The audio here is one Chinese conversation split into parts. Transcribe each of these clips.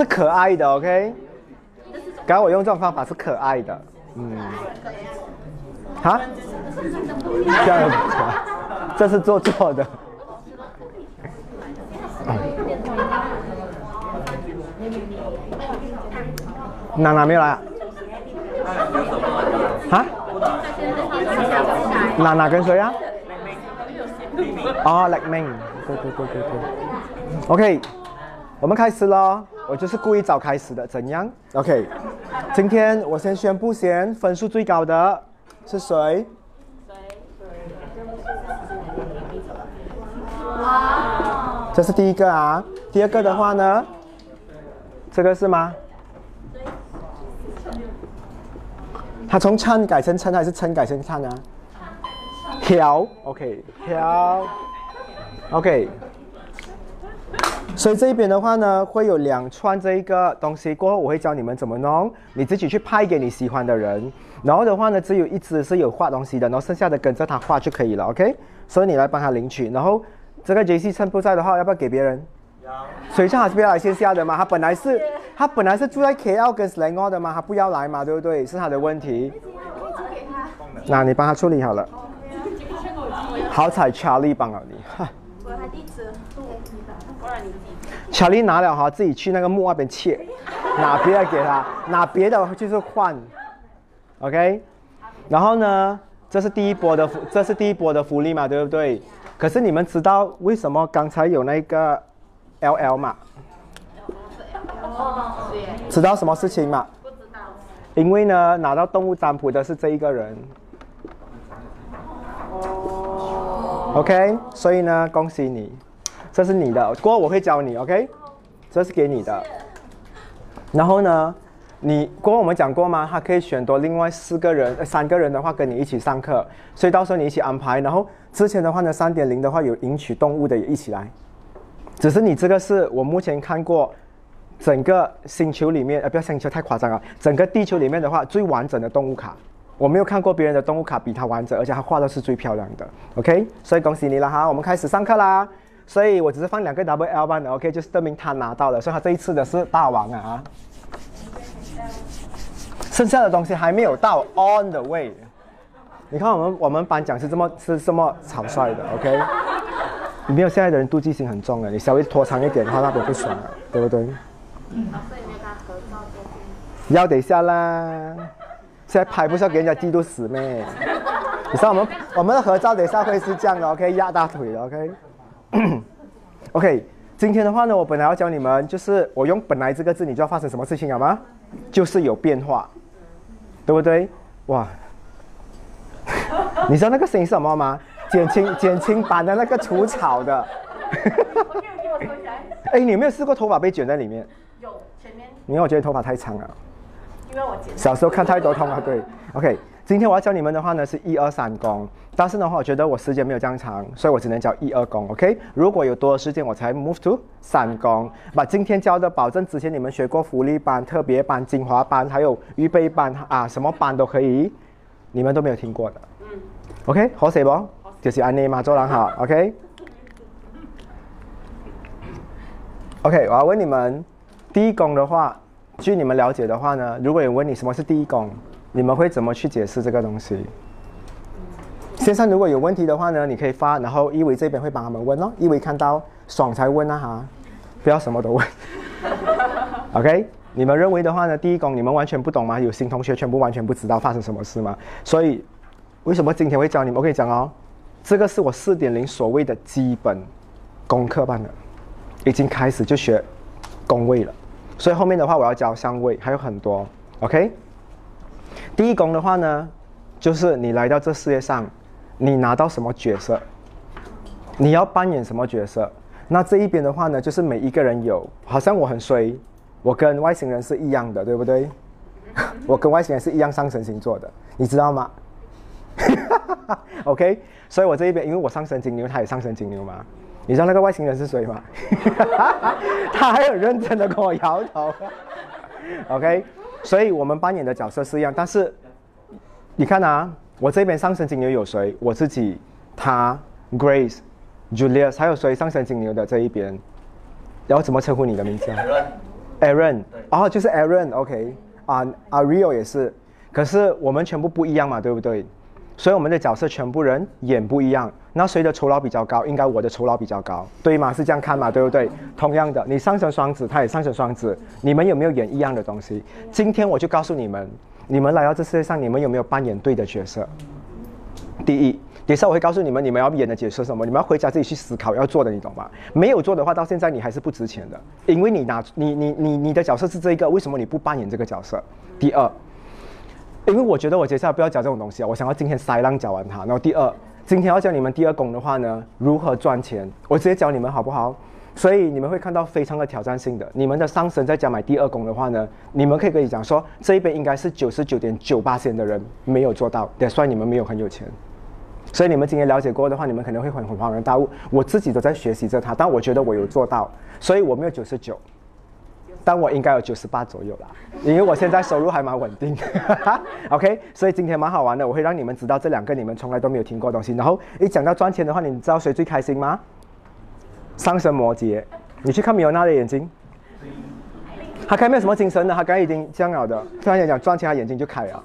是可爱的，OK？刚刚我用这种方法是可爱的，嗯。哈？这样子，这是做作的。娜娜没有来啊？啊？娜娜跟谁啊？哦，Like me，对对对对对。OK，我们开始喽。我就是故意早开始的，怎样？OK，今天我先宣布先，分数最高的是谁？这是第一个啊。第二个的话呢？这个是吗？他从称改成称还是称改成唱啊？调，OK，调，OK。所以这一边的话呢，会有两串这一个东西，过后我会教你们怎么弄，你自己去拍给你喜欢的人。然后的话呢，只有一只是有画东西的，然后剩下的跟着他画就可以了，OK。所以你来帮他领取，然后这个 JC 趁不在的话，要不要给别人？水上还是不要来线下的嘛？他本来是他本来是住在 KL 跟 s l a n g o 的嘛，他不要来嘛，对不对？是他的问题。那你帮他处理好了。好彩 Charlie 帮了你。我还地址。Charlie 拿了哈，自己去那个木那边切，拿别的给他，拿别的就是换。OK。然后呢，这是第一波的福，这是第一波的福利嘛，对不对？可是你们知道为什么刚才有那个？L L 嘛，知道什么事情吗？不知道。因为呢，拿到动物占卜的是这一个人。OK，所以呢，恭喜你，这是你的。过后我会教你，OK，这是给你的。然后呢，你过我们讲过吗？他可以选多另外四个人、三个人的话跟你一起上课，所以到时候你一起安排。然后之前的话呢，三点零的话有领取动物的也一起来。只是你这个是我目前看过整个星球里面，呃，不要星球太夸张啊，整个地球里面的话最完整的动物卡，我没有看过别人的动物卡比它完整，而且它画的是最漂亮的。OK，所以恭喜你了哈，我们开始上课啦。所以我只是放两个 W L 版的，OK，就是证明他拿到了，所以他这一次的是大王啊。剩下的东西还没有到 on the way。你看我们我们颁奖是这么是这么草率的，OK。你没有现在的人妒忌心很重啊，你稍微拖长一点的话，那边不爽了，对不对？要等一下啦，现在拍不是要给人家嫉妒死咩？你知道我们我们的合照等一下会是这样的，OK，压大腿的 OK，OK。今天的话呢，我本来要教你们，就是我用“本来”这个字，你知道发生什么事情了吗？就是有变化，对不对？哇，你知道那个声音是什么吗？减轻减轻版的那个除草的，哎，你有没有试过头发被卷在里面？有，前面。因为我觉得头发太长了。因为我。小时候看太多痛了，对。OK，今天我要教你们的话呢是一二三功，但是的话我觉得我时间没有这样长，所以我只能教一二功。OK，如果有多的时间我才 move to 三功。把今天教的保证之前你们学过福利班、特别班、精华班，还有预备班啊，什么班都可以，你们都没有听过的。嗯。OK，好写不？就是安尼嘛，做人好，OK。OK，我要问你们，第一宫的话，据你们了解的话呢，如果有问你什么是第一宫，你们会怎么去解释这个东西？先生如果有问题的话呢，你可以发，然后一维这边会帮他们问哦。一维看到爽才问啊哈，不要什么都问。OK，你们认为的话呢，第一宫你们完全不懂吗？有新同学全部完全不知道发生什么事吗？所以为什么今天会教你们？我跟你讲哦。这个是我四点零所谓的基本功课班的，已经开始就学宫位了，所以后面的话我要教相位，还有很多。OK，第一宫的话呢，就是你来到这世界上，你拿到什么角色，你要扮演什么角色。那这一边的话呢，就是每一个人有，好像我很衰，我跟外星人是一样的，对不对？我跟外星人是一样上升星座的，你知道吗？OK，所以我这一边，因为我上升金牛，他也上升金牛嘛。你知道那个外星人是谁吗？他还有认真的跟我摇头。OK，所以我们扮演的角色是一样，但是你看啊，我这边上升金牛有谁？我自己，他，Grace，Julius，还有谁上升金牛的这一边？然后怎么称呼你的名字？Aaron，哦，就是 Aaron，OK，啊啊 Rio 也是，可是我们全部不一样嘛，对不对？所以我们的角色全部人演不一样。那谁的酬劳比较高？应该我的酬劳比较高，对吗？是这样看嘛，对不对？同样的，你上升双子，他也上升双子，你们有没有演一样的东西？今天我就告诉你们，你们来到这世界上，你们有没有扮演对的角色？第一，等下我会告诉你们，你们要演的角色是什么？你们要回家自己去思考要做的，你懂吗？没有做的话，到现在你还是不值钱的，因为你拿你你你你的角色是这一个，为什么你不扮演这个角色？第二。因为我觉得我接下来不要讲这种东西啊，我想要今天塞浪讲完它。然后第二，今天要教你们第二功的话呢，如何赚钱，我直接教你们好不好？所以你们会看到非常的挑战性的。你们的上神在家买第二宫的话呢，你们可以跟你讲说，这一边应该是九十九点九八线的人没有做到，也算你们没有很有钱。所以你们今天了解过的话，你们可能会很恍然大悟。我自己都在学习着它，但我觉得我有做到，所以我没有九十九。但我应该有九十八左右啦，因为我现在收入还蛮稳定。OK，所以今天蛮好玩的，我会让你们知道这两个你们从来都没有听过东西。然后一讲到赚钱的话，你知道谁最开心吗？上升摩羯，你去看米欧娜的眼睛，他开没有什么精神的，他刚才已经僵了的。突然间讲转起，他眼睛就开了。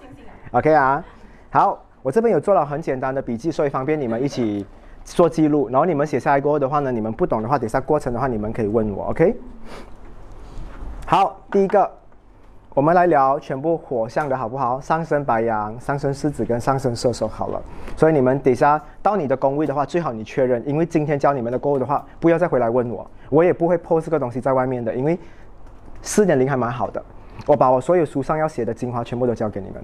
OK 啊，好，我这边有做了很简单的笔记，所以方便你们一起做记录。然后你们写下来过后的话呢，你们不懂的话，等下过程的话，你们可以问我。OK。好，第一个，我们来聊全部火象的好不好？上升白羊、上升狮子跟上升射手好了。所以你们等下到你的工位的话，最好你确认，因为今天教你们的过后的话，不要再回来问我，我也不会破这个东西在外面的，因为四点零还蛮好的。我把我所有书上要写的精华全部都教给你们，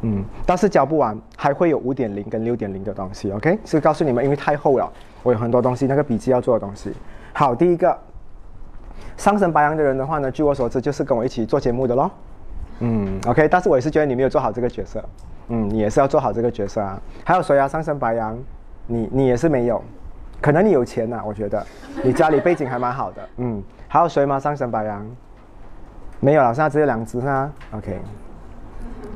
嗯，但是教不完，还会有五点零跟六点零的东西。OK，是告诉你们，因为太厚了，我有很多东西，那个笔记要做的东西。好，第一个。上升白羊的人的话呢，据我所知就是跟我一起做节目的咯。嗯，OK，但是我也是觉得你没有做好这个角色，嗯，你也是要做好这个角色啊。还有谁啊？上升白羊，你你也是没有，可能你有钱呐，我觉得你家里背景还蛮好的，嗯。还有谁吗？上升白羊，没有了，现在只有两只啊。OK，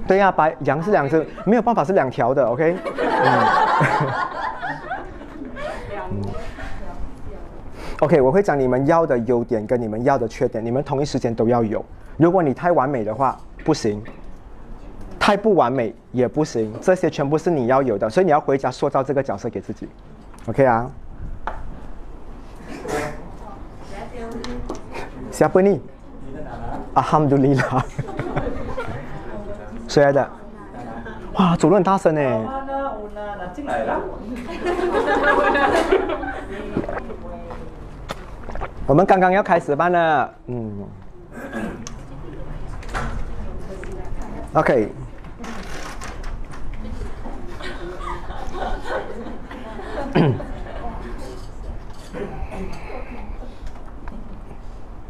对呀，白羊是两只，没有办法是两条的，OK 嗯。OK，我会讲你们要的优点跟你们要的缺点，你们同一时间都要有。如果你太完美的话，不行；太不完美也不行。这些全部是你要有的，所以你要回家塑造这个角色给自己。OK 啊？Siapa ni？阿哈姆杜丽拉。谁来的？哇，走路很大声呢。我们刚刚要开始班了，嗯，OK。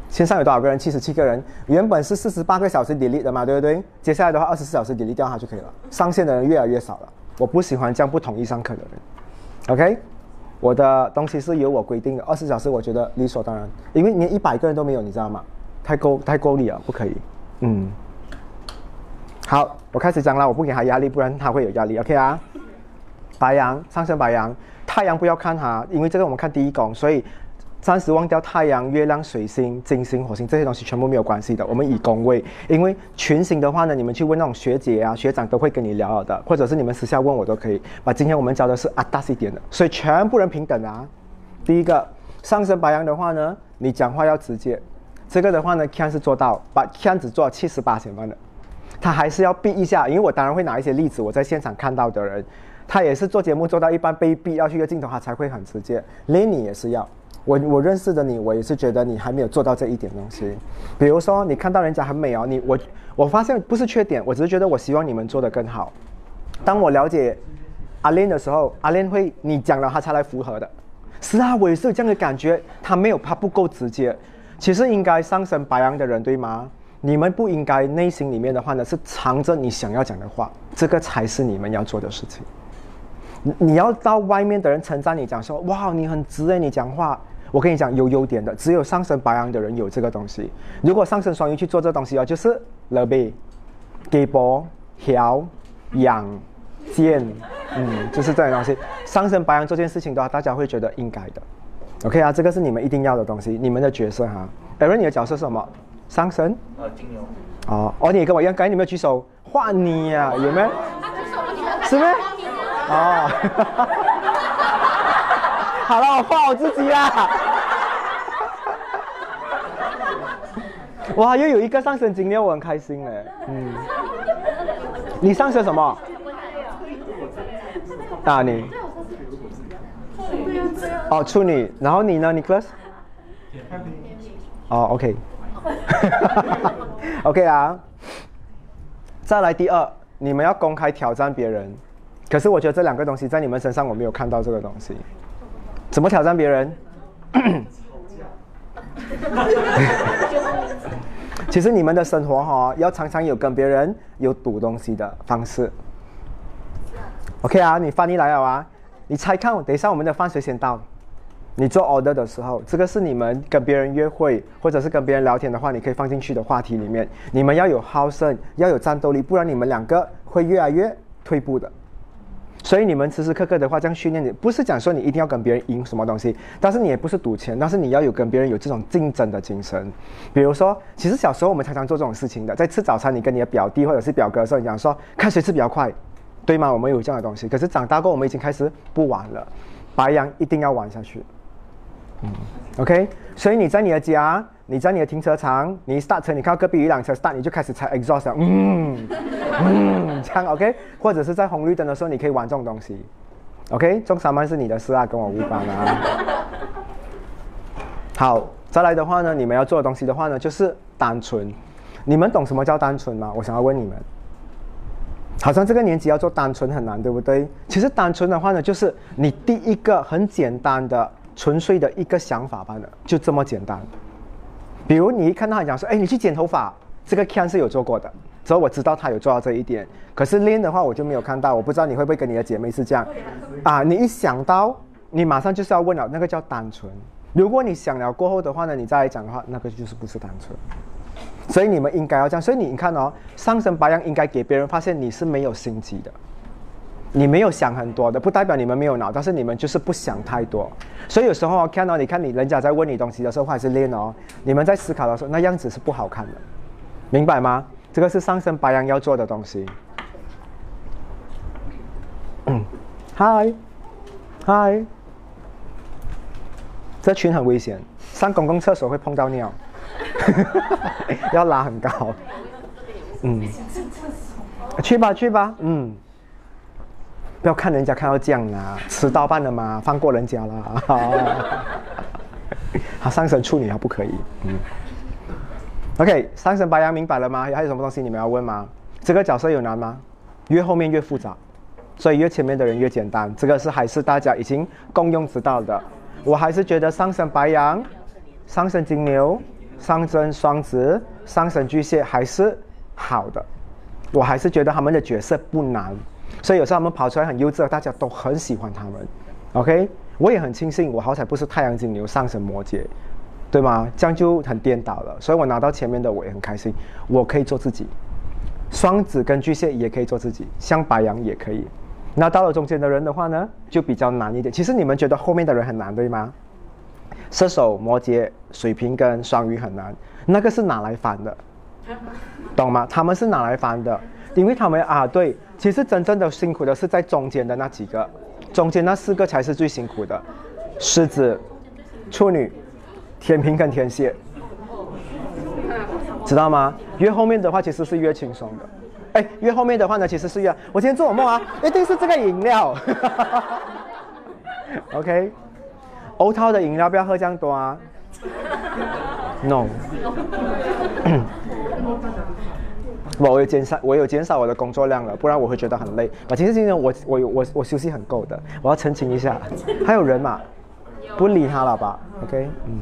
线上有多少个人？七十七个人。原本是四十八个小时 delete 的嘛，对不对？接下来的话，二十四小时 delete 掉它就可以了。上线的人越来越少了。我不喜欢这样不统一上课的人。OK。我的东西是由我规定的，二十小时我觉得理所当然，因为连一百个人都没有，你知道吗？太够太够力了，不可以。嗯，好，我开始讲了，我不给他压力，不然他会有压力。OK 啊，白羊上升白羊，太阳不要看它，因为这个我们看第一宫，所以。暂时忘掉太阳、月亮、水星、金星、火星这些东西全部没有关系的。我们以宫位，因为群星的话呢，你们去问那种学姐啊、学长都会跟你聊的，或者是你们私下问我都可以。把今天我们教的是啊大一点的，所以全部人平等啊。第一个上升白羊的话呢，你讲话要直接，这个的话呢，Ken 是做到，把 Ken 只做七十八千万的，他还是要避一下，因为我当然会拿一些例子，我在现场看到的人，他也是做节目做到一半被逼要去一个镜头，他才会很直接。Lenny 也是要。我我认识的你，我也是觉得你还没有做到这一点东西。比如说，你看到人家很美哦，你我我发现不是缺点，我只是觉得我希望你们做得更好。当我了解阿莲的时候，阿莲会你讲了他才来符合的。是啊，我也是有这样的感觉，他没有他不够直接。其实应该上升白羊的人对吗？你们不应该内心里面的话呢是藏着你想要讲的话，这个才是你们要做的事情。你你要到外面的人称赞你，讲说哇你很直诶，你讲话。我跟你讲，有优点的，只有上升白羊的人有这个东西。如果上升双鱼去做这东西啊，就是 love、给波、调、养、健，嗯，就是这些东西。上升白羊这件事情的话，大家会觉得应该的。OK 啊，这个是你们一定要的东西，你们的角色哈。Aaron，你的角色是什么？上升。呃，金牛。哦，哦，你也跟我一样，刚才你没有举手，换你呀、有没有？是吗？哦，好了，我画我自己啦。哇，又有一个上升金牛，我很开心哎。嗯，你上升什么？大，你。哦，处女。然后你呢，Nicholas？哦，OK。OK 啊。再来第二，你们要公开挑战别人。可是我觉得这两个东西在你们身上我没有看到这个东西。怎么挑战别人？其实你们的生活哈、要常常有跟别人有赌东西的方式。OK 啊，你翻译来了啊，你猜看，等一下我们的饭谁先到？你做 order 的时候，这个是你们跟别人约会或者是跟别人聊天的话，你可以放进去的话题里面。你们要有好胜，要有战斗力，不然你们两个会越来越退步的。所以你们时时刻刻的话这样训练你，不是讲说你一定要跟别人赢什么东西，但是你也不是赌钱，但是你要有跟别人有这种竞争的精神。比如说，其实小时候我们常常做这种事情的，在吃早餐，你跟你的表弟或者是表哥的时候，你讲说看谁吃比较快，对吗？我们有这样的东西。可是长大过，我们已经开始不玩了，白羊一定要玩下去。嗯，OK，所以你在你的家，你在你的停车场，你一打车，你看到隔壁有一辆车 start，你就开始踩 exhaust，嗯嗯，这样 OK，或者是在红绿灯的时候，你可以玩这种东西，OK，中三班是你的事啊，跟我无关啊。好，再来的话呢，你们要做的东西的话呢，就是单纯。你们懂什么叫单纯吗？我想要问你们。好像这个年纪要做单纯很难，对不对？其实单纯的话呢，就是你第一个很简单的、纯粹的一个想法罢了，就这么简单。比如你一看到他讲说，哎，你去剪头发，这个 Ken 是有做过的，所以我知道他有做到这一点。可是练的话，我就没有看到，我不知道你会不会跟你的姐妹是这样啊？你一想到，你马上就是要问了，那个叫单纯。如果你想了过后的话呢，你再来讲的话，那个就是不是单纯。所以你们应该要这样。所以你你看哦，上升白羊应该给别人发现你是没有心机的，你没有想很多的，不代表你们没有脑，但是你们就是不想太多。所以有时候看到你看你人家在问你东西的时候，或者是练哦，你们在思考的时候，那样子是不好看的，明白吗？这个是上升白羊要做的东西。嗯，嗨，嗨，这群很危险，上公共厕所会碰到尿。要拉很高，嗯，去吧去吧，嗯，不要看人家看到这样啊，迟到半了嘛，放过人家啦。好，上升处女还不可以，嗯。OK，上升白羊明白了吗？还有什么东西你们要问吗？这个角色有难吗？越后面越复杂，所以越前面的人越简单。这个是还是大家已经共用知道的。我还是觉得上升白羊，上升金牛。上升双子、上升巨蟹还是好的，我还是觉得他们的角色不难，所以有时候他们跑出来很幼稚，大家都很喜欢他们。OK，我也很庆幸，我好彩不是太阳金牛上升摩羯，对吗？这样就很颠倒了，所以我拿到前面的我也很开心，我可以做自己。双子跟巨蟹也可以做自己，像白羊也可以。那到了中间的人的话呢，就比较难一点。其实你们觉得后面的人很难，对吗？射手、摩羯、水瓶跟双鱼很难，那个是拿来翻的，懂吗？他们是拿来翻的，因为他们啊，对，其实真正的辛苦的是在中间的那几个，中间那四个才是最辛苦的，狮子、处女、天平跟天蝎，知道吗？越后面的话其实是越轻松的，哎，越后面的话呢，其实是越……我今天做噩梦啊，一定是这个饮料，OK。欧涛的饮料不要喝这样多啊！No，我有减少，我有减少我的工作量了，不然我会觉得很累。啊，其实今天我我我我休息很够的，我要澄清一下。还有人嘛？不理他了吧？OK，嗯，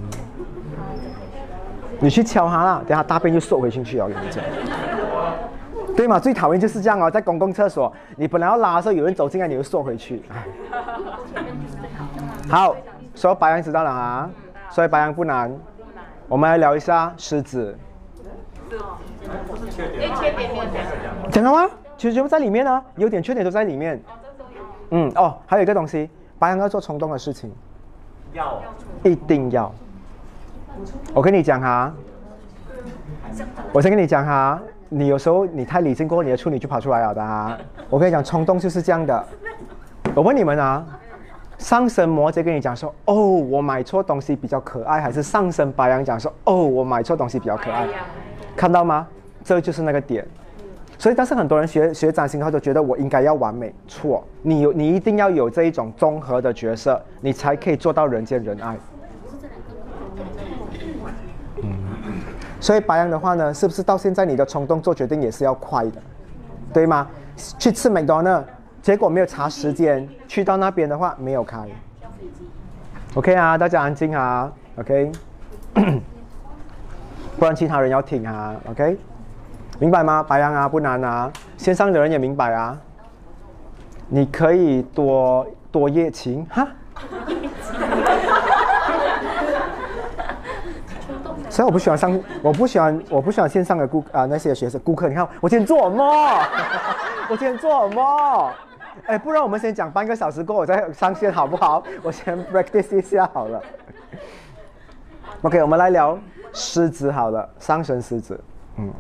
你去敲他啦，等下大便就缩回进去了，我跟你讲。对嘛？最讨厌就是这样哦，在公共厕所，你本来要拉的时候，有人走进来，你又缩回去。好。所以白羊知道了啊，所以白羊不难。我们来聊一下狮子。讲了吗？其实全部在里面呢，优点缺点都在里面。嗯哦，还有一个东西，白羊要做冲动的事情。要。一定要。我跟你讲哈，我先跟你讲哈，你有时候你太理性过后，你的处女就跑出来了的啊。我跟你讲，冲动就是这样的。我问你们啊，上升摩羯跟你讲说，哦，我买错东西比较可爱，还是上升白羊讲说，哦，我买错东西比较可爱？看到吗？这就是那个点。所以，但是很多人学学占星的话，都觉得我应该要完美。错，你有你一定要有这一种综合的角色，你才可以做到人见人爱。嗯，所以白羊的话呢，是不是到现在你的冲动做决定也是要快的，对吗？去吃美多呢，结果没有查时间，去到那边的话没有开。OK 啊，大家安静啊，OK，不然其他人要听啊，OK。明白吗？白羊啊，不难啊。线上的人也明白啊。你可以多多夜情哈。所以我不喜欢上，我不喜欢，我不喜欢线上的顾啊那些学生顾客。你看我今天做什么？我今天做什么？哎，不然我们先讲半个小时过我再上线好不好？我先 practice 一下好了。OK，我们来聊狮子好了，上升狮子，嗯。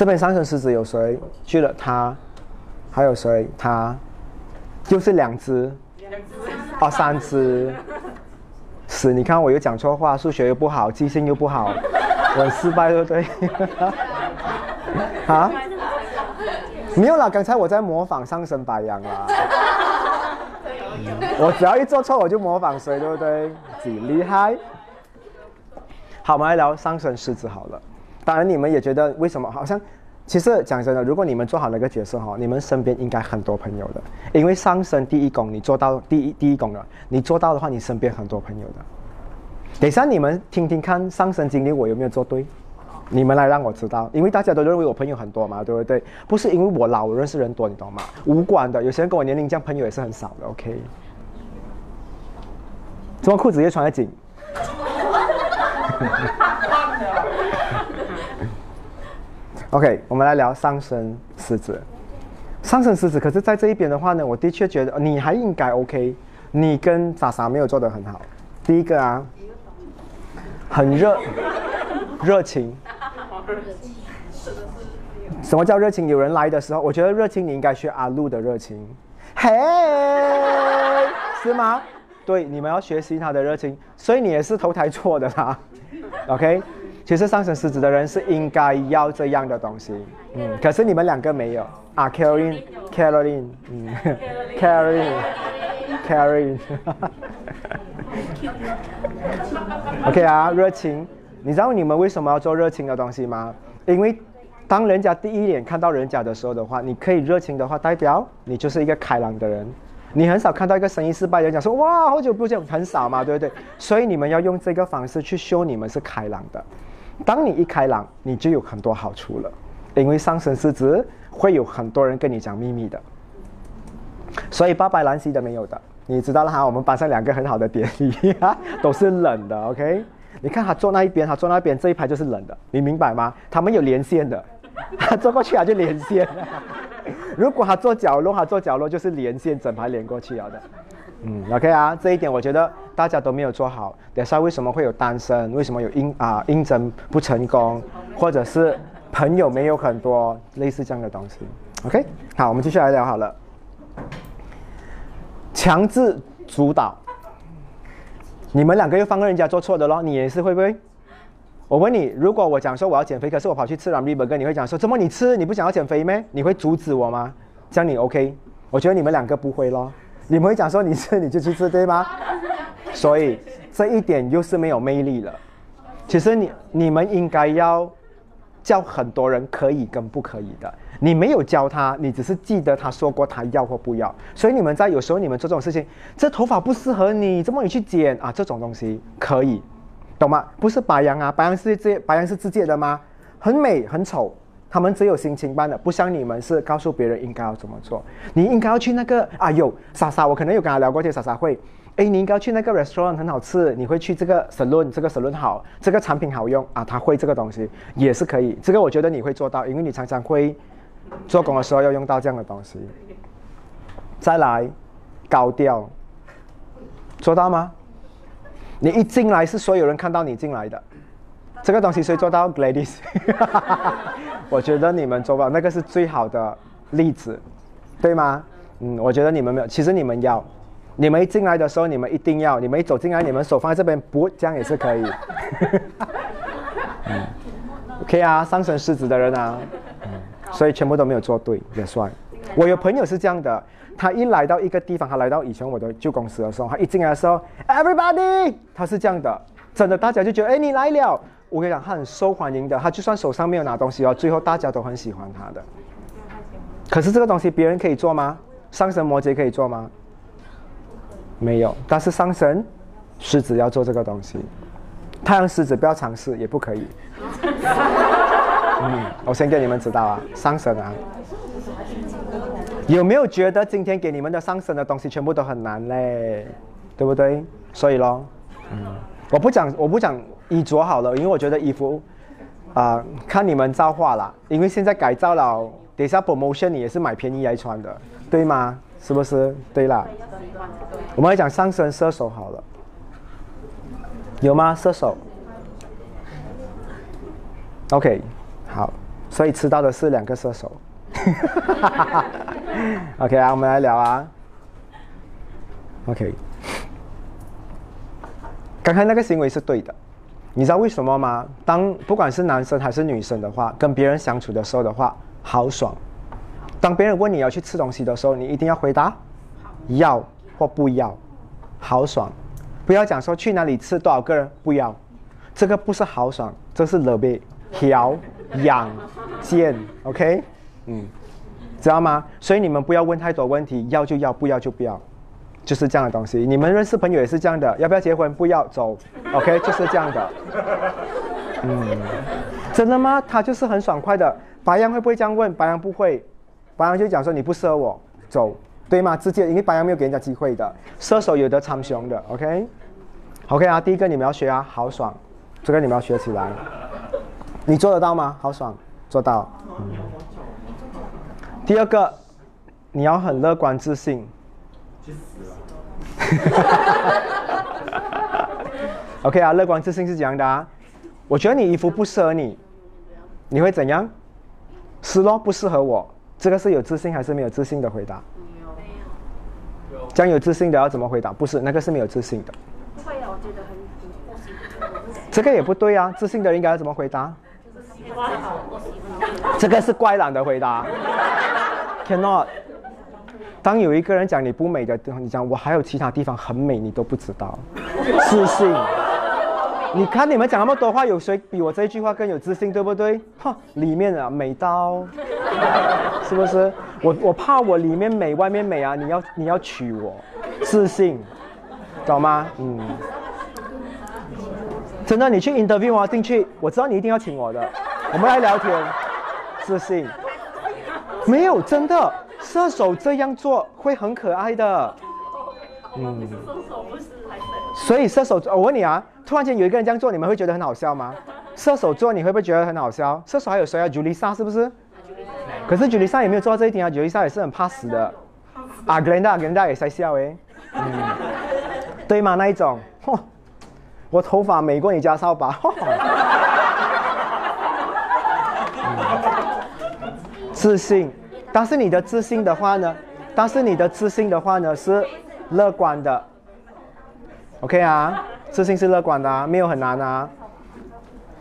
这边上升狮子有谁？去了他，还有谁？他，就是两只，哦，三只，是，你看我又讲错话，数学又不好，记性又不好，我失败，对不对？啊？没有啦，刚才我在模仿上升白羊啦。我只要一做错，我就模仿谁，对不对？几厉害？好，我们来聊上升狮子好了。当然，你们也觉得为什么？好像，其实讲真的，如果你们做好那个角色哈，你们身边应该很多朋友的。因为上升第一宫，你做到第一第一宫了，你做到的话，你身边很多朋友的。等下你们听听看，上升经历我有没有做对？你们来让我知道，因为大家都认为我朋友很多嘛，对不对？不是因为我老，我认识人多，你懂吗？无关的，有些人跟我年龄这样，朋友也是很少的。OK。怎么裤子越穿越紧？OK，我们来聊上升狮子。上升狮子，可是在这一边的话呢，我的确觉得你还应该 OK。你跟莎莎没有做得很好。第一个啊，很热，热情。什么叫热情？有人来的时候，我觉得热情你应该学阿路的热情。嘿，是吗？对，你们要学习他的热情，所以你也是投胎错的啦。OK。其实上升狮子的人是应该要这样的东西，嗯，可是你们两个没有啊，Caroline，Caroline，嗯，Caroline，Caroline，OK 啊，热情，你知道你们为什么要做热情的东西吗？因为当人家第一眼看到人家的时候的话，你可以热情的话，代表你就是一个开朗的人。你很少看到一个生意失败的人讲说哇，好久不见，很少嘛，对不对？所以你们要用这个方式去秀你们是开朗的。当你一开朗，你就有很多好处了，因为上升狮子会有很多人跟你讲秘密的，所以八百兰西的没有的，你知道了哈。我们班上两个很好的典礼都是冷的，OK？你看他坐那一边，他坐那边这一排就是冷的，你明白吗？他们有连线的，他坐过去他就连线。如果他坐角落，他坐角落就是连线，整排连过去了的。嗯，OK 啊，这一点我觉得大家都没有做好。等下为什么会有单身？为什么有应啊应征不成功？或者是朋友没有很多，类似这样的东西。OK，好，我们继续来聊好了。强制主导，你们两个又放任人家做错的咯？你也是会不会？我问你，如果我讲说我要减肥，可是我跑去吃 Ramly Burger，你会讲说怎么你吃？你不想要减肥咩？你会阻止我吗？这样你 OK？我觉得你们两个不会咯。你们会讲说你吃你就去吃对吗？所以这一点又是没有魅力了。其实你你们应该要教很多人可以跟不可以的。你没有教他，你只是记得他说过他要或不要。所以你们在有时候你们做这种事情，这头发不适合你，怎么你去剪啊？这种东西可以，懂吗？不是白羊啊，白羊是这白羊是自界的吗？很美很丑。他们只有心情般的，不像你们是告诉别人应该要怎么做。你应该要去那个啊，有莎莎，我可能有跟他聊过，这莎莎会，哎，你应该去那个 restaurant 很好吃，你会去这个 salon，这个 salon 好，这个产品好用啊，他会这个东西也是可以。这个我觉得你会做到，因为你常常会做工的时候要用到这样的东西。再来，高调，做到吗？你一进来是所有人看到你进来的。这个东西谁做到？Gladys，我觉得你们做不到，那个是最好的例子，对吗？嗯，我觉得你们没有，其实你们要，你们一进来的时候，你们一定要，你们一走进来，你们手放在这边，不，这样也是可以。嗯，OK 啊，上升狮子的人啊，嗯，所以全部都没有做对也算。我有朋友是这样的，他一来到一个地方，他来到以前我的旧公司的时候，他一进来的时候，Everybody，他是这样的，真的，大家就觉得，哎，你来了。我跟你讲，他很受欢迎的，他就算手上没有拿东西哦，最后大家都很喜欢他的。可是这个东西别人可以做吗？上神摩羯可以做吗？没有，但是上神狮子要做这个东西，太阳狮子不要尝试也不可以。嗯，我先给你们知道啊，上神啊，有没有觉得今天给你们的上神的东西全部都很难嘞？对不对？所以咯，嗯，我不讲，我不讲。衣着好了，因为我觉得衣服，啊，看你们造化啦。因为现在改造了，等下 promotion 你也是买便宜来穿的，对吗？是不是？对啦。我们来讲上升射手好了，有吗？射手。OK，好，所以吃到的是两个射手。OK 啊，我们来聊啊。OK，刚才那个行为是对的。你知道为什么吗？当不管是男生还是女生的话，跟别人相处的时候的话，好爽。当别人问你要去吃东西的时候，你一定要回答要或不要，好爽。不要讲说去哪里吃多少个人，不要。这个不是豪爽，这是乐别调养健，OK？嗯，知道吗？所以你们不要问太多问题，要就要，不要就不要。就是这样的东西，你们认识朋友也是这样的，要不要结婚？不要走，OK，就是这样的。嗯，真的吗？他就是很爽快的。白羊会不会这样问？白羊不会，白羊就讲说你不适合我，走，对吗？直接，因为白羊没有给人家机会的。射手有的参雄的，OK，OK 啊，第一个你们要学啊，豪爽，这个你们要学起来。你做得到吗？豪爽，做到。第二个，你要很乐观自信。去死 OK 啊，乐观自信是怎样的啊。我觉得你衣服不适合你，你会怎样？是咯，不适合我。这个是有自信还是没有自信的回答？没有。将有自信的要怎么回答？不是，那个是没有自信的。会啊，我觉得很这个也不对啊，自信的应该要怎么回答？这个是怪懒的回答。Cannot。当有一个人讲你不美的地方，你讲我还有其他地方很美，你都不知道，自信。你看你们讲那么多话，有谁比我这句话更有自信，对不对？哈，里面啊美到，是不是？我我怕我里面美，外面美啊！你要你要娶我，自信，懂吗？嗯。真的，你去 interview 啊，进去，我知道你一定要请我的，我们来聊天，自信。没有，真的。射手这样做会很可爱的，嗯，所以射手，我问你啊，突然间有一个人这样做，你们会觉得很好笑吗？射手座你会不会觉得很好笑？射手还有谁啊？Julissa 是不是？可是 Julissa 也没有做到这一点啊，Julissa 也是很怕死的。啊，Glenda，Glenda 也在笑哎，嗯，对吗？那一种，嚯，我头发美过你家扫把，自信。但是你的自信的话呢？但是你的自信的话呢是乐观的，OK 啊？自信是乐观的啊，没有很难啊。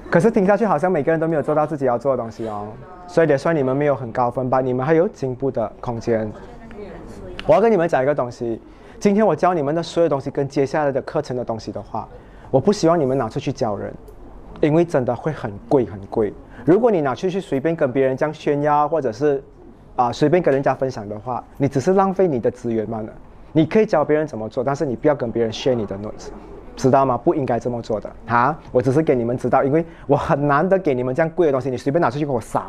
可是听下去好像每个人都没有做到自己要做的东西哦，所以得算你们没有很高分吧？你们还有进步的空间。我要跟你们讲一个东西，今天我教你们的所有东西跟接下来的课程的东西的话，我不希望你们拿出去教人，因为真的会很贵很贵。如果你拿出去随便跟别人这样炫耀，或者是啊，随便跟人家分享的话，你只是浪费你的资源罢了。你可以教别人怎么做，但是你不要跟别人 share 你的 notes，知道吗？不应该这么做的哈！我只是给你们知道，因为我很难得给你们这样贵的东西，你随便拿出去给我撒。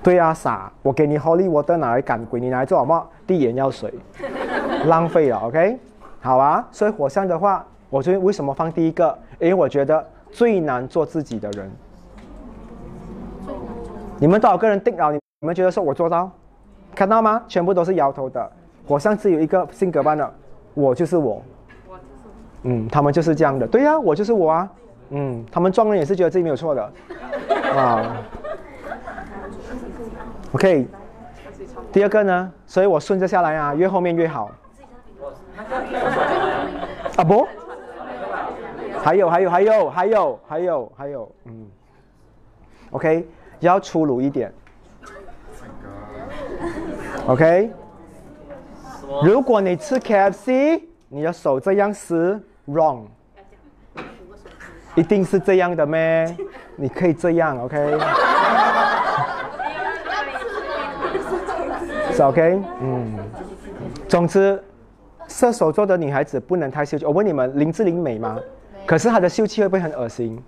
对啊，撒！我给你 holy water 拿来赶鬼，你拿来做什么？滴眼药水，浪费了。OK，好啊。所以火象的话，我觉得为什么放第一个？因为我觉得最难做自己的人。你们多少个人定了你？你们觉得说我做到，看到吗？全部都是摇头的。我上次有一个性格班的，我就是我。嗯，他们就是这样的。对呀，我就是我啊。嗯，他们撞人也是觉得自己没有错的。啊，OK，第二个呢，所以我顺着下来啊，越后面越好。啊不，还有还有还有还有还有还有，嗯，OK，要粗鲁一点。OK，如果你吃 KFC，你的手这样撕 wrong，一定是这样的咩？你可以这样，OK？是 OK？嗯，总之，射手座的女孩子不能太秀气。我问你们，林志玲美吗？可是她的秀气会不会很恶心？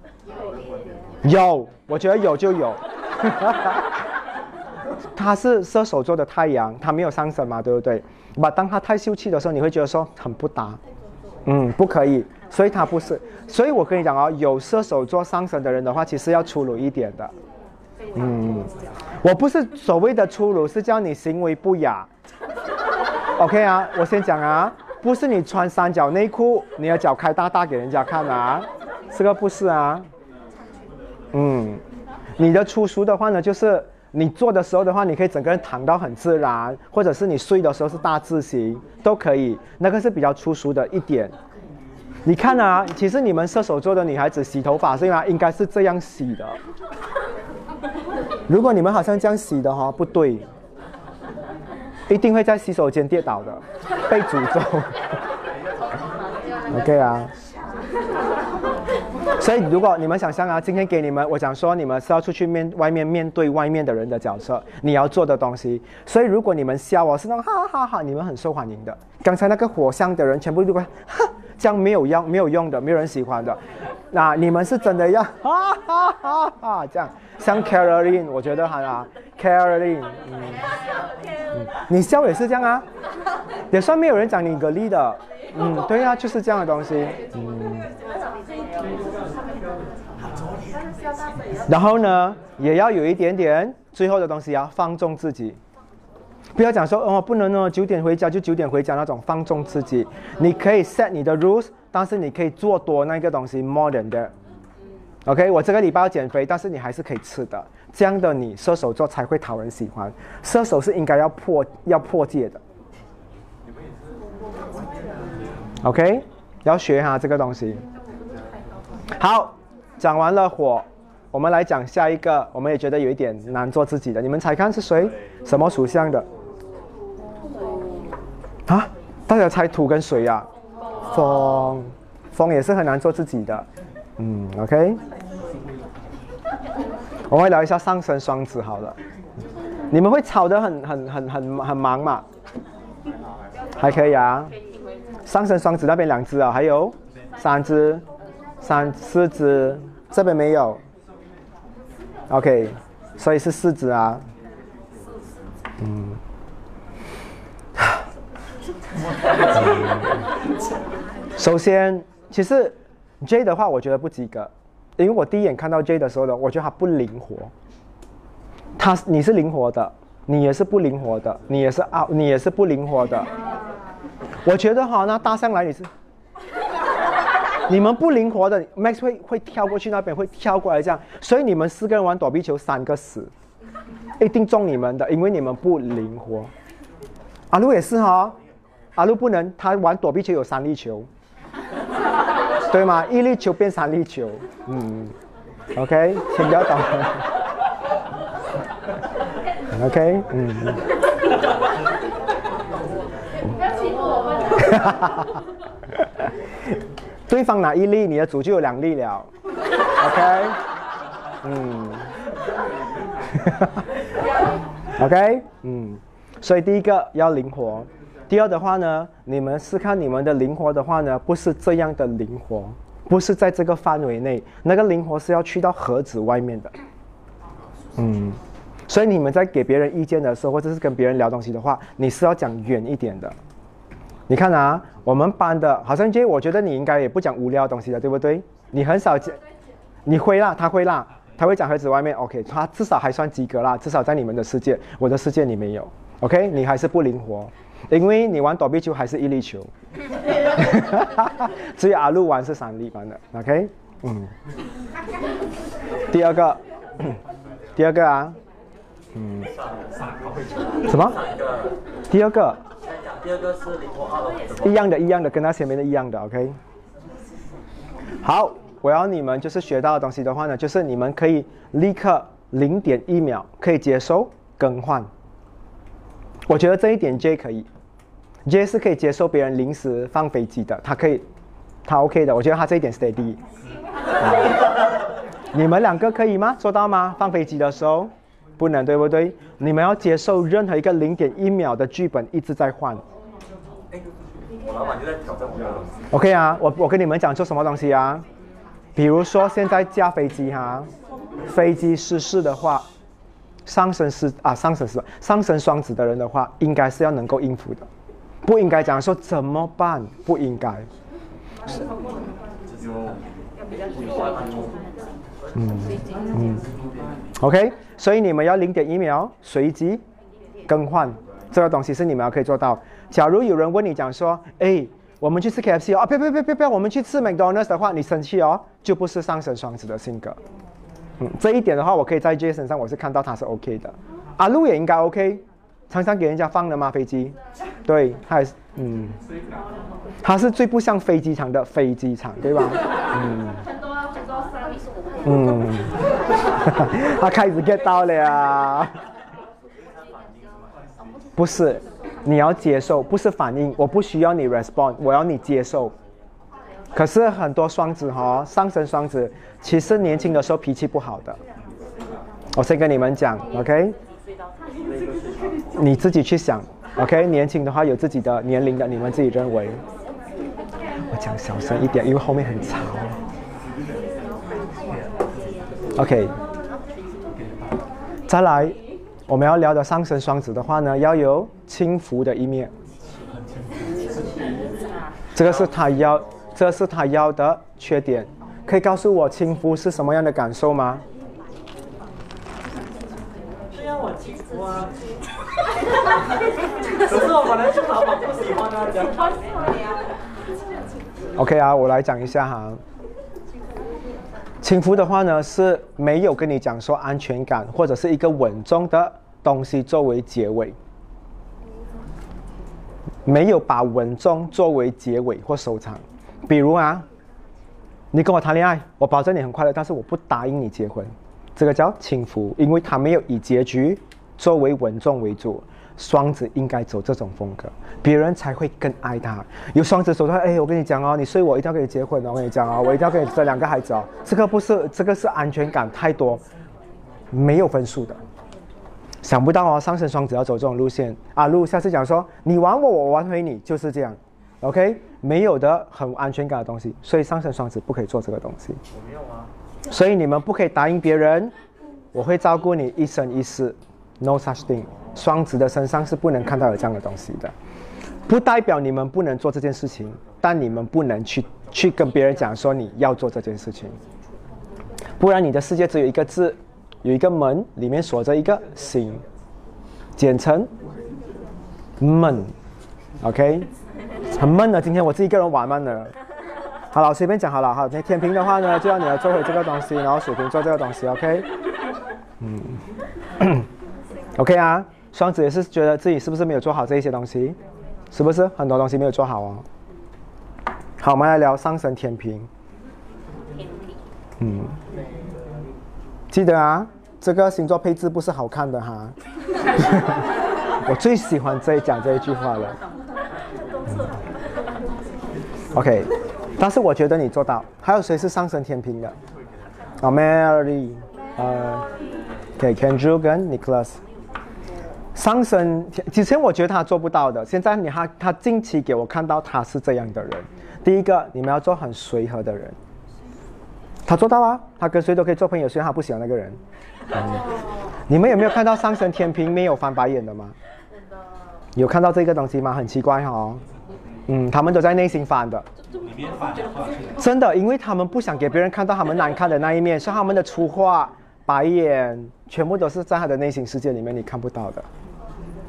有，我觉得有就有。她是射手座的太阳，他没有上升嘛，对不对？把当他太秀气的时候，你会觉得说很不搭，嗯，不可以。所以他不是。所以我跟你讲哦，有射手座上升的人的话，其实要粗鲁一点的。嗯，我不是所谓的粗鲁，是叫你行为不雅。OK 啊，我先讲啊，不是你穿三角内裤，你的脚开大大给人家看啊，这个不是啊。嗯，你的粗俗的话呢，就是你做的时候的话，你可以整个人躺到很自然，或者是你睡的时候是大字型都可以，那个是比较粗俗的一点。你看啊，其实你们射手座的女孩子洗头发是吗？应该是这样洗的。如果你们好像这样洗的哈，不对，一定会在洗手间跌倒的，被诅咒。OK 啊。所以如果你们想象啊，今天给你们，我讲说你们是要出去面外面面对外面的人的角色，你要做的东西。所以如果你们笑我是那种哈哈哈，你们很受欢迎的。刚才那个火象的人全部都会哈。这样没有用，没有用的，没有人喜欢的。那你们是真的要哈哈哈哈这样，像 Caroline，我觉得哈啊，Caroline，嗯，你笑也是这样啊，也算没有人讲你个例的，嗯，对啊，就是这样的东西，嗯。然后呢，也要有一点点最后的东西要放纵自己。不要讲说哦，不能哦，九点回家就九点回家那种放纵自己。你可以 set 你的 rules，但是你可以做多那个东西 more than that。OK，我这个礼拜要减肥，但是你还是可以吃的。这样的你射手座才会讨人喜欢。射手是应该要破要破戒的。OK，要学哈这个东西。好，讲完了火，我们来讲下一个，我们也觉得有一点难做自己的。你们猜看是谁？什么属相的？啊！大家猜土跟水呀？风，风也是很难做自己的。嗯，OK。我们聊一下上升双子好了。你们会吵得很很很很很忙吗？还可以啊。上升双子那边两只啊，还有三只、三四只，这边没有。OK，所以是四只啊。嗯。首先，其实 J 的话，我觉得不及格，因为我第一眼看到 J 的时候呢，我觉得他不灵活。他你是灵活的，你也是不灵活的，你也是啊，你也是不灵活的。我觉得哈，那搭上来你是，你们不灵活的，Max 会会跳过去那边，会跳过来这样，所以你们四个人玩躲避球，三个死，一定中你们的，因为你们不灵活。阿路也是哈。阿路不能，他玩躲避球有三粒球，对吗？一粒球变三粒球，嗯，OK，请不要倒。OK，嗯。不要欺负我们。对方拿一粒，你的组就有两粒了。OK，嗯。OK，嗯，所以第一个要灵活。第二的话呢，你们是看你们的灵活的话呢，不是这样的灵活，不是在这个范围内，那个灵活是要去到盒子外面的。嗯，所以你们在给别人意见的时候，或者是跟别人聊东西的话，你是要讲远一点的。你看啊，我们班的好像就我觉得你应该也不讲无聊的东西的，对不对？你很少讲，你会啦，他会啦，他会讲盒子外面，OK，他至少还算及格啦，至少在你们的世界，我的世界你没有，OK，你还是不灵活。因为你玩躲避球还是一粒球，只有阿路玩是三粒玩的，OK？嗯。第二个，第二个啊，嗯，什么？第二个，第二个是零五号的一样的，一样的，跟他前面的一样的，OK。好，我要你们就是学到的东西的话呢，就是你们可以立刻零点一秒可以接收更换。我觉得这一点 J 可以，J 是可以接受别人临时放飞机的，他可以，他 OK 的。我觉得他这一点 steady。你们两个可以吗？做到吗？放飞机的时候不能，对不对？你们要接受任何一个零点一秒的剧本一直在换。我老板就在挑战我的东西。OK 啊，我我跟你们讲做什么东西啊？比如说现在驾飞机哈，飞机失事的话，上升是啊上升是上升双子的人的话，应该是要能够应付的，不应该讲说怎么办，不应该。嗯嗯，OK，所以你们要零点一秒随机更换这个东西是你们要可以做到。假如有人问你讲说，哎，我们去吃 KFC 哦，啊，不要不要不要不要，我们去吃 McDonald's 的话，你生气哦，就不是上升双子的性格。嗯，这一点的话，我可以在 Jason 上我是看到他是 OK 的，阿路也应该 OK，常常给人家放的吗？飞机，对，他也是，嗯，他是最不像飞机场的飞机场，对吧？嗯。嗯，他开始 get 到了，不是，你要接受，不是反应，我不需要你 respond，我要你接受。可是很多双子哈、上升双子，其实年轻的时候脾气不好的。我先跟你们讲，OK？你自己去想，OK？年轻的话有自己的年龄的，你们自己认为。我讲小声一点，因为后面很吵。OK，再来，我们要聊的上升双子的话呢，要有轻浮的一面。这个是他要，这是他要的缺点。可以告诉我轻浮是什么样的感受吗？这样我轻浮啊。可是我本来是老板不喜欢啊，讲 OK 啊，我来讲一下哈。轻浮的话呢，是没有跟你讲说安全感或者是一个稳重的东西作为结尾，没有把稳重作为结尾或收场。比如啊，你跟我谈恋爱，我保证你很快乐，但是我不答应你结婚，这个叫轻浮，因为他没有以结局作为稳重为主。双子应该走这种风格，别人才会更爱他。有双子走他，哎，我跟你讲哦，你睡我一定要跟你结婚哦，我跟你讲哦，我一定要跟你生两个孩子哦。这个不是，这个是安全感太多，没有分数的。想不到哦，上升双子要走这种路线啊！路下次讲说你玩我，我玩回你，就是这样，OK？没有的很安全感的东西，所以上升双子不可以做这个东西。我没有啊。所以你们不可以答应别人，我会照顾你一生一世，no such thing。双子的身上是不能看到有这样的东西的，不代表你们不能做这件事情，但你们不能去去跟别人讲说你要做这件事情，不然你的世界只有一个字，有一个门，里面锁着一个心，简称闷，OK，很闷的。今天我自己一个人玩闷了。好了，我随便讲好了。好，那天平的话呢，就要你要做回这个东西，然后水瓶做这个东西，OK？嗯，OK 啊。双子也是觉得自己是不是没有做好这一些东西，是不是很多东西没有做好哦？好，我们来聊上升天平。嗯，记得啊，这个星座配置不是好看的哈。我最喜欢这讲这一句话了。OK，但是我觉得你做到。还有谁是上升天平的？啊、m a r y 呃，OK，Kendra、跟 Nicholas。上升天，之前我觉得他做不到的，现在你他他近期给我看到他是这样的人。第一个，你们要做很随和的人。他做到啊，他跟谁都可以做朋友，虽然他不喜欢那个人。嗯你们有没有看到上升天平没有翻白眼的吗？有看到这个东西吗？很奇怪哈、哦。嗯，他们都在内心翻的。真的，因为他们不想给别人看到他们难看的那一面，所以他们的粗话、白眼，全部都是在他的内心世界里面你看不到的。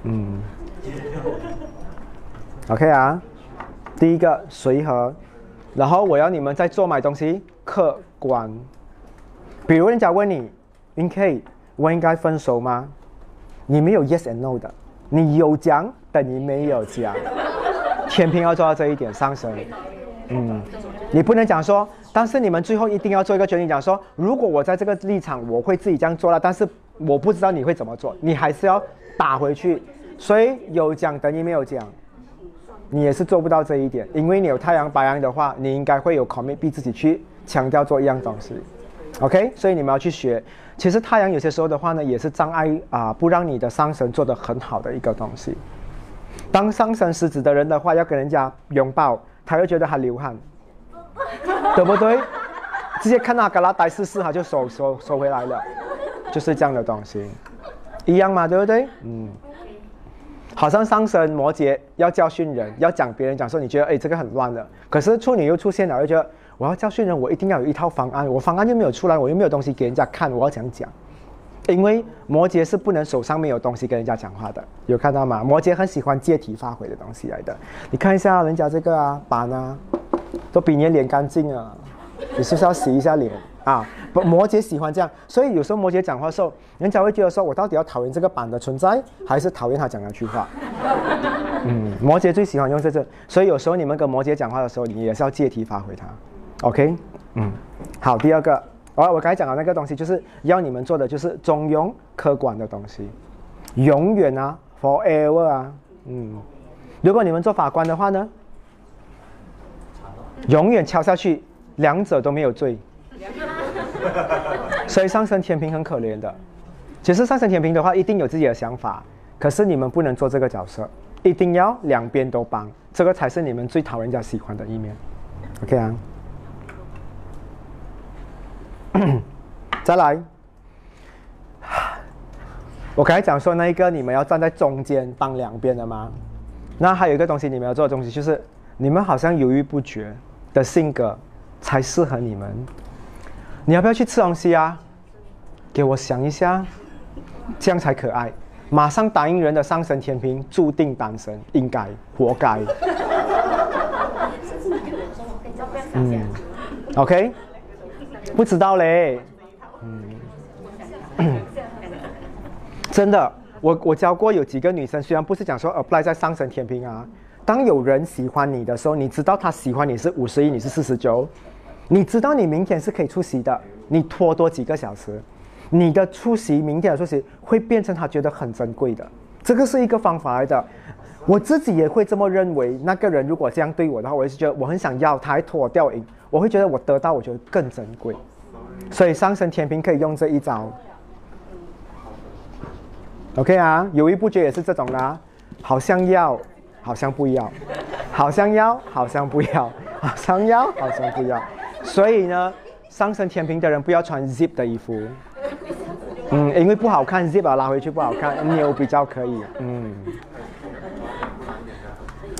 嗯。OK 啊，第一个随和，然后我要你们在做买东西，客观。比如人家问你，，Ink，，我应该分手吗？你没有 yes and no 的，你有讲等于没有讲。天平要做到这一点，上升。嗯，你不能讲说，但是你们最后一定要做一个决定，讲说，如果我在这个立场，我会自己这样做了，但是我不知道你会怎么做，你还是要打回去。所以有讲等于没有讲，你也是做不到这一点，因为你有太阳白羊的话，你应该会有 commit 逼自己去强调做一样东西。OK，所以你们要去学。其实太阳有些时候的话呢，也是障碍啊，不让你的上神做得很好的一个东西。当上神狮子的人的话，要跟人家拥抱，他又觉得他流汗，对不对？直接看到他拉呆试试，他就收收收回来了，就是这样的东西，一样嘛，对不对？嗯。好像上升摩羯要教训人，要讲别人讲说你觉得哎这个很乱的，可是处女又出现了，又觉得我要教训人，我一定要有一套方案，我方案又没有出来，我又没有东西给人家看，我要怎样讲？因为摩羯是不能手上没有东西跟人家讲话的，有看到吗？摩羯很喜欢借题发挥的东西来的，你看一下人家这个啊，板啊，都比你脸干净啊，你是不是要洗一下脸啊？不，摩羯喜欢这样，所以有时候摩羯讲话的时候，人家会觉得说，我到底要讨厌这个板的存在，还是讨厌他讲那句话？嗯，摩羯最喜欢用这个，所以有时候你们跟摩羯讲话的时候，你也是要借题发挥他。OK，嗯，好，第二个，我我刚才讲的那个东西，就是要你们做的就是中庸客观的东西，永远啊，forever 啊，嗯，如果你们做法官的话呢，永远敲下去，两者都没有罪。所以上升天平很可怜的。其实上升天平的话，一定有自己的想法，可是你们不能做这个角色，一定要两边都帮，这个才是你们最讨人家喜欢的一面。OK 啊？再来，我刚才讲说那一个你们要站在中间帮两边的吗？那还有一个东西你们要做的东西，就是你们好像犹豫不决的性格才适合你们。你要不要去吃东西啊？给我想一下，这样才可爱。马上答应人的上升天平注定单身，应该活该。嗯，OK，不知道嘞。嗯，真的，我我教过有几个女生，虽然不是讲说 apply 在上升天平啊，当有人喜欢你的时候，你知道他喜欢你是五十一，你是四十九。你知道你明天是可以出席的，你拖多几个小时，你的出席明天的出席会变成他觉得很珍贵的，这个是一个方法来的。我自己也会这么认为。那个人如果这样对我的话，我也是觉得我很想要，他还拖我掉赢，我会觉得我得到，我觉得更珍贵。所以上升天平可以用这一招。OK 啊，犹豫不决也是这种啦，好像要，好像不要，好像要，好像不要，好像要，好像不要。所以呢，上升天平的人不要穿 zip 的衣服，嗯，因为不好看，zip 拉回去不好看，牛比较可以，嗯。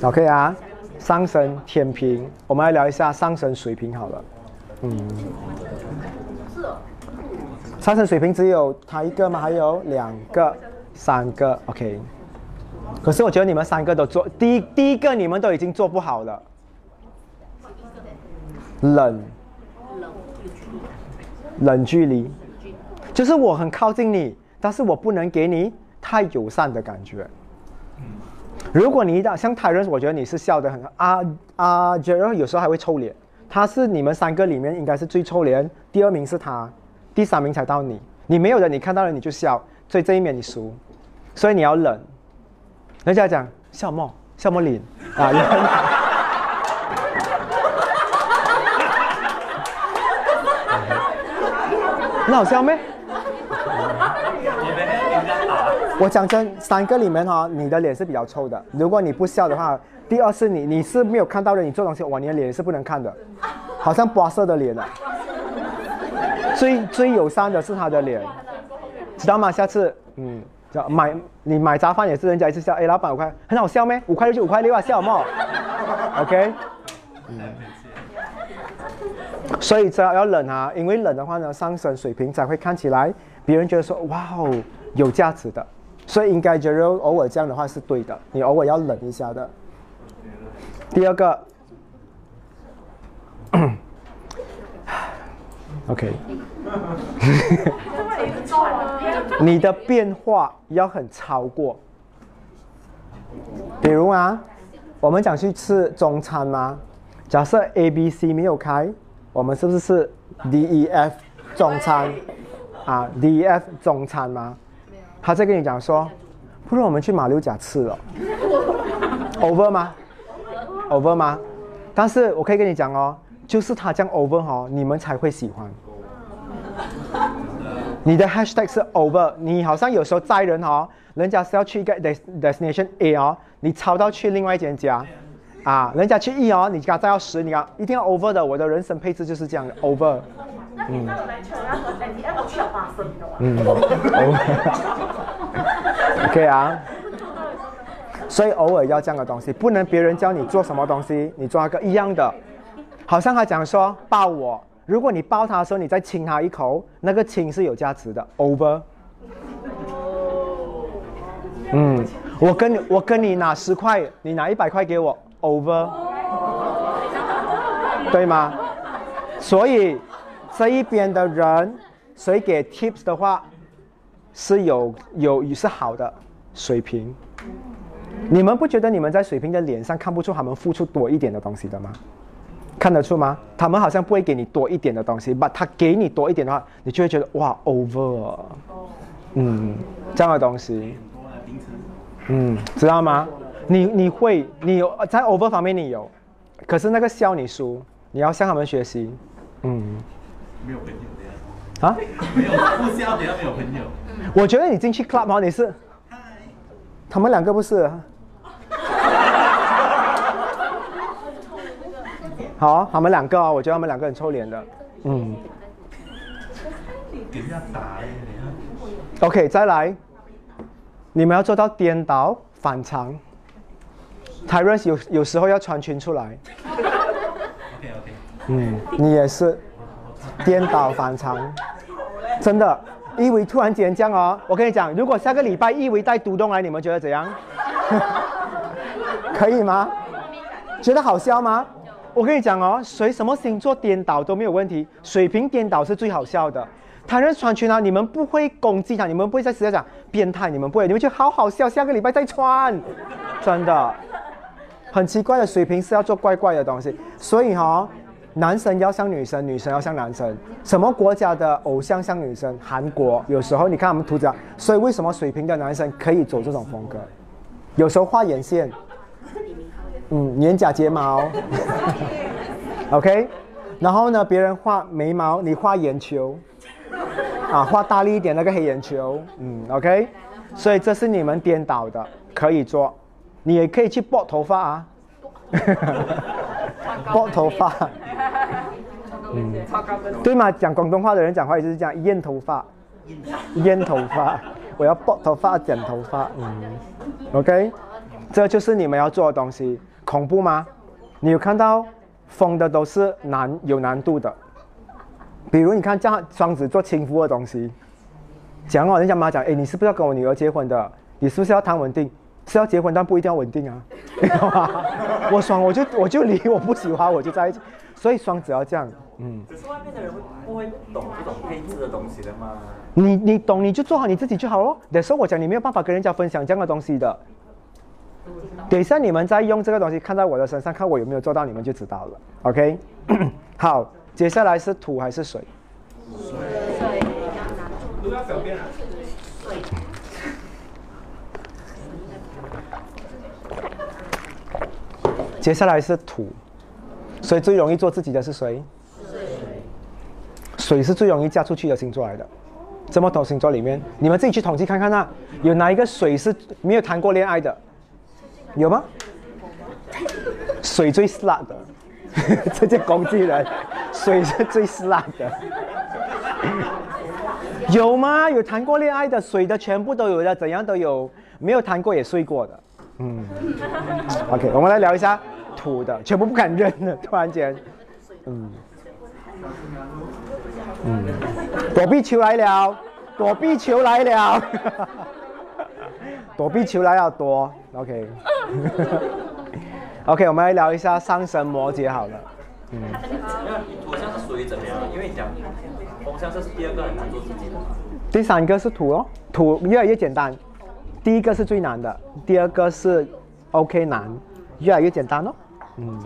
OK 啊，上升天平，我们来聊一下上升水平好了，嗯。上升水平只有他一个吗？还有两个、三个，OK。可是我觉得你们三个都做，第一第一个你们都已经做不好了。冷，冷距离，就是我很靠近你，但是我不能给你太友善的感觉。如果你一到像泰人，我觉得你是笑得很啊啊，觉得有时候还会臭脸。他是你们三个里面应该是最臭脸，第二名是他，第三名才到你。你没有的，你看到了你就笑，所以这一面你输，所以你要冷。人家讲笑么笑么脸啊。很好笑咩？我讲真，三个里面哈，你的脸是比较臭的。如果你不笑的话，第二是你你是没有看到的，你做东西，哇，你的脸是不能看的，好像刮色的脸啊。最最友善的是他的脸，知道吗？下次嗯，买你买杂饭也是人家一次笑，哎，老板五块，很好笑咩？五块六就五块六啊，笑么？OK 嗯。所以只要要冷啊，因为冷的话呢，上升水平才会看起来别人觉得说哇哦有价值的，所以应该觉得偶尔这样的话是对的，你偶尔要冷一下的。第二个，OK，你的变化要很超过。比如啊，我们讲去吃中餐吗？假设 A、B、C 没有开，我们是不是是 D、E、F 中餐啊？D、E、F 中餐吗？他在跟你讲说，不如我们去马六甲吃了，over 吗？over 吗？但是我可以跟你讲哦，就是他这样 over 哦，你们才会喜欢。你的 hashtag 是 over，你好像有时候载人哦，人家是要去一个 des destination A 哦，你超到去另外一间家，啊，人家去 E 哦，你给他载到十，你讲一定要 over 的，我的人生配置就是这样的 over。嗯，OK 啊。所以偶尔要这样的东西，不能别人教你做什么东西，你做那个一样的。好像他讲说抱我，如果你抱他的时候，你再亲他一口，那个亲是有价值的，over。嗯，我跟你我跟你拿十块，你拿一百块给我，over，对吗？所以这一边的人，谁给 tips 的话，是有有是好的水平。你们不觉得你们在水平的脸上看不出他们付出多一点的东西的吗？看得出吗？他们好像不会给你多一点的东西，把他给你多一点的话，你就会觉得哇 over，嗯，这样的东西，嗯，知道吗？你你会你有在 over 方面你有，可是那个笑你输，你要向他们学习，嗯，没有朋友的呀。啊，没有不笑，等下没有朋友。我觉得你进去 club 哦，你是，他们两个不是啊。好，他们两个哦，我觉得他们两个很臭脸的，嗯。OK，再来，你们要做到颠倒反常。Tyrus 有有时候要穿裙出来，OK OK。嗯，你也是颠倒反常，真的。一维突然间这样哦，我跟你讲，如果下个礼拜一维带独栋来，你们觉得怎样？可以吗？觉得好笑吗？我跟你讲哦，谁什么星座颠倒都没有问题，水瓶颠倒是最好笑的。他人穿裙啊，你们不会攻击他，你们不会在私下讲变态，你们不会，你们觉得好好笑，下个礼拜再穿，真的。很奇怪的，水瓶是要做怪怪的东西，所以哈、男生要像女生，女生要像男生。什么国家的偶像像女生？韩国有时候你看他们涂甲，所以为什么水瓶的男生可以走这种风格？有时候画眼线，嗯，眼假睫毛，OK，然后呢，别人画眉毛，你画眼球，啊，画大力一点那个黑眼球，嗯，OK，所以这是你们颠倒的，可以做，你也可以去拨头发啊，拨头发，嗯，对嘛？讲广东话的人讲话也就是这样，薅头发，薅头发，我要拨头发，剪头发，嗯，OK，这就是你们要做的东西，恐怖吗？你有看到封的都是难有难度的，比如你看这样双子做轻浮的东西，讲哦，人家妈讲，哎，你是不是要跟我女儿结婚的？你是不是要谈稳定？是要结婚，但不一定要稳定啊，你懂吗？我爽我就我就离我不喜欢我就在一起，所以双子要这样，嗯，可是外面的人会不会懂这种配置的东西的嘛？你你懂你就做好你自己就好咯。有时候我讲你没有办法跟人家分享这样的东西的，等一下你们再用这个东西看在我的身上，看我有没有做到，你们就知道了。OK，好，接下来是土还是水？都要小便啊。接下来是土，所以最容易做自己的是谁？水。是最容易嫁出去的星座来的。这么多星座里面，你们自己去统计看看啊，有哪一个水。是没有谈过恋爱的？有吗？水最 slut 的，这些工具人，水是最 slut 的。有吗？有谈过恋爱的，水的全部都有的，怎样都有，没有谈过也睡过的。嗯，OK，我们来聊一下土的，全部不敢认了，突然间，嗯，嗯，躲避球来了，躲避球来了，躲避球来要多，OK，OK，我们来聊一下上升摩羯好了，因为土象是属于怎么样？因为你讲风象，这是第二个很难做自己的。第三个是土哦，土越来越简单。第一个是最难的，第二个是 OK 难，越来越简单哦。嗯，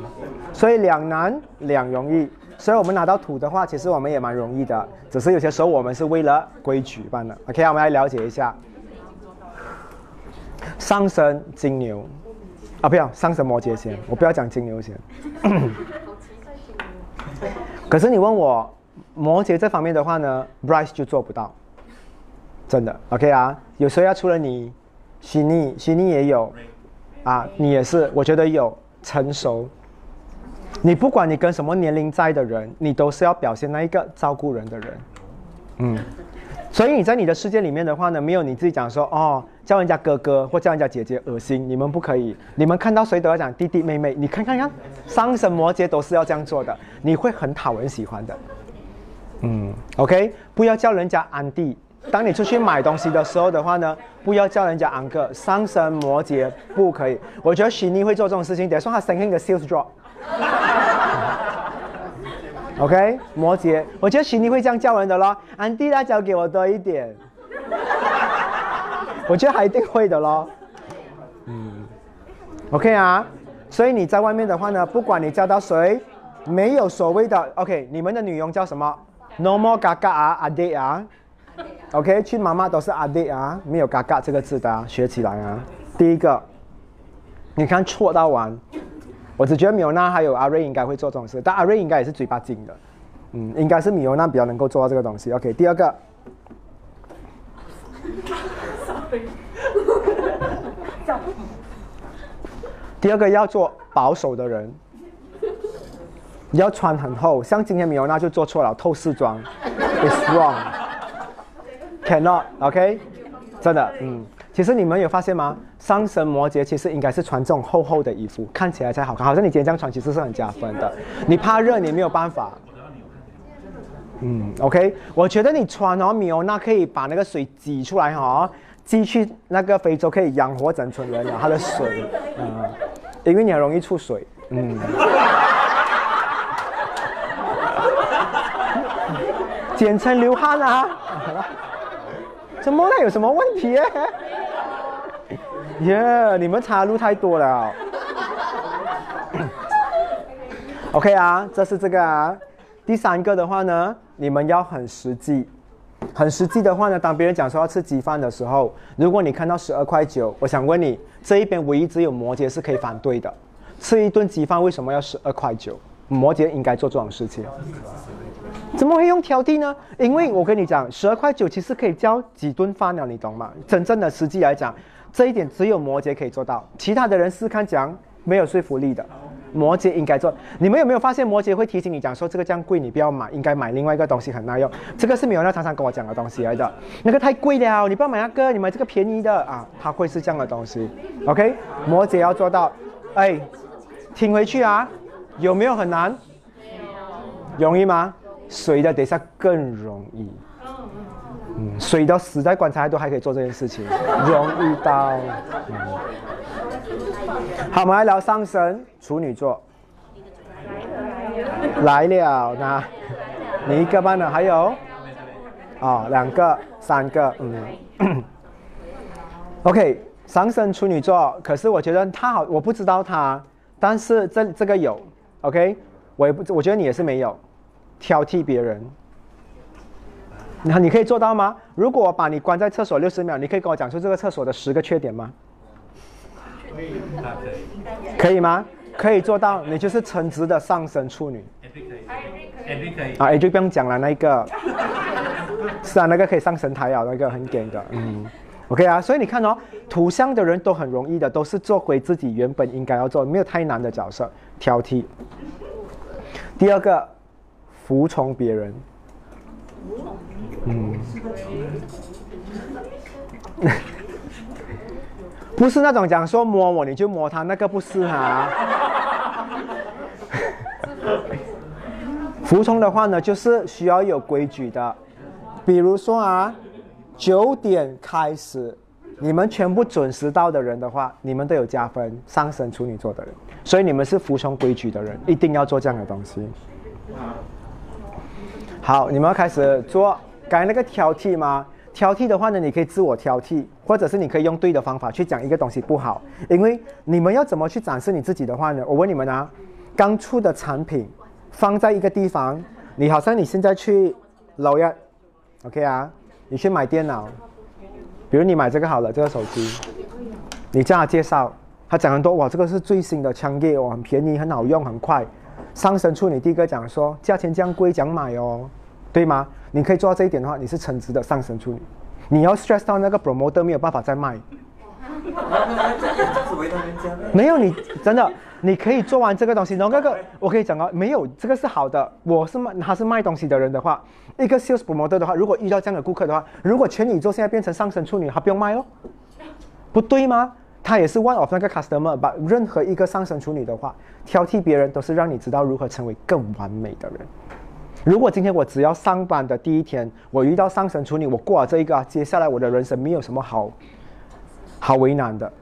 所以两难两容易。所以我们拿到土的话，其实我们也蛮容易的，只是有些时候我们是为了规矩办的。OK，我们来了解一下。上升金牛，啊，不要上升摩羯先，我不要讲金牛先。可是你问我摩羯这方面的话呢，Bryce 就做不到，真的。OK 啊，有时候要除了你，悉尼，悉尼也有，啊，你也是，我觉得有成熟。你不管你跟什么年龄在的人，你都是要表现那一个照顾人的人，嗯。所以你在你的世界里面的话呢，没有你自己讲说哦，叫人家哥哥或叫人家姐姐恶心，你们不可以。你们看到谁都要讲弟弟妹妹。你看看看，上神摩羯都是要这样做的，你会很讨人喜欢的。嗯，OK，不要叫人家安弟。当你出去买东西的时候的话呢，不要叫人家安哥。上升摩羯不可以。我觉得许妮会做这种事情，等于说他生一个 sales drop。OK，摩羯，我觉得许妮会这样叫人的咯。安迪，他交给我多一点。我觉得他一定会的咯。嗯，OK 啊，所以你在外面的话呢，不管你叫到谁，没有所谓的 OK，你们的女佣叫什么？No more 嘎嘎啊，阿弟啊。OK，去妈妈都是阿弟啊，没有嘎嘎这个字的，学起来啊。第一个，你看错到完。我只觉得米欧娜还有阿瑞应该会做这种事，但阿瑞应该也是嘴巴紧的，嗯，应该是米欧娜比较能够做到这个东西。OK，第二个，第二个要做保守的人，你要穿很厚，像今天米欧娜就做错了，透视装，it's wrong，cannot，OK，真的，嗯。其实你们有发现吗？上升摩羯其实应该是穿这种厚厚的衣服，看起来才好看。好像你今天这样穿，其实是很加分的。你怕热，你没有办法。嗯，OK，我觉得你穿哦米欧那可以把那个水挤出来哈，寄去那个非洲可以养活整村人了。它的水，嗯，因为你很容易出水。嗯。简称流汗啊？怎么了？有什么问题？耶！你们插入太多了。OK 啊，这是这个啊。第三个的话呢，你们要很实际。很实际的话呢，当别人讲说要吃鸡饭的时候，如果你看到十二块九，我想问你，这一边唯一只有摩羯是可以反对的。吃一顿鸡饭为什么要十二块九？摩羯应该做这种事情。怎么会用挑剔呢？因为我跟你讲，十二块九其实可以交几顿饭了，你懂吗？真正的实际来讲。这一点只有摩羯可以做到，其他的人试看讲没有说服力的。摩羯应该做。你们有没有发现摩羯会提醒你讲说这个这样贵，你不要买，应该买另外一个东西很耐用。这个是米欧娜常常跟我讲的东西来的。那个太贵了，你不要买那个，你买这个便宜的啊。他会是这样的东西。OK，摩羯要做到，哎，听回去啊，有没有很难？容易吗？水的等下更容易。嗯，水的死在棺材都还可以做这件事情，容易到。好，我们来聊上升处女座。来了，那你一个班的还有？哦，两个、三个，嗯。OK，上升处女座，可是我觉得他好，我不知道他，但是这这个有，OK，我也不，我觉得你也是没有，挑剔别人。那你可以做到吗？如果我把你关在厕所六十秒，你可以跟我讲出这个厕所的十个缺点吗？可以，可以吗？可以做到，你就是称职的上升处女。啊，A 就不用讲了，那一个，是啊，那个可以上神台啊，那个很给的，嗯，OK 啊，所以你看哦，土象的人都很容易的，都是做回自己原本应该要做，没有太难的角色，挑剔。第二个，服从别人。嗯，不是那种讲说摸我你就摸他，那个不是哈。服从的话呢，就是需要有规矩的，比如说啊，九点开始你们全部准时到的人的话，你们都有加分。上升处女座的人，所以你们是服从规矩的人，一定要做这样的东西。好，你们要开始做刚才那个挑剔吗？挑剔的话呢，你可以自我挑剔，或者是你可以用对的方法去讲一个东西不好。因为你们要怎么去展示你自己的话呢？我问你们啊，刚出的产品放在一个地方，你好像你现在去楼呀，OK 啊，你去买电脑，比如你买这个好了，这个手机，你叫他介绍，他讲很多哇，这个是最新的枪械哦，很便宜，很好用，很快。上升处你第一个讲说，价钱这样贵，讲买哦，对吗？你可以做到这一点的话，你是称职的上升处女。你要 stress 到那个 promoter 没有办法再卖，没有你真的，你可以做完这个东西，然后那个我可以讲啊，没有这个是好的，我是卖他是卖东西的人的话，一个 sales promoter 的话，如果遇到这样的顾客的话，如果全宇宙现在变成上升处女，他不用卖哦，不对吗？他也是 one of 那个 customer，把任何一个上升处女的话，挑剔别人都是让你知道如何成为更完美的人。如果今天我只要上班的第一天，我遇到上升处女，我过了这一个，接下来我的人生没有什么好好为难的，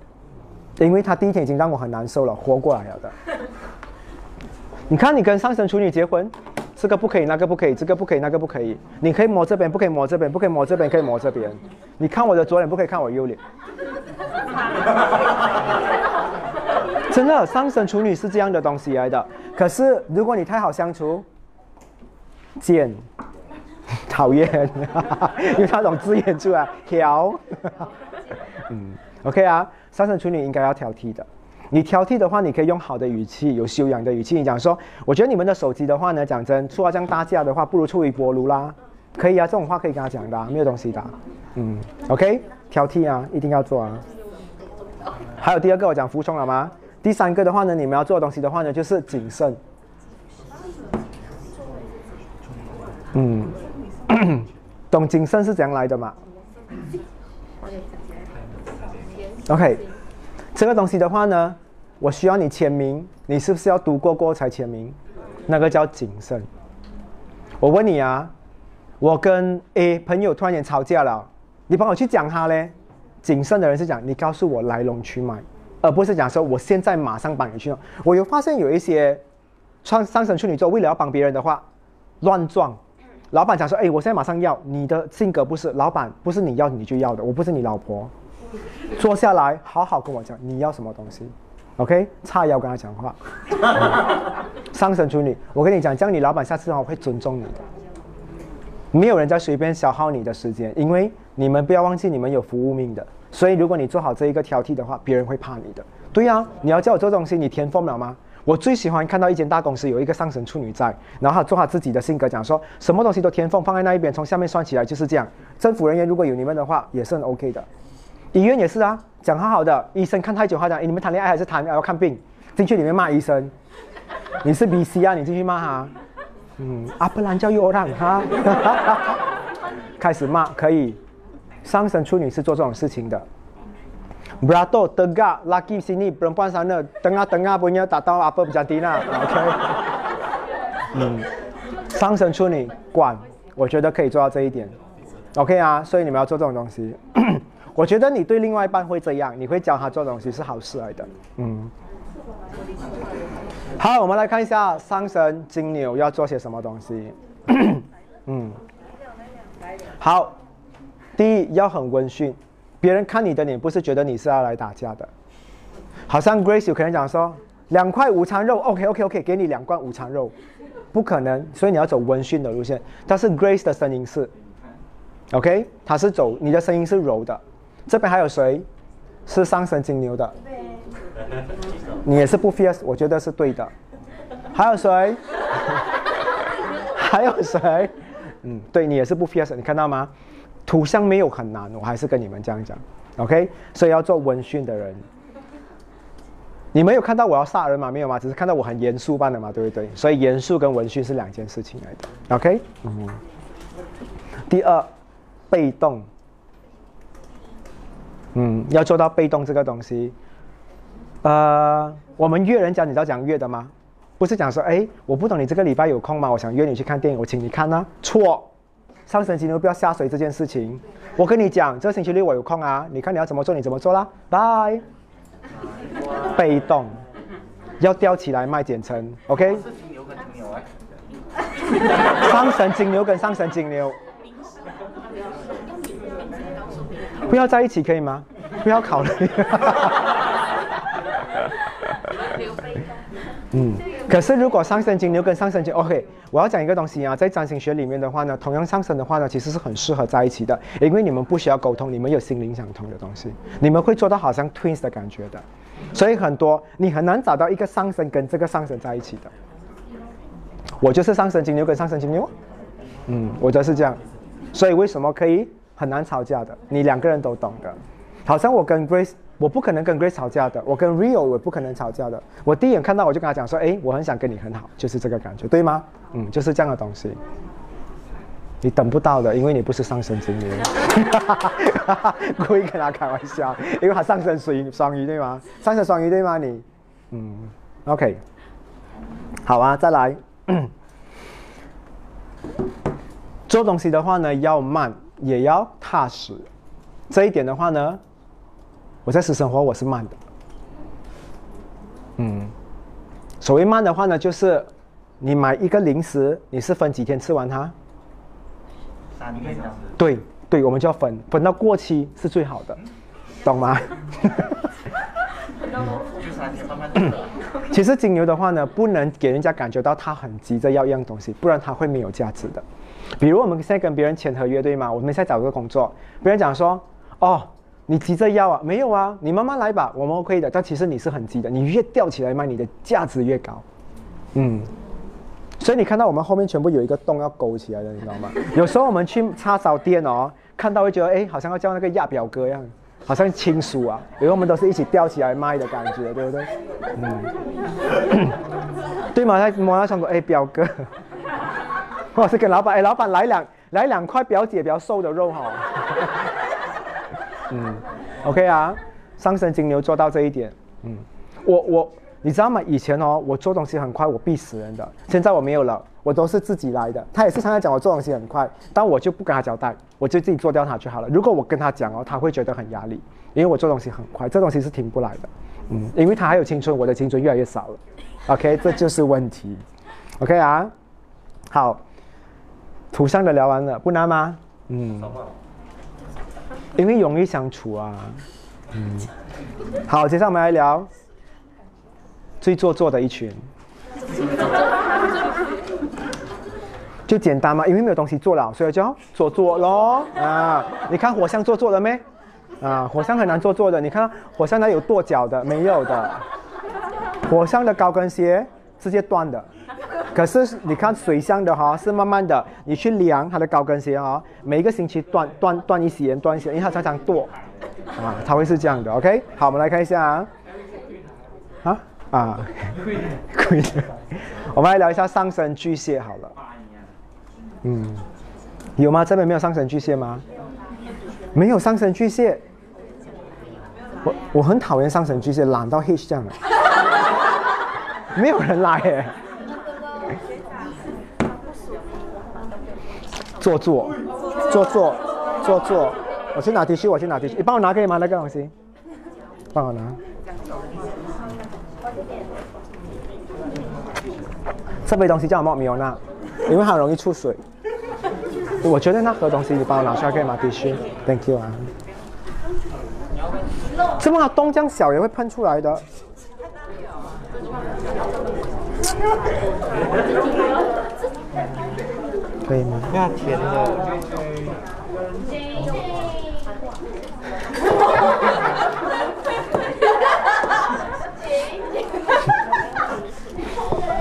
因为他第一天已经让我很难受了，活过来了的。你看，你跟上升处女结婚，这个不可以，那个不可以，这个不可以，那个不可以，你可以摸这边，不可以摸这边，不可以摸这边，可以摸这边。你看我的左脸，不可以看我右脸。真的，上升处女是这样的东西来的。可是如果你太好相处，贱，讨厌，用那种字眼出来挑，嗯，OK 啊，上升处女应该要挑剔的。你挑剔的话，你可以用好的语气，有修养的语气，你讲说，我觉得你们的手机的话呢，讲真，出了这样大价的话，不如出微波炉啦，可以啊，这种话可以跟他讲的，没有东西的，嗯，OK，挑剔啊，一定要做啊。还有第二个，我讲服从了吗？第三个的话呢，你们要做的东西的话呢，就是谨慎。嗯，懂谨慎是怎样来的吗？OK，这个东西的话呢，我需要你签名，你是不是要读过过才签名？那个叫谨慎。我问你啊，我跟 A 朋友突然间吵架了，你帮我去讲他嘞？谨慎的人是讲，你告诉我来龙去脉，而不是讲说我现在马上帮你去弄。我有发现有一些上上升处女座，为了要帮别人的话，乱撞。老板讲说：“哎，我现在马上要你的性格不是老板，不是你要你就要的，我不是你老婆。坐下来，好好跟我讲你要什么东西，OK？叉腰跟他讲话。上升处女，我跟你讲，这样你老板下次我会尊重你的。没有人在随便消耗你的时间，因为你们不要忘记你们有服务命的，所以如果你做好这一个挑剔的话，别人会怕你的。对呀，你要叫我做东西，你填封了吗？”我最喜欢看到一间大公司有一个上升处女在，然后他做他自己的性格，讲说什么东西都填缝放在那一边，从下面算起来就是这样。政府人员如果有你们的话，也是很 OK 的。医院也是啊，讲好好的。医生看太久，他讲，哎，你们谈恋爱还是谈要看病？进去里面骂医生，你是 BC 啊，你进去骂他。嗯，阿不然叫又让哈，开始骂可以。上升处女是做这种事情的。Berato tegak laki sini perempuan sana tengah-tengah punya tak tahu apa berjantina OK 嗯上升处女管我觉得可以做到这一点。OK 啊所以你们要做这种东西。我觉得你对另外一半会这样你会教他做东西是好事来的。嗯。好我们来看一下上升金牛要做些什么东西。嗯。好第一要很温驯。别人看你的脸，不是觉得你是要来打架的。好像 Grace 有可能讲说，两块午餐肉，OK OK OK，给你两罐午餐肉，不可能，所以你要走温驯的路线。但是 Grace 的声音是，OK，他是走，你的声音是柔的。这边还有谁是上升金牛的？你也是不 fierce，我觉得是对的。还有谁？还有谁？嗯，对你也是不 fierce，你看到吗？图像没有很难，我还是跟你们这样讲，OK？所以要做温驯的人。你们有看到我要杀人吗？没有吗？只是看到我很严肃般的嘛，对不对？所以严肃跟温驯是两件事情来的，OK？嗯。第二，被动。嗯，要做到被动这个东西。呃，我们约人家，你知道讲约的吗？不是讲说，哎，我不懂你这个礼拜有空吗？我想约你去看电影，我请你看呢。错。上神金牛不要下水这件事情。我跟你讲，这个星期六我有空啊，你看你要怎么做你怎么做啦，拜。被动，要吊起来卖简称，OK？上神金牛跟上神金牛，不要在一起可以吗？不要考虑。嗯，可是如果上升金牛跟上升金，OK，我要讲一个东西啊，在占星学里面的话呢，同样上升的话呢，其实是很适合在一起的，因为你们不需要沟通，你们有心灵相通的东西，你们会做到好像 twins 的感觉的，所以很多你很难找到一个上升跟这个上升在一起的。我就是上升金牛跟上升金牛，嗯，我就是这样，所以为什么可以很难吵架的？你两个人都懂的，好像我跟 Grace。我不可能跟 Grace 吵架的，我跟 Rio 我不可能吵架的。我第一眼看到我就跟他讲说，哎，我很想跟你很好，就是这个感觉，对吗？嗯，就是这样的东西。你等不到的，因为你不是上升金牛。故意跟他开玩笑，因为他上升水双鱼对吗？上升双鱼对吗？你，嗯，OK，好啊，再来。做东西的话呢，要慢，也要踏实。这一点的话呢。我在私生活我是慢的，嗯，所谓慢的话呢，就是你买一个零食，你是分几天吃完它？三天。对对，我们就要分分到过期是最好的，懂吗？其实金牛的话呢，不能给人家感觉到他很急着要一样东西，不然他会没有价值的。比如我们现在跟别人签合约，对吗？我们现在找个工作，别人讲说，哦。你急着要啊？没有啊，你慢慢来吧，我们 OK 的。但其实你是很急的，你越吊起来卖，你的价值越高。嗯，所以你看到我们后面全部有一个洞要勾起来的，你知道吗？有时候我们去叉烧店哦，看到会觉得哎，好像要叫那个亚表哥一样，好像亲属啊，因为我们都是一起吊起来卖的感觉，对不对？嗯，对吗？在摩拉上说，哎，表哥，我是跟老板，哎，老板来两来两块表姐比较瘦的肉哈。嗯，OK 啊，上升金牛做到这一点。嗯，我我你知道吗？以前哦，我做东西很快，我逼死人的。现在我没有了，我都是自己来的。他也是常常讲我做东西很快，但我就不跟他交代，我就自己做掉他就好了。如果我跟他讲哦，他会觉得很压力，因为我做东西很快，这东西是停不来的。嗯，因为他还有青春，我的青春越来越少了。OK，这就是问题。OK 啊，好，图像的聊完了，不难吗？嗯。因为容易相处啊，嗯，好，接下来我们来聊最做作的一群，就简单嘛，因为没有东西做了，所以就做作咯啊！你看火象做作了没？啊，火象很难做作的，你看火象它有跺脚的，没有的，火象的高跟鞋直接断的。可是你看水箱的哈，是慢慢的，你去量它的高跟鞋哈，每一个星期断断断一些，断一些，因为它常常剁，啊，它会是这样的，OK？好，我们来看一下啊，啊啊，可以的，我们来聊一下上升巨蟹好了，嗯，有吗？这边没有上升巨蟹吗？没有上升巨蟹，我我很讨厌上升巨蟹，懒到 H 这样的，没有人来耶。做作，做作，做作。我去拿 T 恤，我去拿 T 恤。你帮我拿可以吗？那个东西，帮我拿。这杯东西叫什么？米欧娜，因为很容易出水。我觉得那盒东西你帮我拿出来可以吗？T 恤，Thank you 啊。这么洞这样小也会喷出来的。可以吗？要甜的。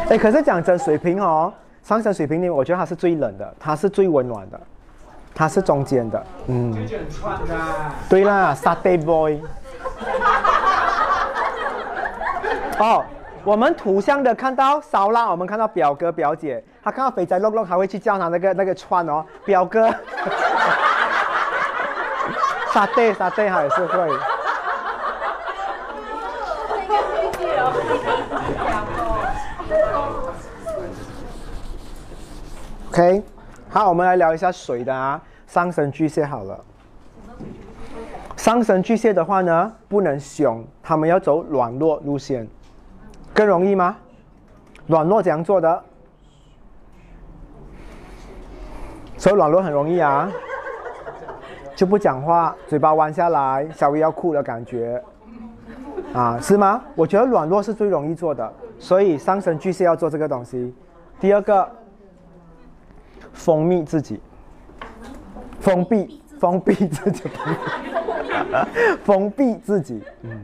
哎，可是讲真，水瓶哦，上升水瓶里，我觉得它是最冷的，它是最温暖的，它是中间的，嗯。对啦，Saturday Boy。哦。我们图像的看到烧腊，我们看到表哥表姐，他看到肥仔肉肉，他会去叫他那个那个串哦，表哥。沙爹沙爹，他也是会。OK，好，我们来聊一下水的啊，上升巨蟹好了。上升巨蟹的话呢，不能凶，他们要走软弱路线，更容易吗？软弱怎样做的？所以软弱很容易啊，就不讲话，嘴巴弯下来，稍微要哭的感觉，啊，是吗？我觉得软弱是最容易做的，所以上神巨蟹要做这个东西。第二个，封闭自己，封闭，封闭自己，封闭自己。嗯，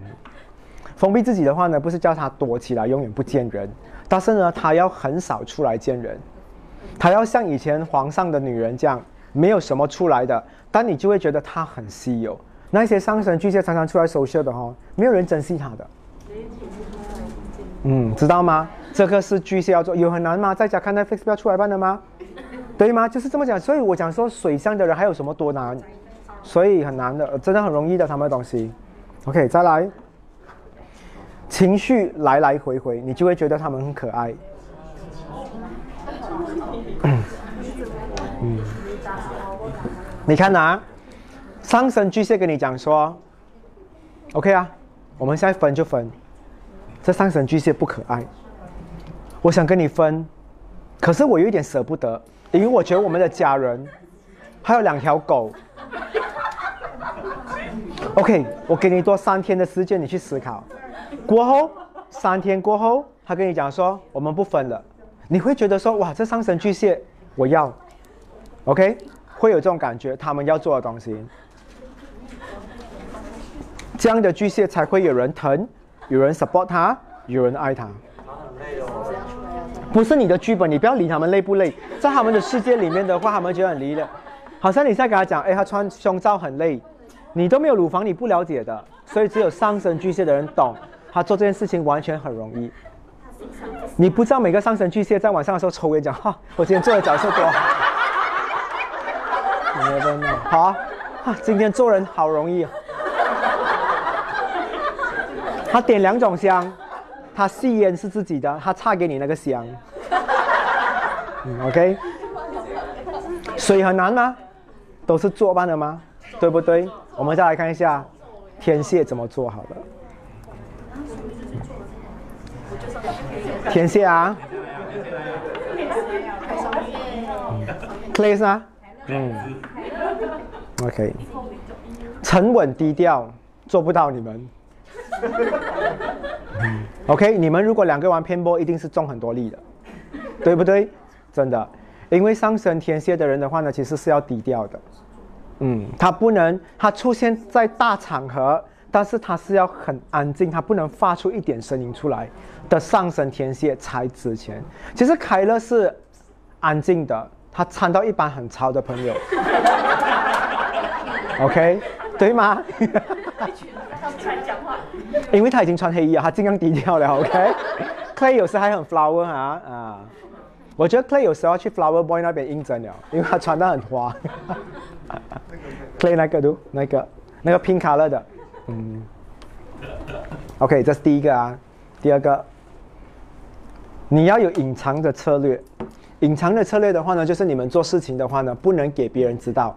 封闭自己的话呢，不是叫他躲起来，永远不见人，但是呢，他要很少出来见人。她要像以前皇上的女人这样，没有什么出来的，但你就会觉得他很稀有。那些上神巨蟹常常出来收秀的哈，没有人珍惜他的。嗯，知道吗？这个是巨蟹要做，有很难吗？在家看 Netflix 不要出来办的吗？对吗？就是这么讲。所以我讲说水象的人还有什么多难？所以很难的，真的很容易的他们的东西。OK，再来，情绪来来回回，你就会觉得他们很可爱。你看呐，上升巨蟹跟你讲说，OK 啊，我们现在分就分。这上升巨蟹不可爱，我想跟你分，可是我有一点舍不得，因为我觉得我们的家人还有两条狗。OK，我给你多三天的时间，你去思考。过后三天过后，他跟你讲说，我们不分了。你会觉得说哇，这上升巨蟹我要，OK，会有这种感觉，他们要做的东西，这样的巨蟹才会有人疼，有人 support 他，有人爱他。不是你的剧本，你不要理他们累不累，在他们的世界里面的话，他们觉得很离的。好像你在跟他讲，哎，他穿胸罩很累，你都没有乳房，你不了解的，所以只有上升巨蟹的人懂，他做这件事情完全很容易。你不知道每个上升巨蟹在晚上的时候抽烟讲哈，我今天做的角色多好，好啊，今天做人好容易啊。他点两种香，他吸烟是自己的，他差给你那个香。OK，水很难吗？都是做伴的吗？对不对？我们再来看一下天蝎怎么做好了。天蝎啊，Clay 啊，嗯，OK，沉稳低调，做不到你们。OK，你们如果两个玩偏波，一定是中很多力的，对不对？真的，因为上升天蝎的人的话呢，其实是要低调的。嗯，他不能，他出现在大场合。但是他是要很安静，他不能发出一点声音出来的上升天蝎才值钱。其实凯勒是安静的，他掺到一般很吵的朋友。OK，对吗？因为他已经穿黑衣了，他尽量低调了。OK，Clay 有时还很 flower 啊啊！我觉得 Clay 有时候去 flower boy 那边应征了，因为他穿的很花。Clay 那个都那个那个 pink color 的。嗯，OK，这是第一个啊。第二个，你要有隐藏的策略。隐藏的策略的话呢，就是你们做事情的话呢，不能给别人知道。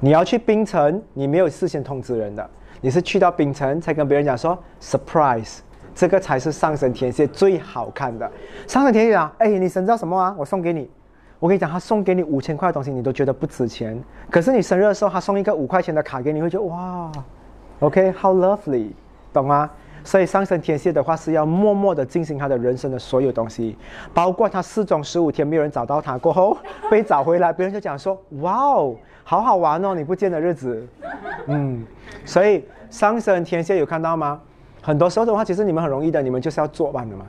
你要去冰城，你没有事先通知人的，你是去到冰城才跟别人讲说 surprise，这个才是上升天蝎最好看的。上升天蝎啊，哎，你生日什么啊？我送给你。我跟你讲，他送给你五千块东西，你都觉得不值钱。可是你生日的时候，他送一个五块钱的卡给你，会觉得哇。OK，how lovely，懂吗？所以上升天蝎的话是要默默的进行他的人生的所有东西，包括他失踪十五天没有人找到他过后 被找回来，别人就讲说：哇哦，好好玩哦，你不见的日子。嗯，所以上升天蝎有看到吗？很多时候的话，其实你们很容易的，你们就是要做伴的嘛。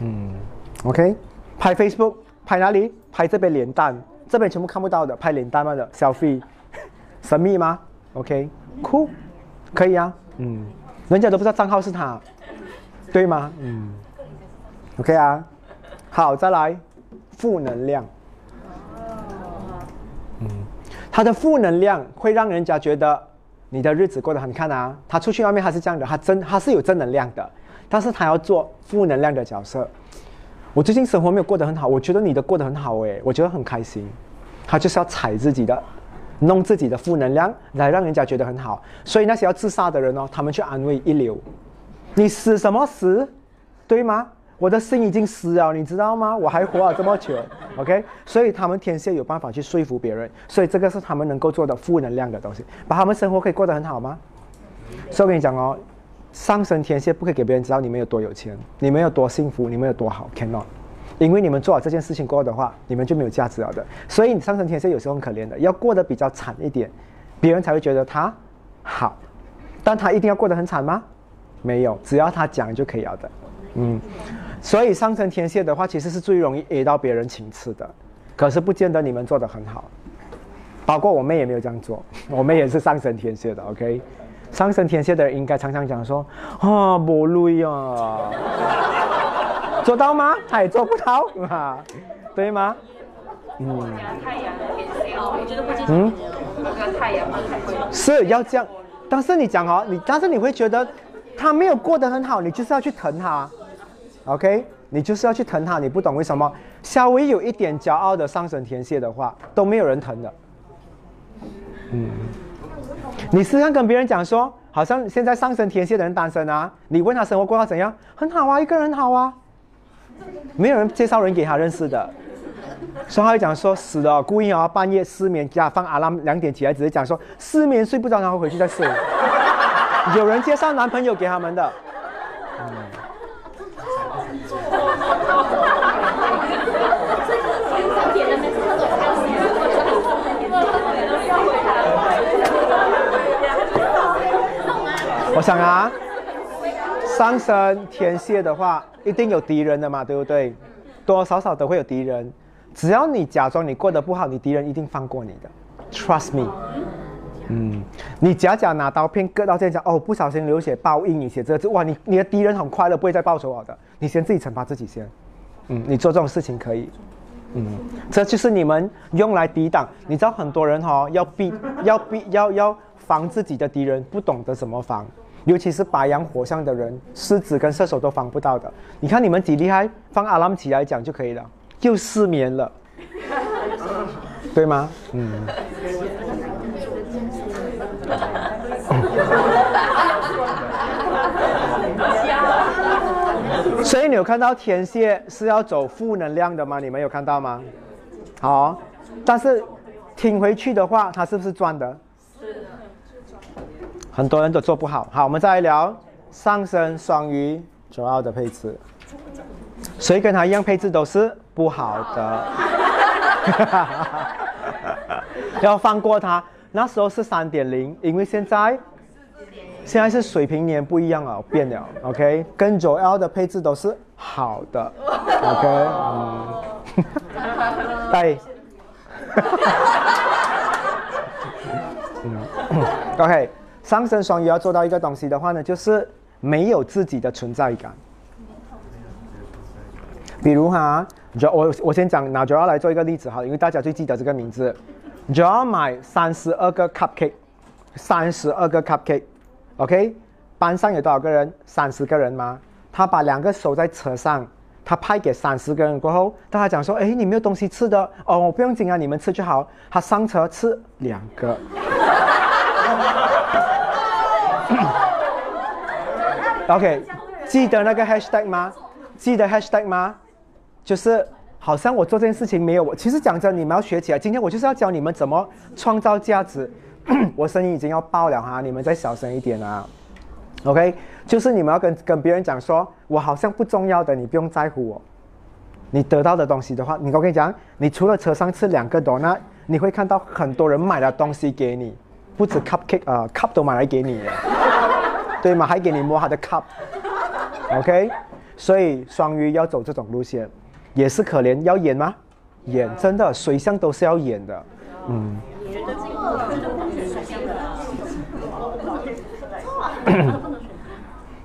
嗯，OK，拍 Facebook，拍哪里？拍这边脸蛋，这边全部看不到的，拍脸蛋嘛的 selfie，神秘吗？OK，cool。可以啊，嗯，人家都不知道账号是他，对吗？嗯，OK 啊，好，再来，负能量，嗯，他的负能量会让人家觉得你的日子过得很看啊。他出去外面他是这样的，他真他是有正能量的，但是他要做负能量的角色。我最近生活没有过得很好，我觉得你的过得很好诶，我觉得很开心。他就是要踩自己的，弄自己的负能量来让人家觉得很好。所以那些要自杀的人哦，他们去安慰一流，你死什么死，对吗？我的心已经死了，你知道吗？我还活了这么久，OK？所以他们天蝎有办法去说服别人，所以这个是他们能够做的负能量的东西，把他们生活可以过得很好吗？所以我跟你讲哦，上升天蝎不可以给别人知道你们有多有钱，你们有多幸福，你们有多好，cannot，因为你们做好这件事情过后的话，你们就没有价值了的。所以你上升天蝎有时候很可怜的，要过得比较惨一点，别人才会觉得他好，但他一定要过得很惨吗？没有，只要他讲就可以了的，嗯。所以上升天蝎的话，其实是最容易 A 到别人情次的，可是不见得你们做得很好。包括我妹也没有这样做，我妹也是上升天蝎的，OK。上升天蝎的人应该常常讲说啊，不累啊，做到吗？他也做不到啊，对吗？嗯。嗯。太阳是要这样，但是你讲哦，你但是你会觉得他没有过得很好，你就是要去疼他。OK，你就是要去疼他，你不懂为什么？稍微有一点骄傲的上升天蝎的话，都没有人疼的。嗯，你时常跟别人讲说，好像现在上升天蝎的人单身啊，你问他生活过得怎样？很好啊，一个人好啊，没有人介绍人给他认识的。所以他就讲说死了，故意啊半夜失眠，加放阿拉两点起来，只是讲说失眠睡不着，然后回去再睡。有人介绍男朋友给他们的。我想啊，上升天蝎的话，一定有敌人的嘛，对不对？多多少少都会有敌人。只要你假装你过得不好，你敌人一定放过你的。Trust me。嗯，你假假拿刀片割到这样，哦，不小心流血报应，你写这个字，哇，你你的敌人很快乐，不会再报仇我的。你先自己惩罚自己先。嗯，你做这种事情可以。嗯，这就是你们用来抵挡。你知道很多人哈，要避要避要要防自己的敌人，不懂得怎么防。尤其是白羊火象的人，狮子跟射手都防不到的。你看你们几厉害，放阿拉姆起来讲就可以了，又失眠了，对吗？嗯。所以你有看到天蝎是要走负能量的吗？你们有看到吗？好，但是听回去的话，他是不是赚的？很多人都做不好。好，我们再来聊上升双鱼主要的配置。谁跟他一样配置都是不好的。要放过他。那时候是三点零，因为现在现在是水平年不一样了，变了。OK，跟九 L 的配置都是好的。OK，嗯，对。嗯，OK。上升双鱼要做到一个东西的话呢，就是没有自己的存在感。比如哈，就我我先讲拿 j o 来做一个例子哈，因为大家最记得这个名字。j o 买三十二个 cupcake，三十二个 cupcake，OK？班上有多少个人？三十个人吗？他把两个手在车上，他派给三十个人过后，大家讲说：“哎，你没有东西吃的哦，我不用紧啊，你们吃就好。”他上车吃两个。OK，记得那个 hashtag 吗？记得 hashtag 吗？就是好像我做这件事情没有我。其实讲真，你们要学起来。今天我就是要教你们怎么创造价值。我声音已经要爆了哈，你们再小声一点啊。OK，就是你们要跟跟别人讲说，我好像不重要的，你不用在乎我。你得到的东西的话，你我跟你讲，你除了车上吃两个多，那你会看到很多人买了东西给你。不止 cupcake 啊，cup 都买来给你，对吗？还给你摸他的 cup，OK？所以双鱼要走这种路线，也是可怜，要演吗？演，真的，水象都是要演的，嗯。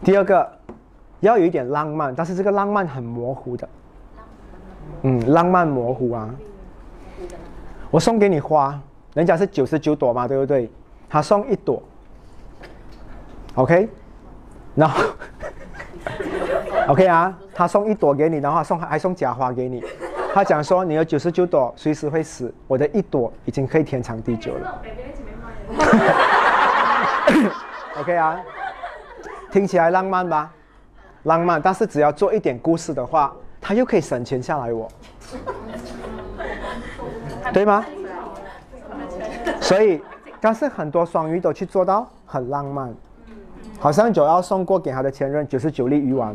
第二个，要有一点浪漫，但是这个浪漫很模糊的，嗯，浪漫模糊啊。我送给你花，人家是九十九朵嘛，对不对？他送一朵，OK，然后 OK 啊，他送一朵给你，然后送还送假花给你他讲说你有九十九朵随时会死，我的一朵已经可以天长地久了。OK 啊，听起来浪漫吧？浪漫，但是只要做一点故事的话，他又可以省钱下来我，对吗？所以，但是很多双鱼都去做到很浪漫，好像就要送过给他的前任九十九粒鱼丸，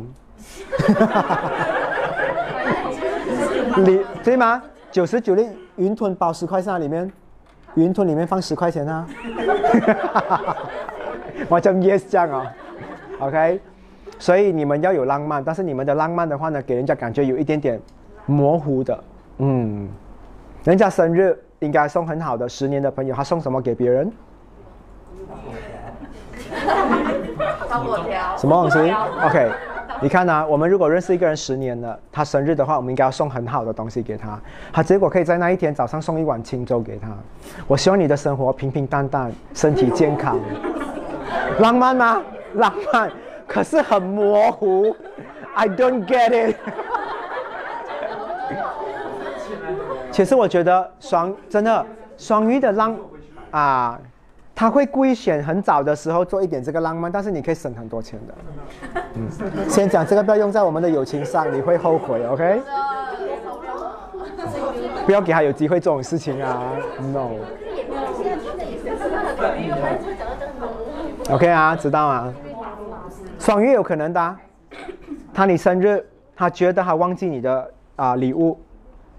你对吗？九十九粒云吞包十块钱里面，云吞里面放十块钱啊，我叫 yes 这样啊，OK，所以你们要有浪漫，但是你们的浪漫的话呢，给人家感觉有一点点模糊的，嗯，人家生日应该送很好的，十年的朋友，他送什么给别人？放果条。什么东西？OK，你看啊，我们如果认识一个人十年了，他生日的话，我们应该要送很好的东西给他。他结果可以在那一天早上送一碗清粥给他。我希望你的生活平平淡淡，身体健康。浪漫吗？浪漫，可是很模糊。I don't get it。其实我觉得双真的双鱼的浪啊，他会故意选很早的时候做一点这个浪漫，但是你可以省很多钱的。嗯，先讲这个不要用在我们的友情上，你会后悔，OK？不要给他有机会这种事情啊，No。OK 啊，知道啊？双鱼有可能的、他你生日，他觉得他忘记你的啊、礼物，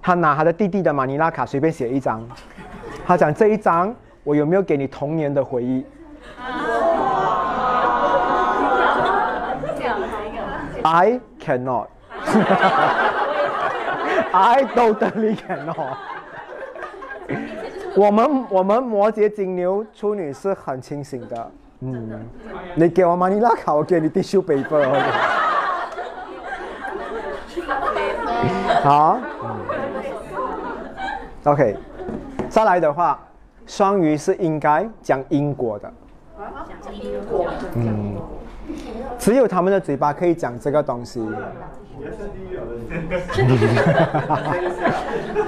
他拿他的弟弟的马尼拉卡随便写一张，他讲这一张我有没有给你童年的回忆？I cannot。I totally cannot 我们我们摩羯、金牛、处女是很清醒的，嗯，你给我马尼拉卡，我给你 tissue paper。好、嗯、，OK，再来的话，双鱼是应该讲因果的，讲因果。嗯，只有他们的嘴巴可以讲这个东西。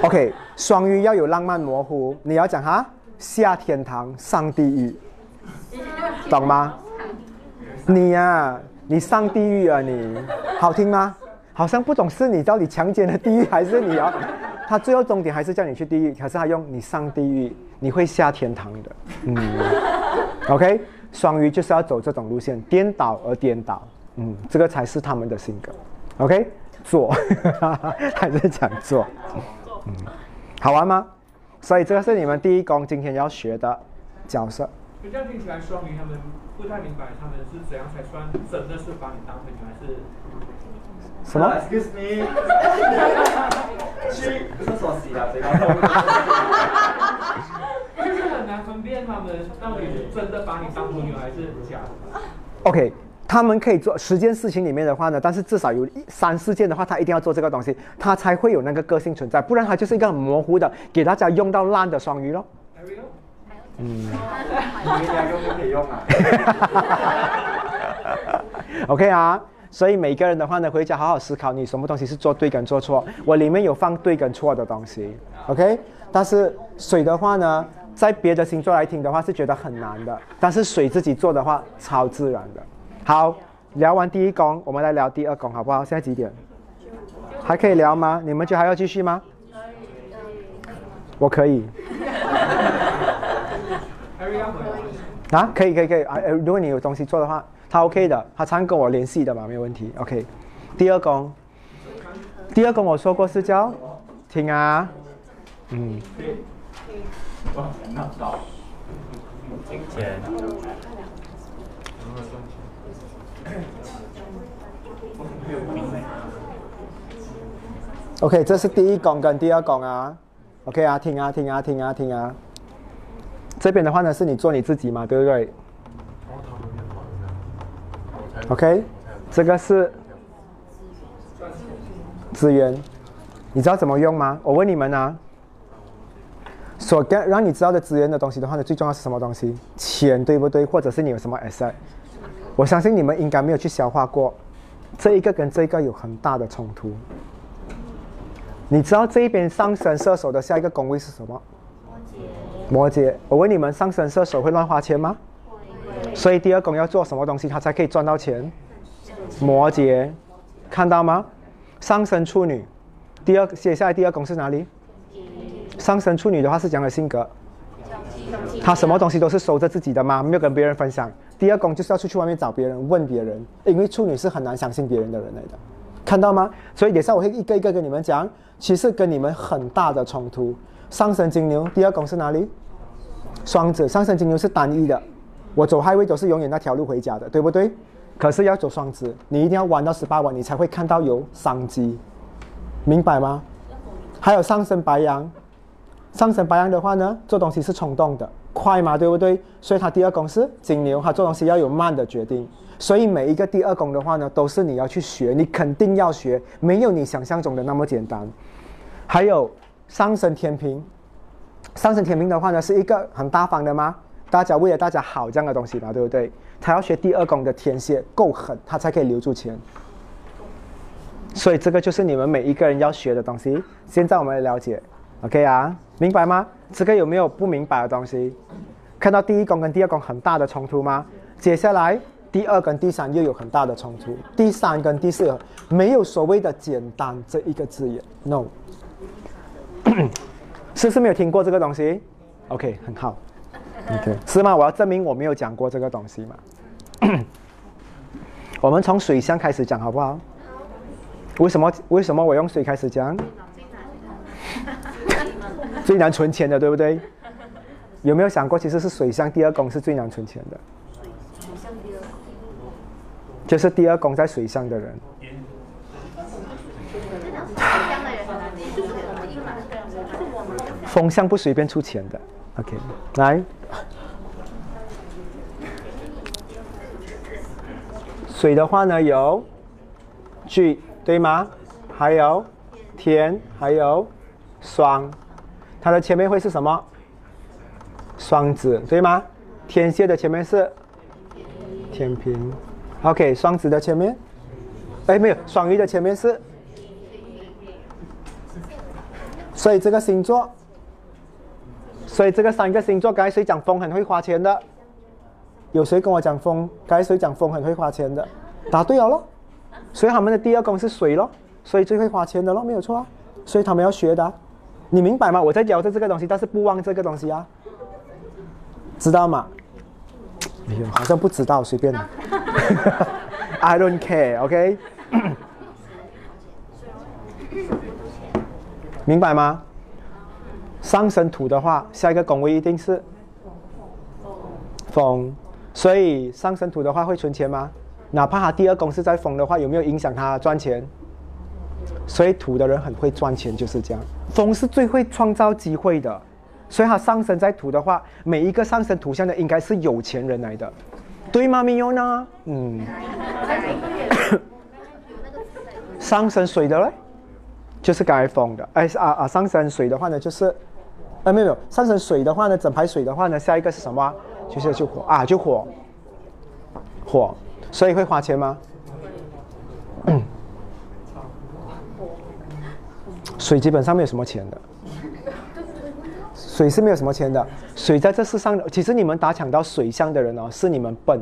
OK，双鱼要有浪漫模糊，你要讲哈下天堂上地狱，懂吗？你呀、你上地狱啊你，好听吗？好像不懂是你到底强奸了地狱还是你要，他最后终点还是叫你去地狱，可是他用你上地狱，你会下天堂的，嗯，OK，双鱼就是要走这种路线，颠倒而颠倒，嗯，这个才是他们的性格，OK，做，还在讲做，嗯，好玩吗？所以这个是你们第一宫今天要学的角色。就这样听起来，双鱼他们不太明白他们是怎样才算真的是把你当朋友，还是什么？？Excuse me，去厕所洗了，谁告诉就是很难分辨他们到底是真的把你当朋友还是假的。OK，他们可以做十件事情里面的话呢，但是至少有一三四件的话，他一定要做这个东西，他才会有那个个性存在，不然他就是一个很模糊的，给大家用到烂的双鱼咯。Ariel，你俩用就可以用啊。OK 啊，所以每个人的话呢，回家好好思考，你什么东西是做对跟做错。我里面有放对跟错的东西，OK。但是水的话呢，在别的星座来听的话是觉得很难的，但是水自己做的话超自然的。好，聊完第一宫，我们来聊第二宫好不好？现在几点？还可以聊吗？你们就还要继续吗？我可以 啊，可以可以可以啊，呃如果你有东西做的话，他 OK 的，他常跟我联系的嘛，没有问题。OK，第二宫，第二宫我说过是叫听啊，嗯，OK，这是第一宫跟第二宫啊。OK 啊，听啊，听啊，听啊，听啊。这边的话呢，是你做你自己嘛，对不对？OK，这个是资源，你知道怎么用吗？我问你们啊，所跟让你知道的资源的东西的话呢，最重要是什么东西？钱，对不对？或者是你有什么 asset？我相信你们应该没有去消化过，这一个跟这一个有很大的冲突。你知道这一边上升射手的下一个宫位是什么？摩羯。我问你们，上升射手会乱花钱吗？所以第二宫要做什么东西，他才可以赚到钱？摩羯，看到吗？上升处女，第二接下来第二宫是哪里？上升处女的话是这样的性格，他什么东西都是收着自己的嘛，没有跟别人分享。第二宫就是要出去外面找别人，问别人，因为处女是很难相信别人的人来的，看到吗？所以等下我会一个一个跟你们讲，其实跟你们很大的冲突。上升金牛，第二宫是哪里？双子，上升金牛是单一的，我走 highway 都是永远那条路回家的，对不对？可是要走双子，你一定要弯到十八弯，你才会看到有商机，明白吗？还有上升白羊，上升白羊的话呢，做东西是冲动的，快嘛，对不对？所以他第二宫是金牛，他做东西要有慢的决定。所以每一个第二宫的话呢，都是你要去学，你肯定要学，没有你想象中的那么简单。还有上升天平，上升天平的话呢，是一个很大方的吗？大家为了大家好这样的东西嘛，对不对？他要学第二宫的天蝎够狠，他才可以留住钱。所以这个就是你们每一个人要学的东西。现在我们来了解，OK 啊？明白吗？这个有没有不明白的东西？看到第一宫跟第二宫很大的冲突吗？接下来第二跟第三又有很大的冲突，第三跟第四没有所谓的简单这一个字眼，no。是不是没有听过这个东西？OK，很好。OK，是吗？我要证明我没有讲过这个东西嘛。我们从水箱开始讲好不好？为什么？为什么我用水开始讲？最难存钱的，对不对？有没有想过，其实是水箱第二宫是最难存钱的？就是第二宫在水象的人。风象不随便出钱的。OK，来。水的话呢，有巨，对吗？还有天，还有双，它的前面会是什么？双子，对吗？天蝎的前面是天平。OK，双子的前面，哎，没有，双鱼的前面是。所以这个星座，所以这个三个星座，刚才谁讲风很会花钱的？有谁跟我讲风？该谁讲风很会花钱的？答对了咯。所以他们的第二宫是水咯，所以最会花钱的咯，没有错啊。所以他们要学的，你明白吗？我在教的这个东西，但是不忘这个东西啊，知道吗？哎呦，好像不知道，随便。I don't care，OK？明白吗？上升土的话，下一个宫位一定是风。所以上升土的话会存钱吗？哪怕他第二宫是在风的话，有没有影响他赚钱？所以土的人很会赚钱，就是这样。风是最会创造机会的，所以他上升在土的话，每一个上升图像的应该是有钱人来的，对吗？没有呢？嗯。上升水的嘞，就是该风的。哎啊啊！上升水的话呢，就是，哎没有没有，上升水的话呢，整排水的话呢，下一个是什么？就是就火啊，就火，火，所以会花钱吗？水基本上没有什么钱的，水是没有什么钱的。水在这世上，其实你们打抢到水箱的人哦，是你们笨。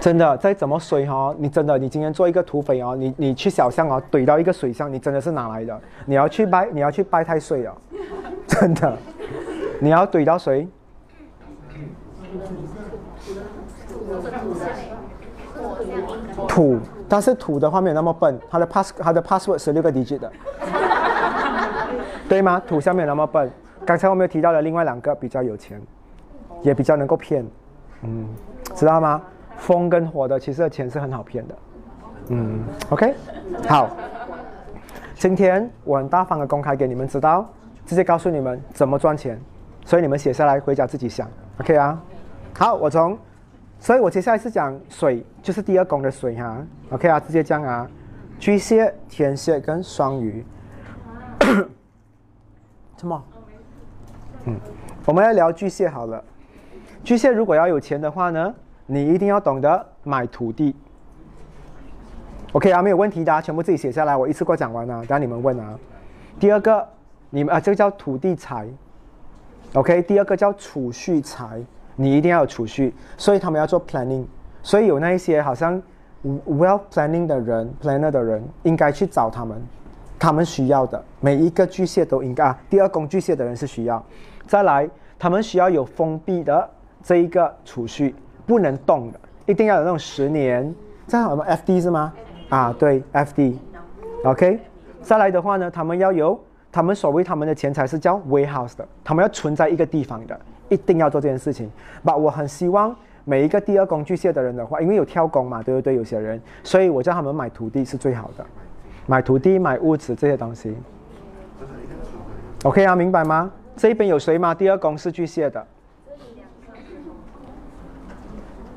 真的，再怎么水哈，你真的，你今天做一个土匪哦，你你去小巷哦，怼到一个水箱，你真的是哪来的？你要去拜，你要去拜太岁哦，真的，你要怼到谁？土，但是土的话没有那么笨，它的 pass 它的 password 是六个 digit 的，对吗？土下面有那么笨，刚才我们有提到的另外两个比较有钱，也比较能够骗，嗯，知道吗？风跟火的其实的钱是很好骗的，嗯，OK，好，今天我很大方的公开给你们知道，直接告诉你们怎么赚钱，所以你们写下来回家自己想，OK 啊？好，我从。所以我接下来是讲水，就是第二宫的水哈，OK 啊，直接讲啊，巨蟹、天蝎跟双鱼，什么？嗯，我们要聊巨蟹好了。巨蟹如果要有钱的话呢，你一定要懂得买土地。OK 啊，没有问题的啊，全部自己写下来，我一次过讲完啊，等下你们问啊。第二个，你们啊，这个叫土地财，OK。第二个叫储蓄财，你一定要有储蓄，所以他们要做 planning，所以有那一些好像 well planning 的人，planner 的人，应该去找他们，他们需要的每一个巨蟹都应该啊。第二宫巨蟹的人是需要，再来，他们需要有封闭的这一个储蓄，不能动的，一定要有那种十年，这样什么 FD 是吗？啊，对，FD，OK。再来的话呢，他们要有他们所谓他们的钱财是叫 warehouse 的，他们要存在一个地方的，一定要做这件事情。把我很希望每一个第二宫巨蟹的人的话，因为有跳工嘛，对不对？有些人，所以我叫他们买土地是最好的，买土地、买屋子这些东西。OK 啊，明白吗？这边有谁吗？第二宫是巨蟹的。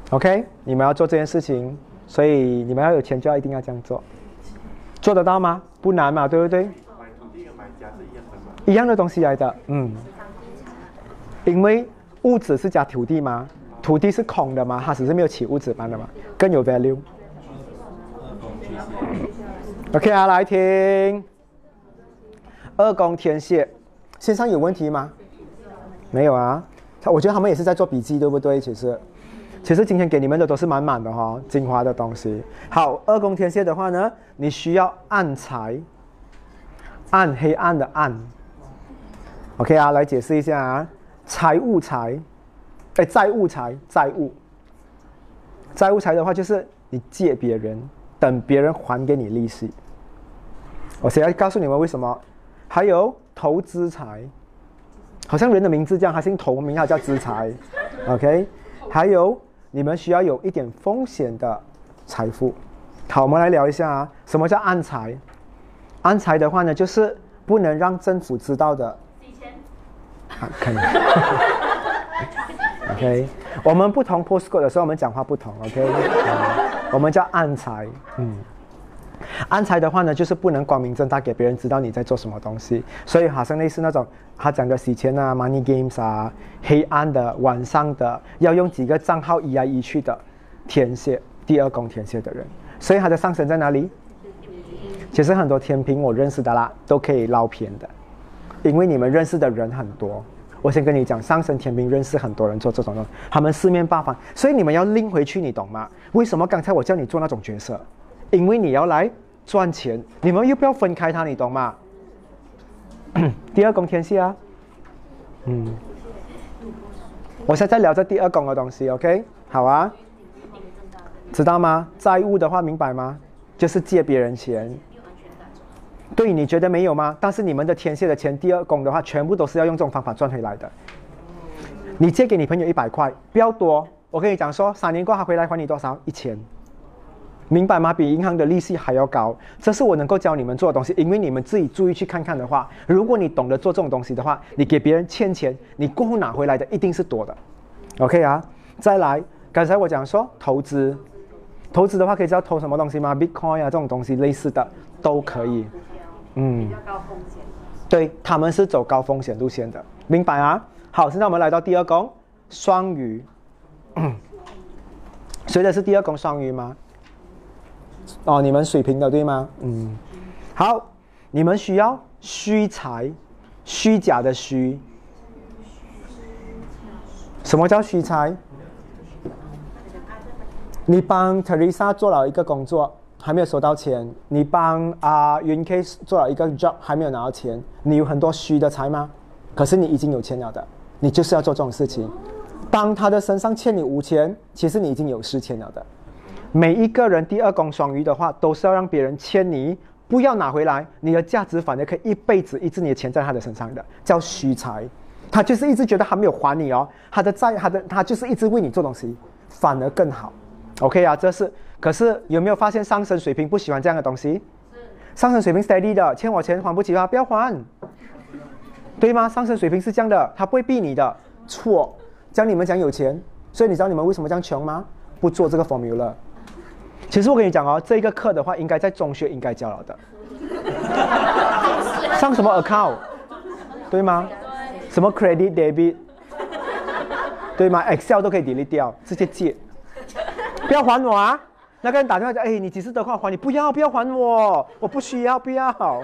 OK，你们要做这件事情。所以你们要有钱，就要一定要这样做，做得到吗？不难嘛，对不对？买土地跟买家是一样的吗？一样的东西来的，嗯。因为物质是加土地吗？土地是空的吗？它只是没有起物质般的嘛，更有 value。OK 啊，来听。二宫天蝎，线上有问题吗？没有啊，他我觉得他们也是在做笔记，对不对？其实。其实今天给你们的都是满满的哈，精华的东西。好，二宫天蝎的话呢，你需要暗财，暗黑暗的暗。OK 啊，来解释一下啊，财务财，哎，债务财，债务，债务财的话就是你借别人，等别人还给你利息。我现在告诉你们为什么。还有投资财，好像人的名字这样，他姓投，名号叫资财。OK，还有。你们需要有一点风险的财富。好，我们来聊一下啊，什么叫暗财？暗财的话呢，就是不能让政府知道的。啊，可以。OK，我们不同 postcode 的时候，我们讲话不同。OK，我们叫暗财。嗯。暗财的话呢，就是不能光明正大给别人知道你在做什么东西，所以好像类似那种他讲的洗钱啊、money games 啊、黑暗的、晚上的，要用几个账号移来移去的天蝎，第二宫天蝎的人，所以他的上升在哪里？其实很多天平我认识的啦，都可以捞偏的，因为你们认识的人很多。我先跟你讲，上升天兵认识很多人做这种东西，他们四面八方，所以你们要拎回去，你懂吗？为什么刚才我叫你做那种角色？因为你要来赚钱，你们又不要分开它，你懂吗？第二宫天蝎啊，嗯，我现在聊这第二宫的东西，OK？好啊，知道吗？债务的话，明白吗？就是借别人钱，对，你觉得没有吗？但是你们的天蝎的钱，第二宫的话，全部都是要用这种方法赚回来的。你借给你朋友一百块，不要多，我跟你讲说，三年过后回来还你多少？一千。明白吗？比银行的利息还要高，这是我能够教你们做的东西。因为你们自己注意去看看的话，如果你懂得做这种东西的话，你给别人欠钱，你过后拿回来的一定是多的。OK 啊，再来，刚才我讲说投资，投资的话可以知道投什么东西吗？Bitcoin 啊这种东西类似的都可以。嗯，比较高风险。对，他们是走高风险路线的，明白啊？好，现在我们来到第二宫，双鱼。谁的是第二宫双鱼吗？哦，你们水平的对吗？嗯，好，你们需要虚财，虚假的虚。什么叫虚财？你帮 Teresa 做了一个工作，还没有收到钱；你帮啊云 K 做了一个 job，还没有拿到钱。你有很多虚的财吗？可是你已经有钱了的，你就是要做这种事情。当他的身上欠你五千，其实你已经有四千了的。每一个人第二宫双鱼的话，都是要让别人欠你，不要拿回来，你的价值反而可以一辈子一直你的钱在他的身上的，叫虚财。他就是一直觉得他没有还你哦，他的债，他的他就是一直为你做东西，反而更好。OK 啊，这是。可是有没有发现上升水平不喜欢这样的东西？上升水平 steady 的，欠我钱还不起啊，不要还，对吗？上升水平是这样的，他不会逼你的。错，教你们讲有钱，所以你知道你们为什么这样穷吗？不做这个 formula。其实我跟你讲哦，这个课的话，应该在中学应该教了的。上什么 account，对吗？什么 credit debit，对吗？Excel 都可以 delete 掉，直接借。不要还我啊！那个人打电话说，哎，你几时得快还你？不要不要还我，我不需要不要。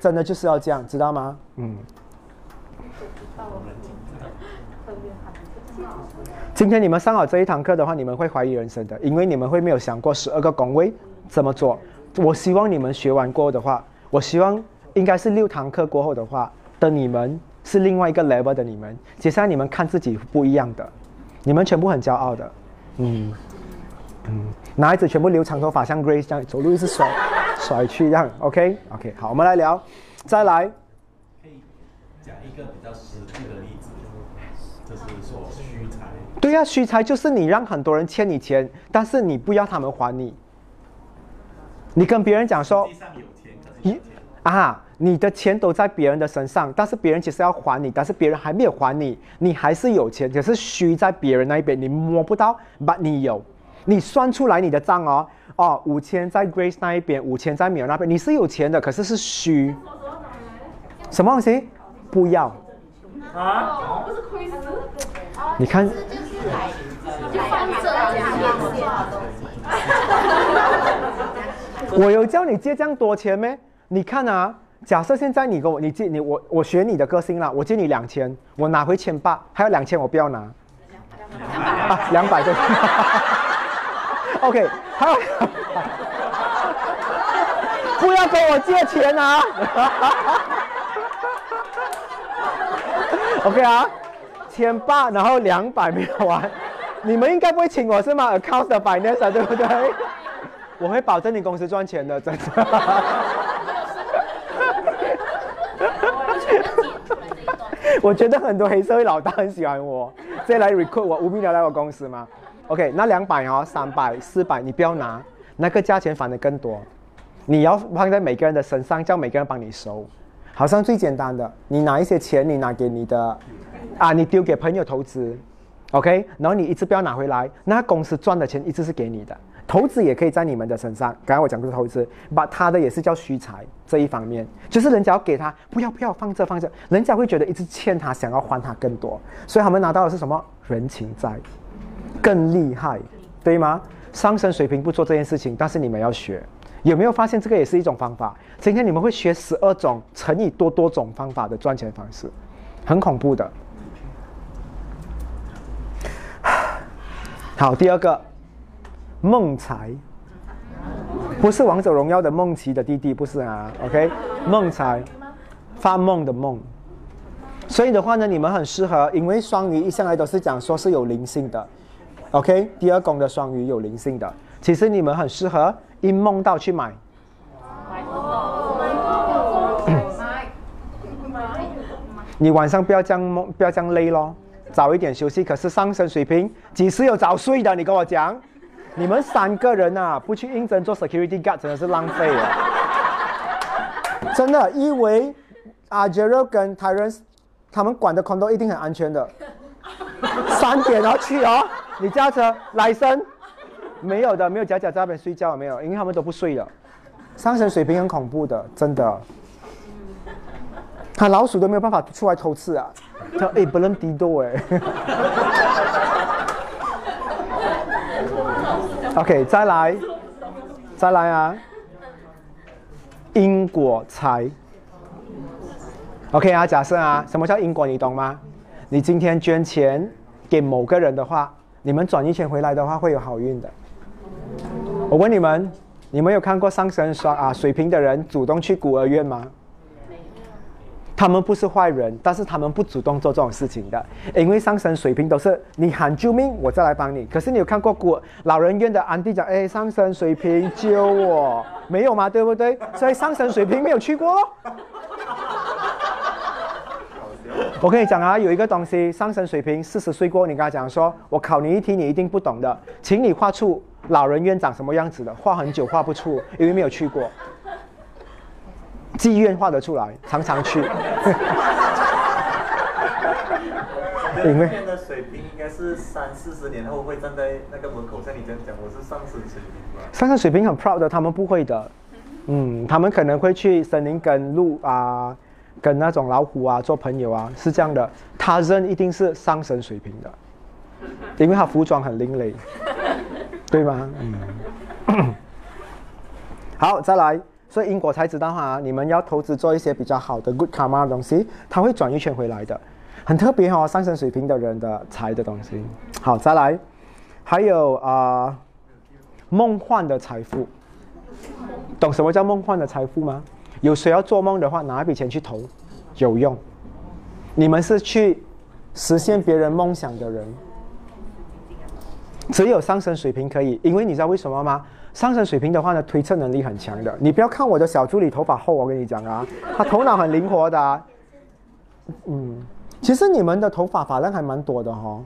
真的就是要这样，知道吗？嗯。今天你们上好这一堂课的话，你们会怀疑人生的，因为你们会没有想过十二个宫位怎么做。我希望你们学完过后的话，我希望应该是六堂课过后的话的你们是另外一个 level 的你们。接下来你们看自己不一样的，你们全部很骄傲的，嗯嗯，男孩子全部留长头发，像 Grace 这样走路一直甩甩去这样，OK OK，好，我们来聊，再来。可以讲一个比较实际的例子，就是说虚财。对呀、虚财就是你让很多人欠你钱，但是你不要他们还你。你跟别人讲说。啊，你的钱都在别人的身上，但是别人其实要还你，但是别人还没有还你，你还是有钱，可是虚在别人那一边，你摸不到，but 你有，你算出来你的账哦，哦，五千在 Grace 那一边，五千在米尔那边，你是有钱的，可是是虚。什么东西？不要。啊，不是亏死，你看，我有叫你借这样多钱没？你看啊，假设现在你跟我，你借你我我学你的个性啦，我借你两千，我拿回千八，还有两千我不要拿。啊，两百对。OK，还有，不要跟我借钱啊！OK 啊，千八，然后两百没有完，你们应该不会请我是吗？Account 的 finance 对不对？我会保证你公司赚钱的，真的。我觉得很多黑社会老大很喜欢我，直接来 recruit 我，无名的来我公司吗？OK，那两百哦，三百、四百，你不要拿，那个价钱反而更多。你要放在每个人的身上，叫每个人帮你收。好像最简单的，你拿一些钱，你拿给你的，啊，你丢给朋友投资，OK，然后你一直不要拿回来，那公司赚的钱一直是给你的。投资也可以在你们的身上，刚才我讲的投资，把他的也是叫虚财这一方面，就是人家要给他，不要不要放这放这，人家会觉得一直欠他，想要还他更多，所以他们拿到的是什么人情债，更厉害，对吗？上升水平不做这件事情，但是你们要学，有没有发现这个也是一种方法？今天你们会学十二种乘以多多种方法的赚钱方式，很恐怖的。好，第二个。梦财，不是王者荣耀的梦琪的弟弟，不是啊，OK，梦财，发梦的梦。所以的话呢，你们很适合，因为双鱼一向来都是讲说是有灵性的，OK，第二宫的双鱼有灵性的，其实你们很适合一梦到去买。你晚上不要这样梦，不要这样累咯，早一点休息。可是上升水平几时有早睡的？你跟我讲。你们三个人呐、不去应征做 security guard 真的是浪费了。真的，以为阿 j e r o 跟 Tyrants 他们管的 condo 一定很安全的。三点然后去哦，你驾车来生没有的，没有假假在那边睡觉没有，因为他们都不睡了。上升水平很恐怖的，真的。他老鼠都没有办法出来偷吃啊！叫哎，不能低度哎。OK，再来，再来啊！因果财。OK 啊，假设啊，什么叫因果？你懂吗？你今天捐钱给某个人的话，你们转一圈回来的话，会有好运的。我问你们，你们有看过上升双啊水平的人主动去孤儿院吗？他们不是坏人，但是他们不主动做这种事情的，因为上升水平都是你喊救命，我再来帮你。可是你有看过孤老人院的安迪讲，哎，上升水平救我，没有吗？对不对？所以上升水平没有去过咯。我跟你讲啊，有一个东西，上升水平四十岁过，你跟他讲说，我考你一题，你一定不懂的，请你画出老人院长什么样子的，画很久画不出，因为没有去过。妓院画得出来，常常去。因为现在水平应该是三四十年后会站在那个门口，像你这样讲，我是上升水平吧？上升水平很 proud 的，他们不会的。嗯，他们可能会去森林跟鹿啊，跟那种老虎啊做朋友啊，是这样的。他人一定是上升水平的，因为他服装很另类。对吗？嗯。好，再来。所以英国才知道哈，你们要投资做一些比较好的 good karma 的东西，它会转一圈回来的，很特别哦。上升水平的人的财的东西。好，再来，还有啊，梦幻的财富，懂什么叫梦幻的财富吗？有谁要做梦的话，拿一笔钱去投，有用。你们是去实现别人梦想的人，只有上升水平可以，因为你知道为什么吗？上升水平的话呢，推测能力很强的。你不要看我的小助理头发厚，我跟你讲啊，他头脑很灵活的、啊。嗯，其实你们的头发发量还蛮多的哈、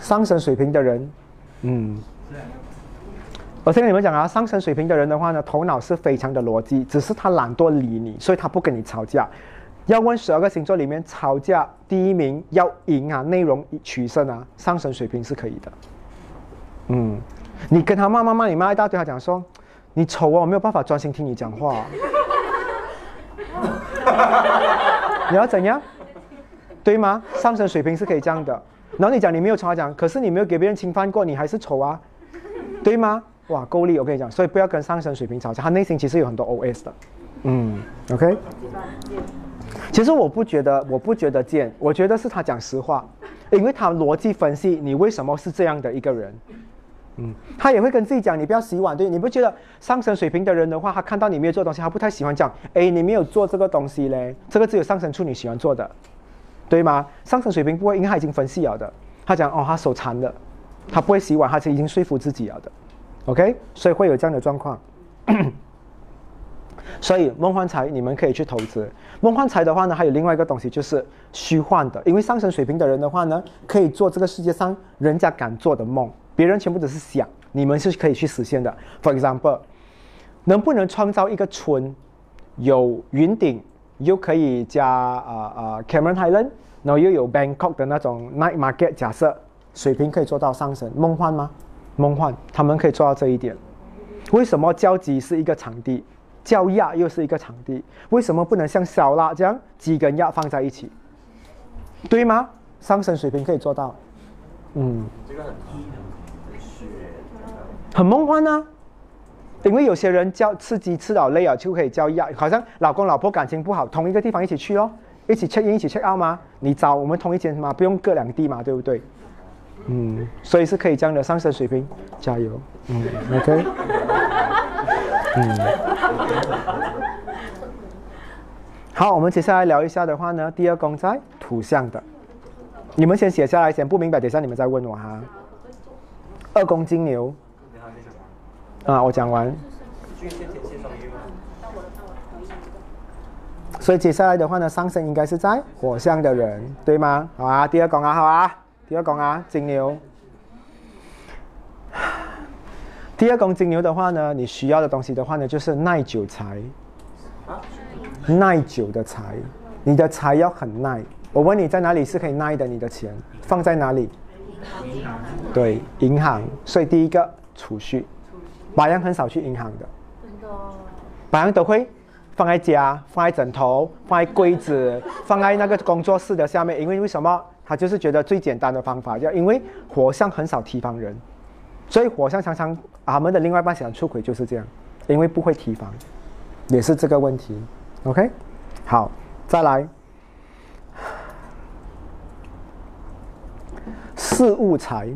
上升水平的人，嗯。我先跟你们讲啊，上升水平的人的话呢，头脑是非常的逻辑，只是他懒惰理你，所以他不跟你吵架。要问十二个星座里面吵架第一名要赢啊，内容取胜啊，上升水平是可以的。嗯，你跟他骂骂骂，你骂一大堆，他讲说你丑哦，我没有办法专心听你讲话。你要怎样？对吗？上升水平是可以这样的。然后你讲你没有丑，他讲可是你没有给别人侵犯过，你还是丑啊，对吗？哇，够力！我跟你讲，所以不要跟上升水平吵架，他内心其实有很多 OS 的。嗯，OK。其实我不觉得，我不觉得贱，我觉得是他讲实话，因为他逻辑分析你为什么是这样的一个人。嗯，他也会跟自己讲，你不要洗碗，对，你不觉得上升水平的人的话，他看到你没有做东西，他不太喜欢讲，哎，你没有做这个东西嘞，这个只有上升处女喜欢做的，对吗？上升水平不会，因为他已经分析了的，他讲哦，他手残了，他不会洗碗，他是已经说服自己了的，OK，所以会有这样的状况。所以梦幻财你们可以去投资。梦幻财的话呢，还有另外一个东西就是虚幻的，因为上升水平的人的话呢，可以做这个世界上人家敢做的梦，别人全部都是想，你们是可以去实现的。For example，能不能创造一个村，有云顶，又可以加啊啊 Cameron Highland，然后又有 Bangkok 的那种 night market，假设水平可以做到上升，梦幻吗？梦幻，他们可以做到这一点。为什么交集是一个场地？叫亚又是一个场地，为什么不能像小辣这样鸡跟亚放在一起？对吗？上升水平可以做到，嗯，这个很，很梦幻啊。因为有些人叫吃鸡吃到累了就可以叫鸭，好像老公老婆感情不好，同一个地方一起去哦，一起 check in 一起 check out 吗？你找我们同一间吗？不用各两地嘛，对不对？嗯，所以是可以这样的上升水平，加油，嗯，OK。嗯，好，我们接下来聊一下的话呢，第二宫在土象的，你们先写下来，先不明白，等一下你们再问我哈。二宫金牛，啊，我讲完，所以接下来的话呢，上升应该是在火象的人，对吗？好啊，第二宫啊，好啊，第二宫啊，金牛。第二宫金牛的话呢，你需要的东西的话呢，就是耐久财，耐久的财，你的财要很耐。我问你在哪里是可以耐的？你的钱放在哪里？对，银行。所以第一个储蓄，白羊很少去银行的，白羊都会放在家，放在枕头，放在柜子，放在那个工作室的下面。因为为什么？他就是觉得最简单的方法，就因为火象很少提防人，所以火象常常他们的另外一半想出轨就是这样，因为不会提防，也是这个问题。OK，好，再来，事务财，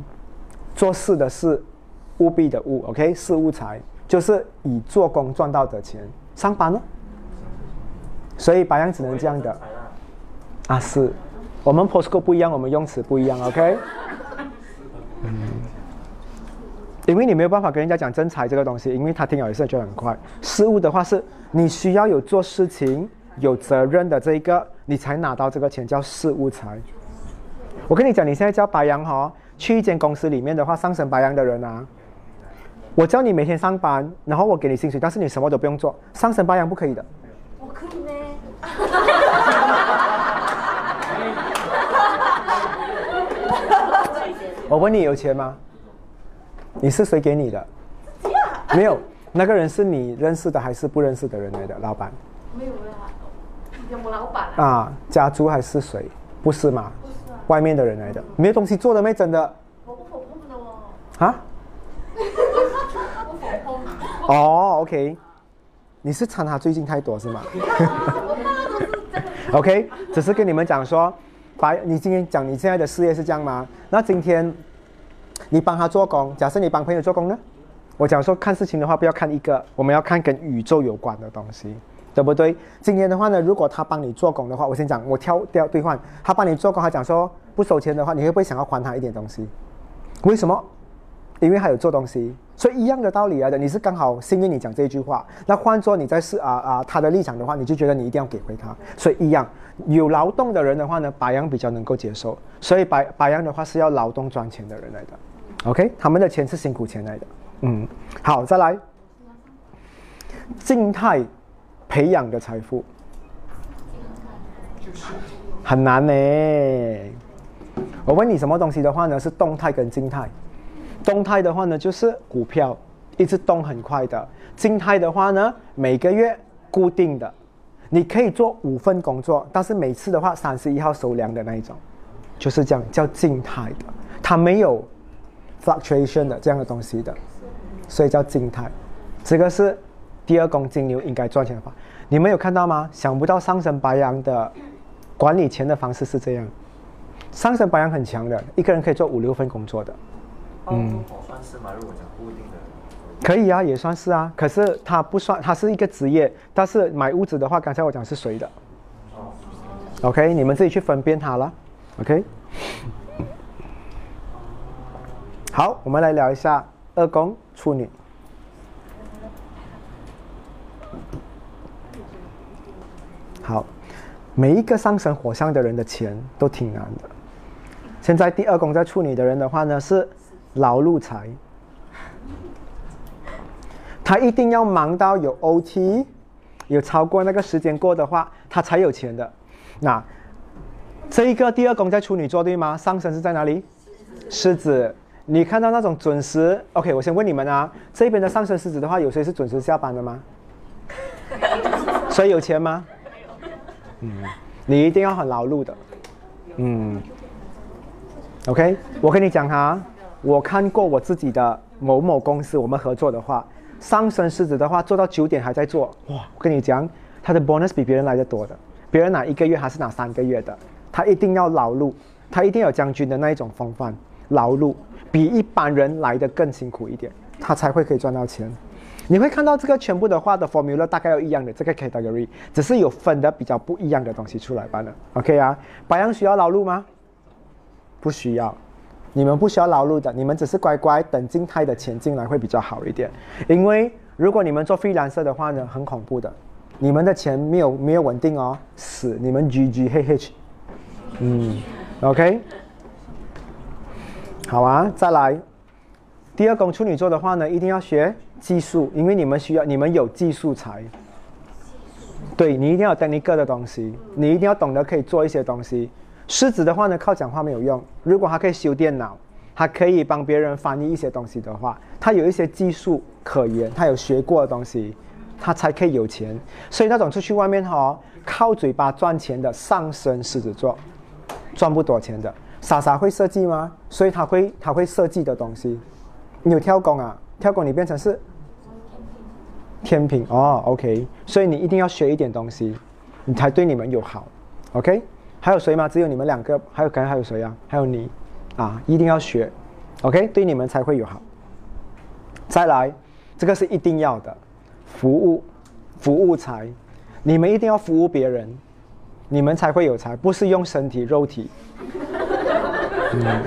做事的事，务必的务。OK，事务财就是以做工赚到的钱，上班呢，所以白羊只能这样的。啊，是，我们 POSCO 不一样，我们用词不一样，OK？嗯，因为你没有办法跟人家讲真财这个东西，因为他听了也是觉得很快。事物的话是，你需要有做事情、有责任的这一个，你才拿到这个钱，叫事务财。我跟你讲，你现在叫白羊哈，去一间公司里面的话，上升白羊的人啊，我叫你每天上班，然后我给你薪水，但是你什么都不用做，上升白羊不可以的。我可以呢。我问你有钱吗？你是谁给你的？没有，那个人是你认识的还是不认识的人来的？老板没有啦，有我老板啊。啊，家族还是谁？不是嘛？不是啊，外面的人来的，没有东西做的没真的我我碰的哦。啊？哦，OK，你是掺他最近太多是吗？OK，只是跟你们讲说，白，你今天讲你现在的事业是这样吗？那今天你帮他做工，假设你帮朋友做工呢？我讲说看事情的话，不要看一个，我们要看跟宇宙有关的东西，对不对？今天的话呢，如果他帮你做工的话，我先讲，我挑掉兑换，他帮你做工，他讲说不收钱的话，你会不会想要还他一点东西？为什么？因为他有做东西，所以一样的道理来的。你是刚好幸运你讲这句话，那换做你在是啊啊他的立场的话，你就觉得你一定要给回他。所以一样，有劳动的人的话呢，白羊比较能够接受。所以白白羊的话是要劳动赚钱的人来的，OK？他们的钱是辛苦钱来的。嗯，好，再来，静态培养的财富很难呢。我问你什么东西的话呢？是动态跟静态。动态的话呢，就是股票一直动很快的；静态的话呢，每个月固定的，你可以做五份工作，但是每次的话三十一号收粮的那一种，就是这样叫静态的，它没有 fluctuation 的这样的东西的，所以叫静态。这个是第二宫金牛应该赚钱的法。你们有看到吗？想不到上升白羊的管理钱的方式是这样。上升白羊很强的，一个人可以做五六份工作的。嗯，算是吗？如果讲固定的，可以啊，也算是啊。可是他不算，他是一个职业。但是买屋子的话，刚才我讲是谁的？OK，你们自己去分辨它了。OK，好，我们来聊一下二宫处女。好，每一个上升火象的人的钱都挺难的。现在第二宫在处女的人的话呢，是劳碌财，他一定要忙到有 OT，有超过那个时间过的话，他才有钱的。那这一个第二宫在处女座对吗？上升是在哪里？狮子。你看到那种准时？OK，我先问你们啊，这边的上升狮子的话，有谁是准时下班的吗？所以有钱吗？嗯，你一定要很劳碌的。嗯，OK，我跟你讲哈，我看过我自己的某某公司，我们合作的话，上升狮子的话做到九点还在做，哇！我跟你讲，他的 bonus 比别人来的多的，别人拿一个月还是拿三个月的，他一定要劳碌，他一定有将军的那一种风范，劳碌比一般人来的更辛苦一点，他才会可以赚到钱。你会看到这个全部的话的 formula 大概有一样的这个 category，只是有分的比较不一样的东西出来罢了。OK 啊，白羊需要劳碌吗？不需要，你们不需要劳碌的，你们只是乖乖等静态的钱进来会比较好一点。因为如果你们做 freelancer 的话呢，很恐怖的，你们的钱没有没有稳定哦，死，你们 GG 嘿嘿。嗯，OK，好啊，再来，第二宫处女座的话呢，一定要学。技术，因为你们需要，你们有技术才，对你一定要等一个的东西，你一定要懂得可以做一些东西。狮子的话呢，靠讲话没有用。如果他可以修电脑，他可以帮别人翻译一些东西的话，他有一些技术可言，他有学过的东西，他才可以有钱。所以那种出去外面哈，靠嘴巴赚钱的上升狮子座，赚不多钱的。傻傻会设计吗？所以他会他会设计的东西。你有跳工啊？跳工你变成是。天平哦，OK，所以你一定要学一点东西，你才对你们有好，OK？还有谁吗？只有你们两个，还有可能还有谁啊？还有你，啊，一定要学，OK？对你们才会有好。再来，这个是一定要的，服务，服务财，你们一定要服务别人，你们才会有财，不是用身体肉体。嗯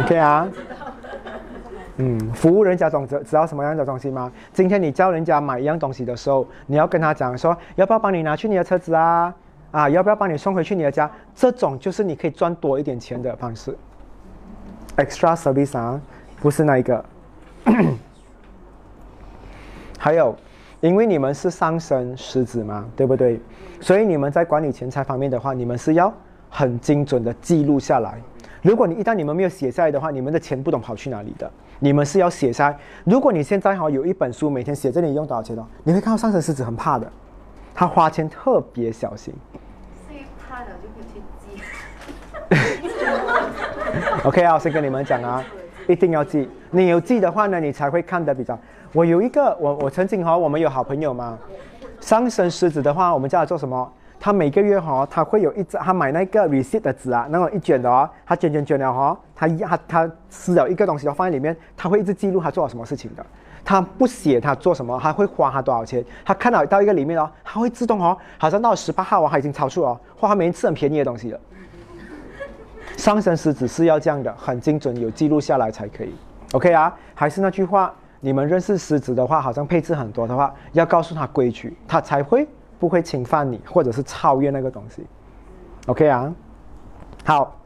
，OK 啊。嗯，服务人家总知知道什么样的东西吗？今天你叫人家买一样东西的时候，你要跟他讲说，要不要帮你拿去你的车子啊？啊，要不要帮你送回去你的家？这种就是你可以赚多一点钱的方式。Extra service 啊，不是那一个。还有，因为你们是上升狮子嘛，对不对？所以你们在管理钱财方面的话，你们是要很精准的记录下来。如果你一旦你们没有写下来的话，你们的钱不懂跑去哪里的。你们是要写下来。如果你现在哈有一本书，每天写着你用多少钱的，你会看到上升狮子很怕的，他花钱特别小心。所以怕了就可以去记。OK 啊，我先跟你们讲啊，一定要记。你有记的话呢，你才会看得比较。我有一个，我我曾经哈，我们有好朋友嘛，上升狮子的话，我们叫他做什么？他每个月哈，他会有一张，他买那个 receipt 的纸啊，那种一卷的哦，他卷卷卷了哈，他一他他撕了一个东西，放在里面，他会一直记录他做了什么事情的。他不写他做什么，他会花他多少钱。他看到到一个里面哦，他会自动哦，好像到十八号哦，他已经超出哦，花他每次很便宜的东西了。上升狮子是要这样的，很精准，有记录下来才可以。OK 啊，还是那句话，你们认识狮子的话，好像配置很多的话，要告诉他规矩，他才会不会侵犯你，或者是超越那个东西。OK 啊，好，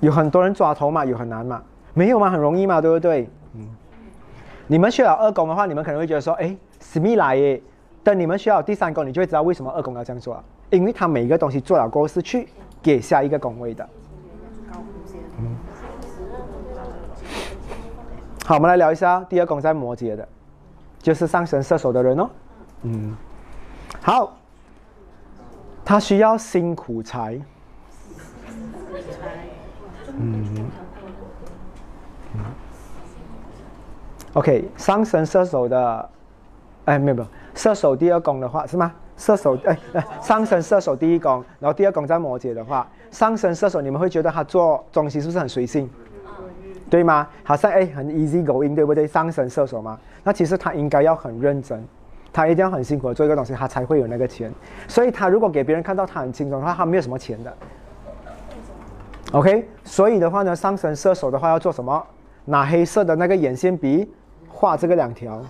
有很多人抓头嘛，有很难嘛，没有嘛，很容易嘛，对不对？你们学了二宫的话，你们可能会觉得说，哎，史密来耶。等你们学了第三宫，你就会知道为什么二宫要这样做了，因为他每一个东西做了过后是去给下一个宫位的。好，我们来聊一下第二宫在摩羯的，就是上升射手的人哦。嗯，好，他需要辛苦财。嗯。OK，上升射手的，哎，没有没有，射手第二宫的话是吗？射手哎哎，上升射手第一宫，然后第二宫在摩羯的话，上升射手你们会觉得他做东西是不是很随性？对吗？好像哎，很 easy going，对不对？上升射手嘛，那其实他应该要很认真，他一定要很辛苦的做一个东西，他才会有那个钱。所以他如果给别人看到他很轻松的话，他没有什么钱的。OK，所以的话呢，上升射手的话要做什么？拿黑色的那个眼线笔画这个两条，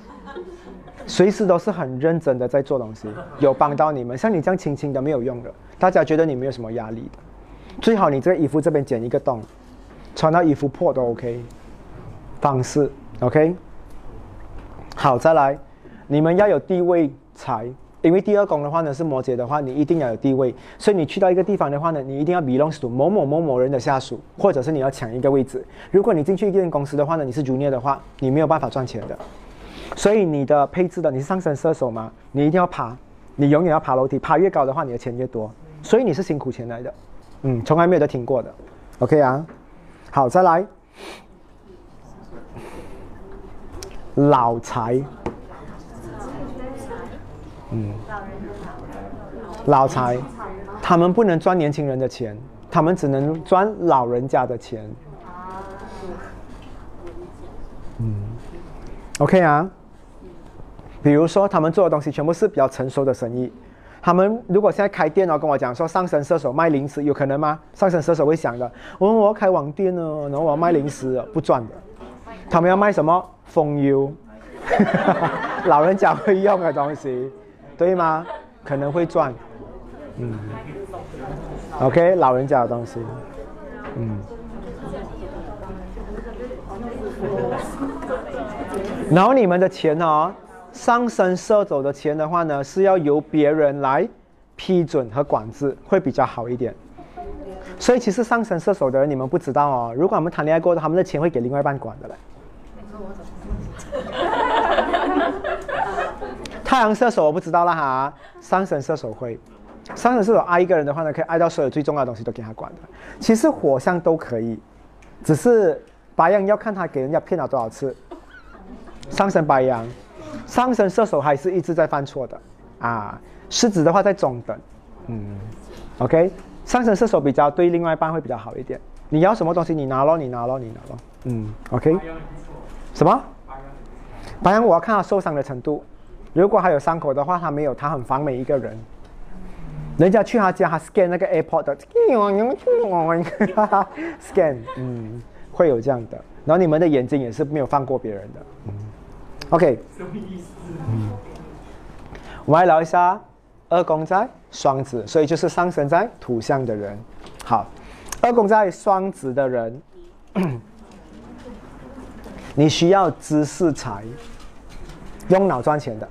随时都是很认真的在做东西，有帮到你们。像你这样轻轻的没有用的，大家觉得你没有什么压力。最好你这个衣服这边剪一个洞。穿到衣服破都 OK，方式 OK，好再来，你们要有地位才，因为第二宫的话呢是摩羯的话，你一定要有地位，所以你去到一个地方的话呢，你一定要 belongs to 某某某某人的下属，或者是你要抢一个位置。如果你进去一间公司的话呢，你是 junior 的话，你没有办法赚钱的。所以你的配置的，你是上升射手吗？你一定要爬，你永远要爬楼梯，爬越高的话，你的钱越多。所以你是辛苦钱来的，嗯，从来没有得听过的，OK 啊。好，再来，老财，嗯，老财，他们不能赚年轻人的钱，他们只能赚老人家的钱。嗯，OK 啊，比如说他们做的东西全部是比较成熟的生意。他们如果现在开店哦，跟我讲说上升射手卖零食有可能吗？上升射手会想的，我我要开网店呢，然后我要卖零食，不赚的。他们要卖什么？风油，老人家会用的东西，对吗？可能会赚。嗯，OK，老人家的东西，嗯。然后你们的钱哦。上升射手的钱的话呢，是要由别人来批准和管制，会比较好一点。所以其实上升射手的人，你们不知道哦。如果他们谈恋爱过，他们的钱会给另外一半管的嘞。太阳射手我不知道了哈，上升射手会。上升射手爱一个人的话呢，可以爱到所有最重要的东西都给他管的。其实火象都可以，只是白羊要看他给人家骗了多少次。上升白羊。上升射手还是一直在犯错的，啊，狮子的话在中等，嗯，OK，上升射手比较对另外一半会比较好一点。你要什么东西你拿咯，你拿咯，你拿咯，嗯，OK。什么？白羊我要看他受伤的程度，如果还有伤口的话，他没有，他很防每一个人。人家去他家，他 scan 那个 airport 的，scan，嗯，会有这样的。然后你们的眼睛也是没有放过别人的，嗯。OK，嗯，我们来聊一下二宫在双子，所以就是上升在土象的人。好，二宫在双子的人，你需要知识财，用脑赚钱的，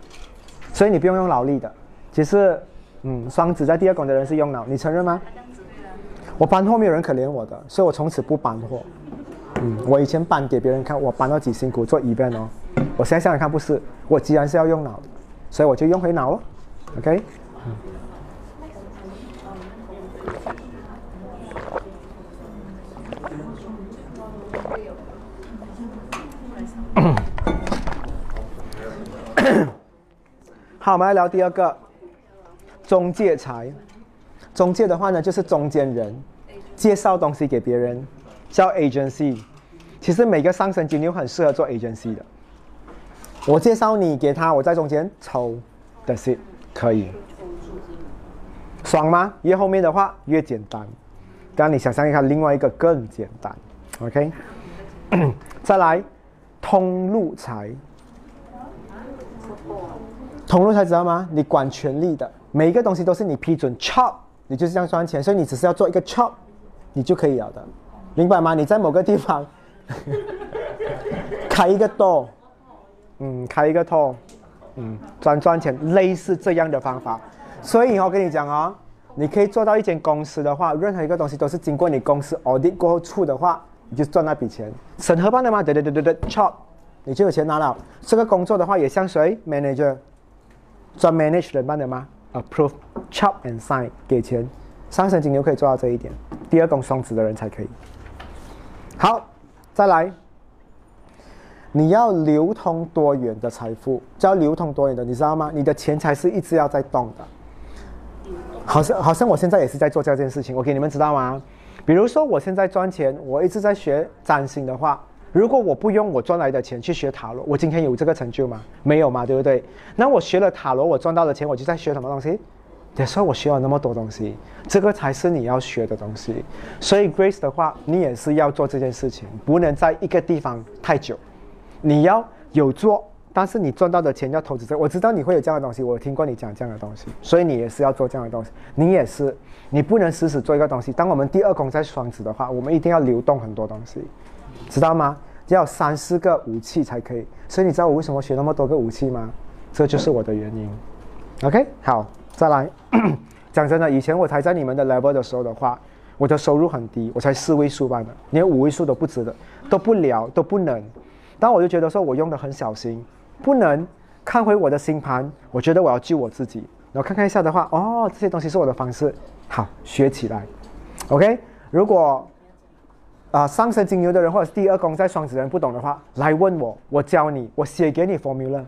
所以你不用用劳力的。其实，嗯，双子在第二宫的人是用脑，你承认吗？我搬货没有人可怜我的，所以我从此不搬货。嗯，我以前搬给别人看，我搬到几辛苦做 event 哦。我现在想想看，不是，我既然是要用脑的，所以我就用回脑了，OK。好，我们来聊第二个，中介财。中介的话呢，就是中间人，介绍东西给别人，叫 agency。其实每个上升金牛很适合做 agency 的。我介绍你给他，我在中间抽的是可以，爽吗？越后面的话越简单。刚刚你想象一下，另外一个更简单，OK？再来，通路财。同路才知道吗？你管权力的，每一个东西都是你批准 chop，你就是这样赚钱，所以你只是要做一个 chop，你就可以了的，明白吗？你在某个地方 开一个 DO，嗯，开一个 door，嗯，赚赚钱，类似这样的方法。所以我跟你讲哦，你可以做到一间公司的话，任何一个东西都是经过你公司 audit 过后出的话，你就赚那笔钱。审核办的吗？对对对对对，chop，你就有钱拿了。这个工作的话也像谁？manager，专 manage 人办的吗？approve chop and sign 给钱。上升金牛可以做到这一点，第二宫双子的人才可以。好，再来，你要流通多元的财富，叫流通多元的，你知道吗？你的钱财是一直要在动的。好像好像我现在也是在做这件事情，我给你们知道吗？比如说我现在赚钱，我一直在学占星的话，如果我不用我赚来的钱去学塔罗，我今天有这个成就吗？没有嘛，对不对？那我学了塔罗，我赚到的钱，我就在学什么东西？也说我学了那么多东西，这个才是你要学的东西。所以 Grace 的话，你也是要做这件事情，不能在一个地方太久，你要有做。但是你赚到的钱要投资这，我知道你会有这样的东西，我听过你讲这样的东西，所以你也是要做这样的东西。你也是，你不能死死做一个东西。当我们第二宫在双子的话，我们一定要流动很多东西，知道吗？要三四个武器才可以。所以你知道我为什么学那么多个武器吗？这就是我的原因。OK，好，再来。讲真的，以前我才在你们的 level 的时候的话，我的收入很低，我才四位数吧的，连五位数都不值得，都不了，都不能。但我就觉得说我用的很小心。不能看回我的星盘，我觉得我要救我自己。然后看看一下的话，哦，这些东西是我的方式，好学起来。OK，如果啊上升金牛的人或者是第二宫在双子人不懂的话，来问我，我教你，我写给你 formula，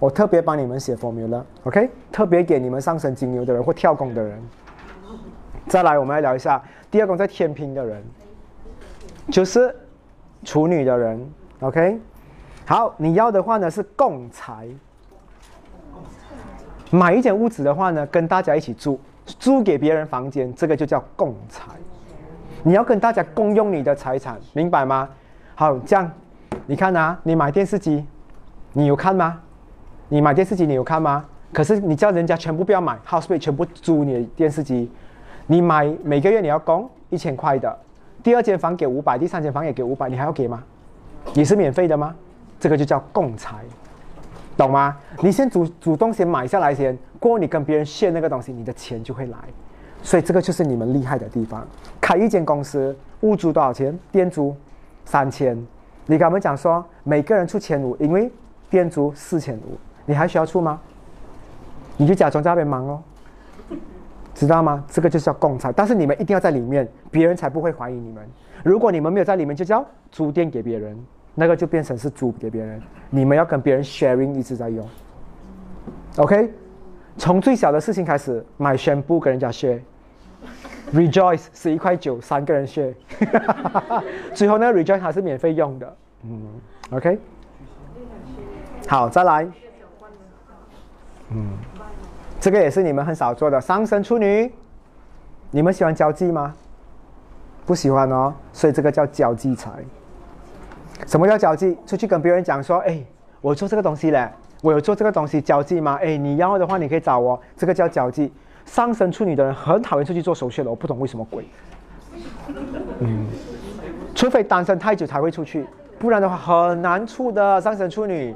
我特别帮你们写 formula。OK，特别给你们上升金牛的人或跳宫的人。再来，我们来聊一下第二宫在天平的人，就是处女的人。OK。好，你要的话呢是共财，买一间屋子的话呢，跟大家一起住，租给别人房间，这个就叫共财。你要跟大家共用你的财产，明白吗？好，这样，你看啊，你买电视机，你有看吗？你买电视机你有看吗？可是你叫人家全部不要买，house p a y 全部租你的电视机，你买每个月你要供一千块的，第二间房给五百，第三间房也给五百，你还要给吗？你是免费的吗？这个就叫共财，懂吗？你先主主动先买下来先，过后你跟别人炫那个东西，你的钱就会来。所以这个就是你们厉害的地方。开一间公司，屋租多少钱？店租三千，你跟他们讲说每个人出千五，因为店租四千五，你还需要出吗？你就假装在那边忙哦，知道吗？这个就是要共财，但是你们一定要在里面，别人才不会怀疑你们。如果你们没有在里面，就叫租店给别人。那个就变成是租给别人，你们要跟别人 sharing 一直在用，OK？从最小的事情开始，买宣布跟人家 share Rejoice 是一块九，三个人 share，最后呢 rejoice 还是免费用的，嗯，OK？好，再来，嗯，这个也是你们很少做的，上升处女，你们喜欢交际吗？不喜欢哦，所以这个叫交际财。什么叫交际？出去跟别人讲说，哎，我做这个东西嘞，我有做这个东西，交际吗？哎，你要的话你可以找我，这个叫交际。上升处女的人很讨厌出去做手续的，我不懂为什么鬼。嗯，除非单身太久才会出去，不然的话很难处的。上升处女，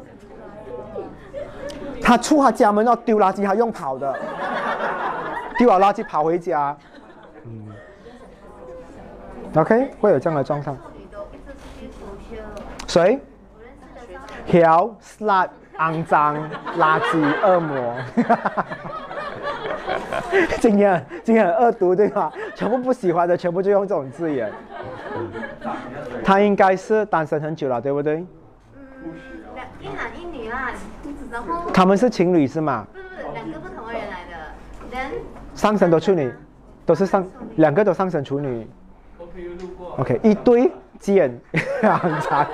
他出他家门要丢垃圾，他用跑的，丢完垃圾跑回家。嗯，OK，会有这样的状况。谁？hell slut 肮脏垃圾恶魔，今天今天很恶毒对吧？全部不喜欢的，全部就用这种字眼。他应该是单身很久了，对不对？嗯，两一男一女啊。然后他们是情侣是吗？不是不是两个不同的人来的，then 上升都处女，都是上两个都上升处女。OK，路过。OK，一堆剑，很惨。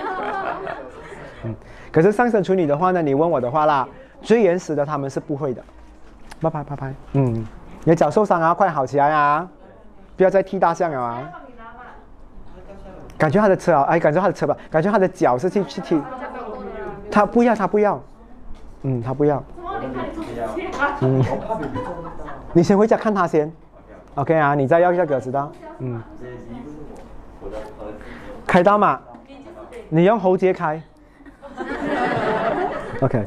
嗯，可是上升处女的话呢，你问我的话啦，最原始的他们是不会的。拜拜拜拜。嗯，你的脚受伤啊，快好起来啊！不要再踢大象了啊！感觉他的车啊，哎，感觉他的车吧，感觉他的脚是去去踢。他不要，他不要。嗯，他不要。嗯，你先回家看他先。OK 啊，你再要一下给我知道。嗯。开刀嘛？你用喉结开。OK。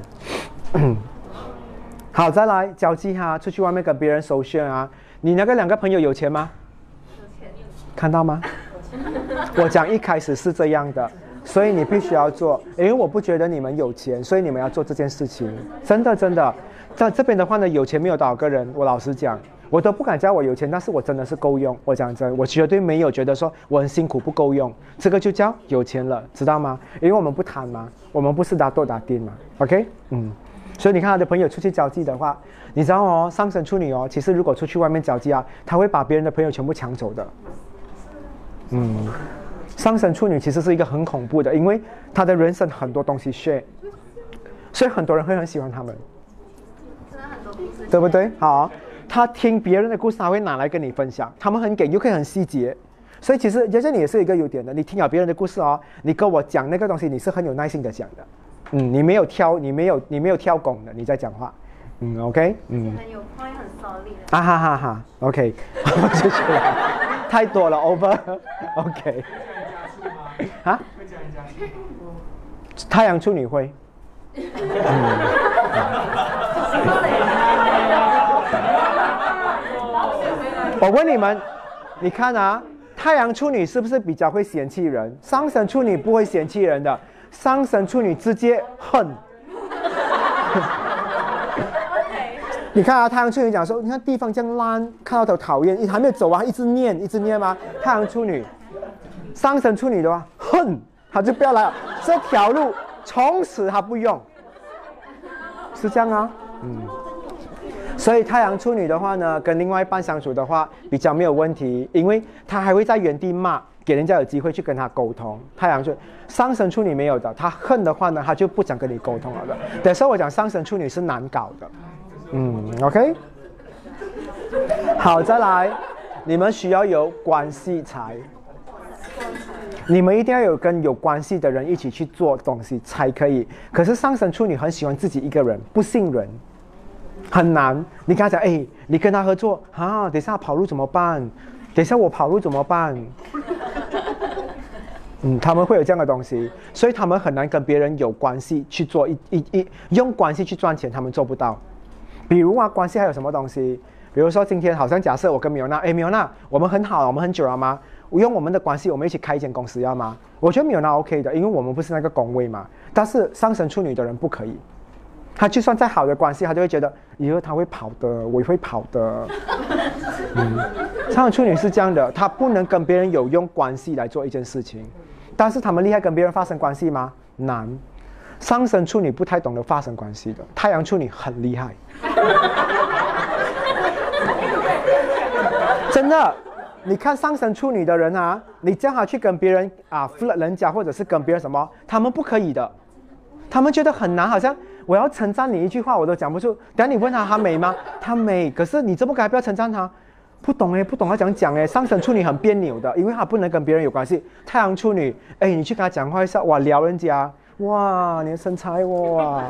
好，再来交际哈，出去外面跟别人首选啊。你那个两个朋友有钱吗？有钱看到吗？我讲一开始是这样的，所以你必须要做。因为我不觉得你们有钱，所以你们要做这件事情。真的真的，在这边的话呢，有钱没有多少个人。我老实讲，我都不敢叫我有钱，但是我真的是够用。我讲真，我绝对没有觉得说我很辛苦不够用，这个就叫有钱了，知道吗？因为我们不贪嘛，我们不是打多打丁嘛。OK，嗯。所以你看他的朋友出去交际的话，你知道哦，上升处女哦，其实如果出去外面交际啊，他会把别人的朋友全部抢走的。嗯，上升处女其实是一个很恐怖的，因为他的人生很多东西 share，所以很多人会很喜欢他们。对不对？好，他听别人的故事，他会拿来跟你分享，他们很给，又可以很细节，所以其实其实你也是一个优点的，你听了别人的故事哦，你跟我讲那个东西，你是很有耐心的讲的。嗯，你没有挑，你没有你没有挑拱的，你在讲话，嗯，OK，嗯，很有 point，很 solid 的。啊哈哈哈，OK，谢谢了，太多了，over，OK，啊，会加人加薪。太阳处女会，我问你们，你看啊，太阳处女是不是比较会嫌弃人？上升处女不会嫌弃人的，上升处女直接恨。你看啊，太阳处女讲说，你看地方这样烂，看到都讨厌，你还没有走完，一直念，一直念吗？太阳处女，上神处女的话，恨，他就不要来了，这条路从此他不用，是这样啊，嗯。所以太阳处女的话呢，跟另外一半相处的话比较没有问题，因为他还会在原地骂，给人家有机会去跟他沟通。太阳处上升处女没有的，他恨的话呢，他就不想跟你沟通了的。等下我讲上升处女是难搞的，嗯，OK。好，再来，你们需要有关系才，你们一定要有跟有关系的人一起去做东西才可以。可是上升处女很喜欢自己一个人，不信人。很难，你跟他讲，哎，你跟他合作啊，等下跑路怎么办？等一下我跑路怎么办？嗯，他们会有这样的东西，所以他们很难跟别人有关系去做一一一用关系去赚钱，他们做不到。比如啊，关系还有什么东西？比如说今天好像假设我跟米欧娜，哎，米欧娜，我们很好，我们很久了吗？我用我们的关系，我们一起开一间公司，要吗？我觉得米欧娜 OK 的，因为我们不是那个工位嘛。但是上升处女的人不可以。他就算再好的关系，他就会觉得以后他会跑的，我也会跑的。嗯，上升处女是这样的，他不能跟别人有用关系来做一件事情，但是他们厉害跟别人发生关系吗？难。上升处女不太懂得发生关系的，太阳处女很厉害。真的，你看上升处女的人啊，你叫他去跟别人啊 flirt 人家，或者是跟别人什么，他们不可以的，他们觉得很难，好像。我要称赞你一句话，我都讲不出。等下你问他她美吗？她美，可是你这么该不要称赞她？不懂哎，不懂要讲讲哎。上升处女很别扭的，因为她不能跟别人有关系。太阳处女，哎，你去跟她讲话一下，哇，撩人家，哇，你的身材哇。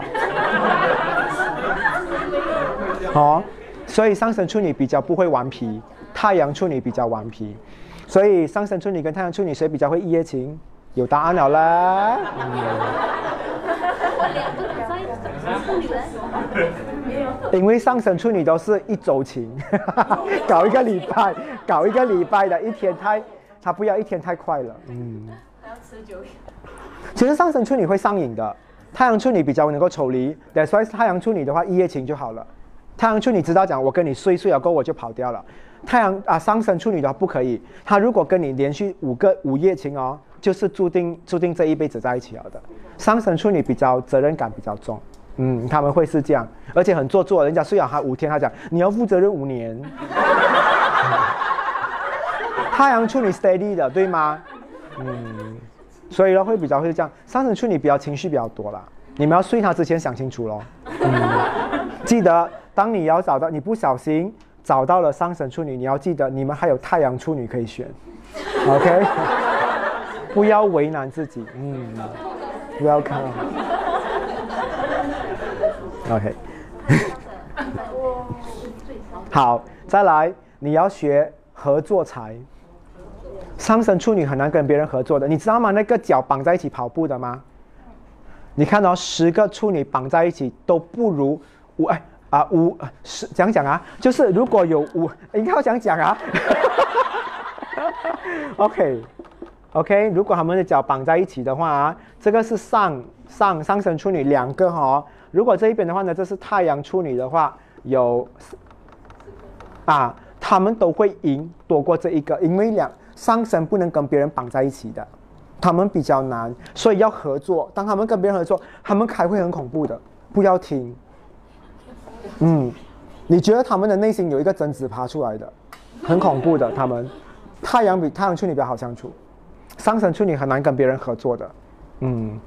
好，所以上升处女比较不会顽皮，太阳处女比较顽皮。所以上升处女跟太阳处女谁比较会一夜情？有答案了啦。因为上升处女都是一周情，搞一个礼拜，搞一个礼拜的，一天太，他不要一天太快了，嗯。还要持久。其实上升处女会上瘾的，太阳处女比较能够抽离，所以太阳处女的话一夜情就好了。太阳处女知道讲，我跟你睡睡了过我就跑掉了。太阳啊，上升处女的话不可以，他如果跟你连续五个午夜情哦，就是注定注定这一辈子在一起了的。上升处女比较责任感比较重，嗯，他们会是这样，而且很做作。人家睡了他五天，他讲你要负责任五年。太阳处女 steady 的，对吗？嗯，所以呢会比较会这样。上升处女比较情绪比较多啦，你们要睡他之前想清楚咯。嗯，记得当你要找到你不小心找到了上升处女，你要记得你们还有太阳处女可以选。OK，不要为难自己。嗯，不要看。OK，好，再来，你要学合作才。上升处女很难跟别人合作的，你知道吗？那个脚绑在一起跑步的吗？你看到十个处女绑在一起都不如五哎啊五十讲讲啊，就是如果有五，应该要讲讲啊。OK OK，如果他们的脚绑在一起的话啊，这个是上上上升处女两个哈。如果这一边的话呢，这是太阳处女的话，有啊，他们都会赢多过这一个，因为两上升不能跟别人绑在一起的，他们比较难，所以要合作。当他们跟别人合作，他们开会很恐怖的，不要听。嗯，你觉得他们的内心有一个贞子爬出来的，很恐怖的。他们太阳比太阳处女比较好相处，上升处女很难跟别人合作的。嗯。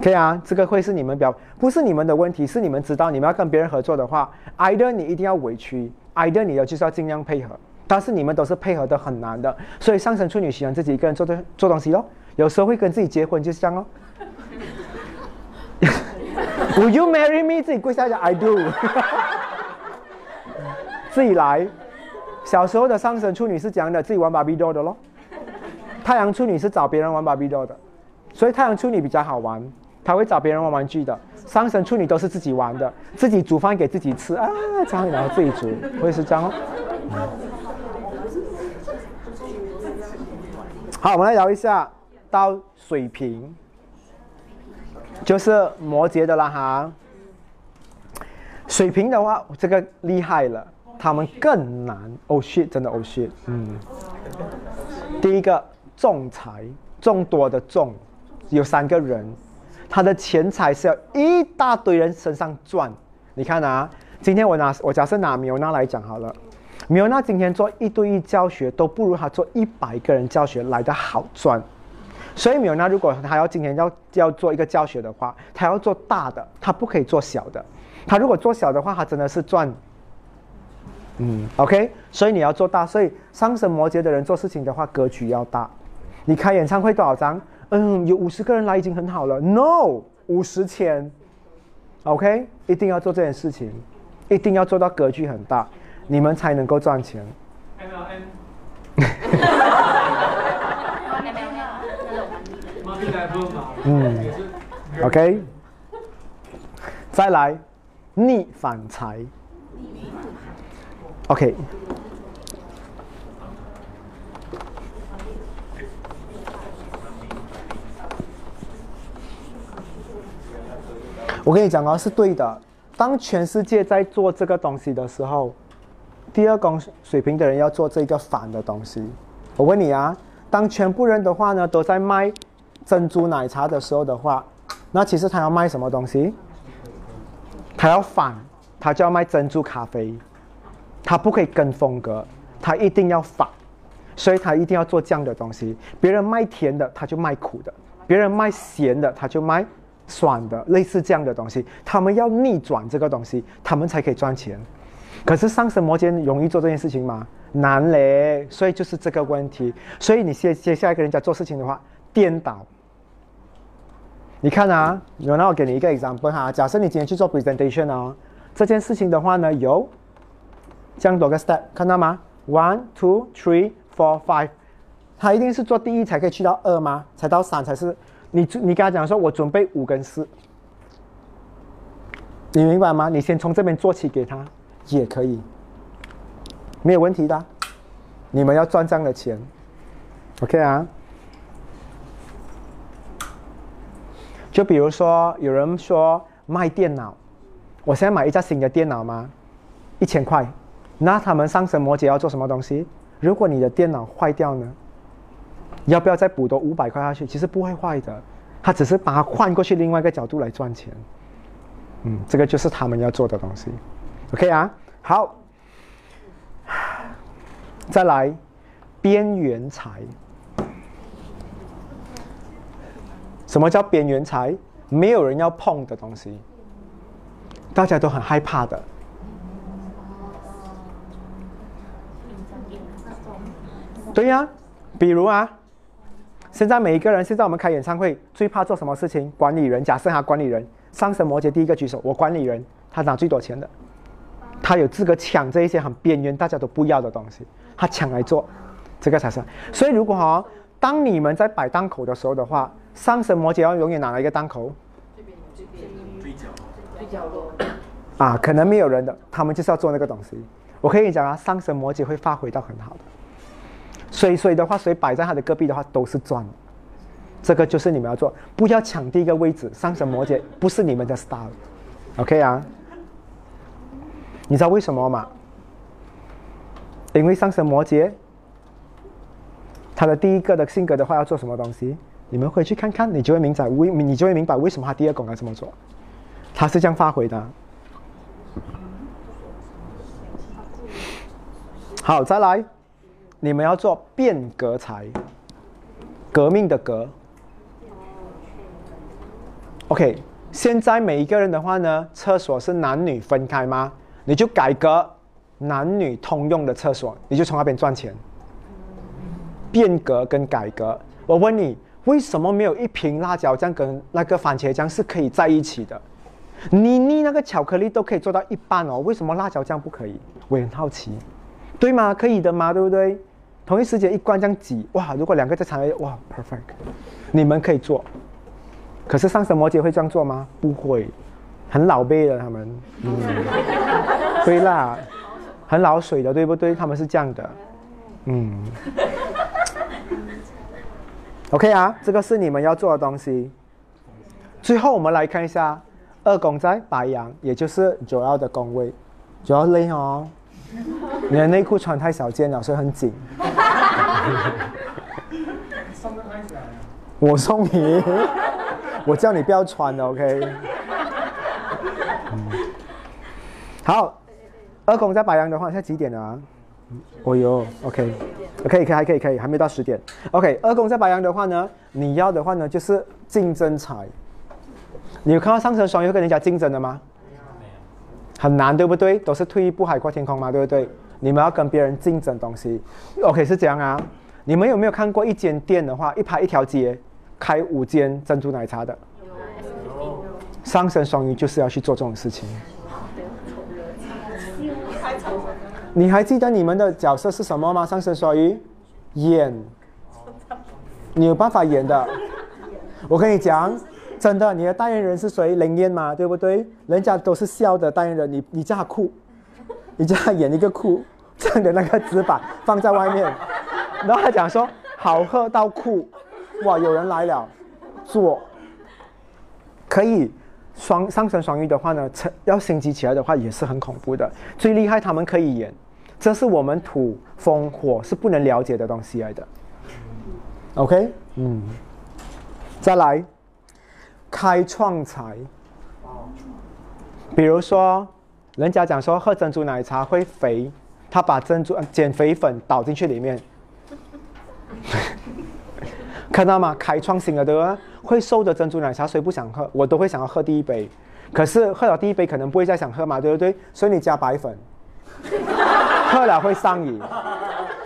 可以啊，这个会是你们表，不是你们的问题，是你们知道你们要跟别人合作的话，either 你一定要委屈，either 你要就是要尽量配合，但是你们都是配合的很难的，所以上升处女喜欢自己一个人做的做东西咯，有时候会跟自己结婚就是这样哦。Will you marry me？自己跪下讲 I do。自己来。小时候的上升处女是这样的，自己玩芭比 doll 的咯。太阳处女是找别人玩芭比 doll 的，所以太阳处女比较好玩。他会找别人玩玩具的，上升处女都是自己玩的，自己煮饭给自己吃啊，这样然后自己煮，会是这样哦。好，我们来聊一下到水瓶，就是摩羯的啦哈。水瓶的话，这个厉害了，他们更难。Oh shit，真的 Oh shit，嗯。第一个仲裁，众多的众，有三个人。他的钱财是要一大堆人身上赚，你看啊，今天我拿我假设拿米欧娜来讲好了，米欧娜今天做一对一教学都不如他做一百个人教学来的好赚，所以米欧娜如果他要今天要要做一个教学的话，他要做大的，他不可以做小的，他如果做小的话，他真的是赚，嗯，OK，所以你要做大，所以上升摩羯的人做事情的话格局要大，你开演唱会多少张？嗯，有五十个人来已经很好了。No，五十千，OK，一定要做这件事情，一定要做到格局很大，你们才能够赚钱。嗯，OK，再来逆反财，OK。我跟你讲啊，是对的。当全世界在做这个东西的时候，第二宫水平的人要做这个反的东西。我问你啊，当全部人的话呢都在卖珍珠奶茶的时候的话，那其实他要卖什么东西？他要反，他就要卖珍珠咖啡。他不可以跟风格，他一定要反，所以他一定要做这样的东西。别人卖甜的，他就卖苦的；别人卖咸的，他就卖。酸的，类似这样的东西，他们要逆转这个东西，他们才可以赚钱。可是上升摩羯容易做这件事情吗？难嘞，所以就是这个问题。所以你接接下来跟人家做事情的话，颠倒。你看啊，有那我给你一个 example 哈，假设你今天去做 presentation 哦，这件事情的话呢，有这样多个 step，看到吗？One, two, three, four, five，他一定是做第一才可以去到二吗？才到三才是。你你跟他讲说，我准备五跟四，你明白吗？你先从这边做起给他，也可以，没有问题的。你们要赚这样的钱，OK 啊？就比如说，有人说卖电脑，我现在买一架新的电脑吗？一千块，那他们上升摩羯要做什么东西？如果你的电脑坏掉呢？要不要再补多五百块下去？其实不会坏的，他只是把它换过去另外一个角度来赚钱。嗯，这个就是他们要做的东西。OK 啊，好，再来边缘财。什么叫边缘财？没有人要碰的东西，大家都很害怕的。对呀，比如啊，现在每一个人，现在我们开演唱会最怕做什么事情？管理人，假设他管理人上升摩羯第一个举手，我管理人，他拿最多钱的，他有资格抢这一些很边缘大家都不要的东西，他抢来做，这个才是。所以如果哈，当你们在摆档口的时候的话，上升摩羯要永远拿一个档口，最角落。啊，可能没有人的，他们就是要做那个东西。我可以讲啊，上升摩羯会发挥到很好的。水水的话，水摆在他的隔壁的话都是赚。这个就是你们要做，不要抢第一个位置。上升摩羯不是你们的 style，OK 啊？你知道为什么吗？因为上升摩羯，他的第一个的性格的话要做什么东西，你们回去看看，你就会明白为，你就会明白为什么他第二宫要这么做。他是这样发挥的。好，再来。你们要做变革财，革命的革。OK，现在每一个人的话呢，厕所是男女分开吗？你就改革男女通用的厕所，你就从那边赚钱。变革跟改革，我问你，为什么没有一瓶辣椒酱跟那个番茄酱是可以在一起的？你你那个巧克力都可以做到一半哦，为什么辣椒酱不可以？我很好奇，对吗？可以的吗？对不对？同一时间一关这样挤，哇！如果两个在场内，哇，perfect，你们可以做。可是上升摩羯会这样做吗？不会，很老辈的他们，嗯，对啦，很老水的，对不对？他们是这样的，嗯。OK 啊，这个是你们要做的东西。最后我们来看一下二宫在白羊，也就是主要的宫位，主要累哦。你的内裤穿太小件了，所以很紧。我送你，我叫你不要穿的，OK。好，二宫在白羊的话，现在几点了？哦哟，OK，可以，可以，还可以，可以，还没到十点。OK，二宫在白羊的话呢，你要的话呢，就是竞争财。你有看到上升双鱼跟人家竞争的吗？很难，对不对？都是退一步海阔天空嘛，对不对？你们要跟别人竞争东西，OK 是这样啊？你们有没有看过一间店的话，一排一条街开五间珍珠奶茶的？上升双鱼就是要去做这种事情。你还记得你们的角色是什么吗？上升双鱼演，你有办法演的。我跟你讲。真的，你的代言人是谁？林燕嘛，对不对？人家都是笑的代言人，你你叫他哭，你叫他演一个哭剩的那个纸板放在外面，然后他讲说好喝到哭，哇，有人来了，做可以双上升双鱼的话呢，成要升级起来的话也是很恐怖的。最厉害他们可以演，这是我们土风火是不能了解的东西来的。OK，嗯，再来。开创财，比如说，人家讲说喝珍珠奶茶会肥，他把珍珠减肥粉倒进去里面，看到吗？开创新的对吧？会瘦的珍珠奶茶谁不想喝？我都会想要喝第一杯，可是喝了第一杯可能不会再想喝嘛，对不对？所以你加白粉，喝了会上瘾。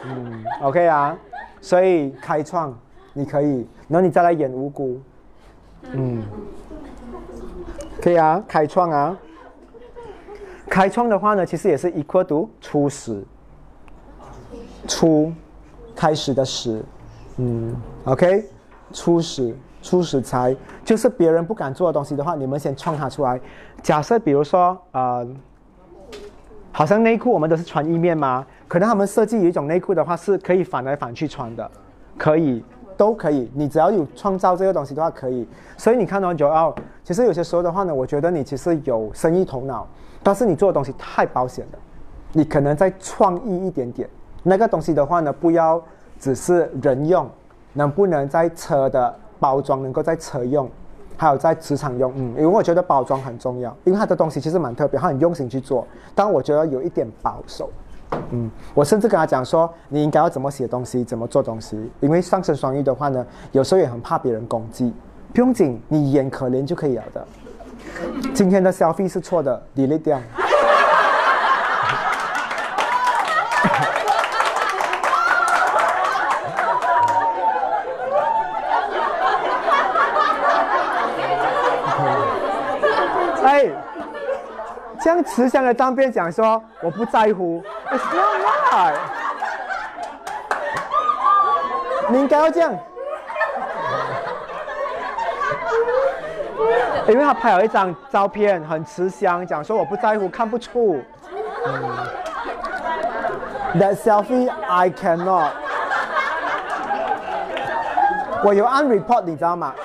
嗯，OK 啊，所以开创你可以，然后你再来演无辜。嗯，可以啊，开创啊，开创的话呢，其实也是一块读初始，初开始的始，嗯，OK，初始初始才就是别人不敢做的东西的话，你们先创它出来。假设比如说呃，好像内裤我们都是穿一面吗？可能他们设计有一种内裤的话是可以反来反去穿的，可以。都可以，你只要有创造这个东西的话，可以。所以你看到九二，其实有些时候的话呢，我觉得你其实有生意头脑，但是你做的东西太保险了，你可能再创意一点点。那个东西的话呢，不要只是人用，能不能在车的包装能够在车用？还有在职场用，嗯，因为我觉得包装很重要，因为它的东西其实蛮特别，他很用心去做，但我觉得有一点保守。嗯，我甚至跟他讲说，你应该要怎么写东西，怎么做东西，因为上升双鱼的话呢，有时候也很怕别人攻击，不用紧，你演可怜就可以了的。今天的消费是错的，delete 掉。哎，这样慈祥的当面讲说我不在乎，It's not right。你应该要这样，因为他拍了一张照片，很慈祥，讲说我不在乎，看不出。嗯 That selfie I cannot。我有按 report，你知道吗？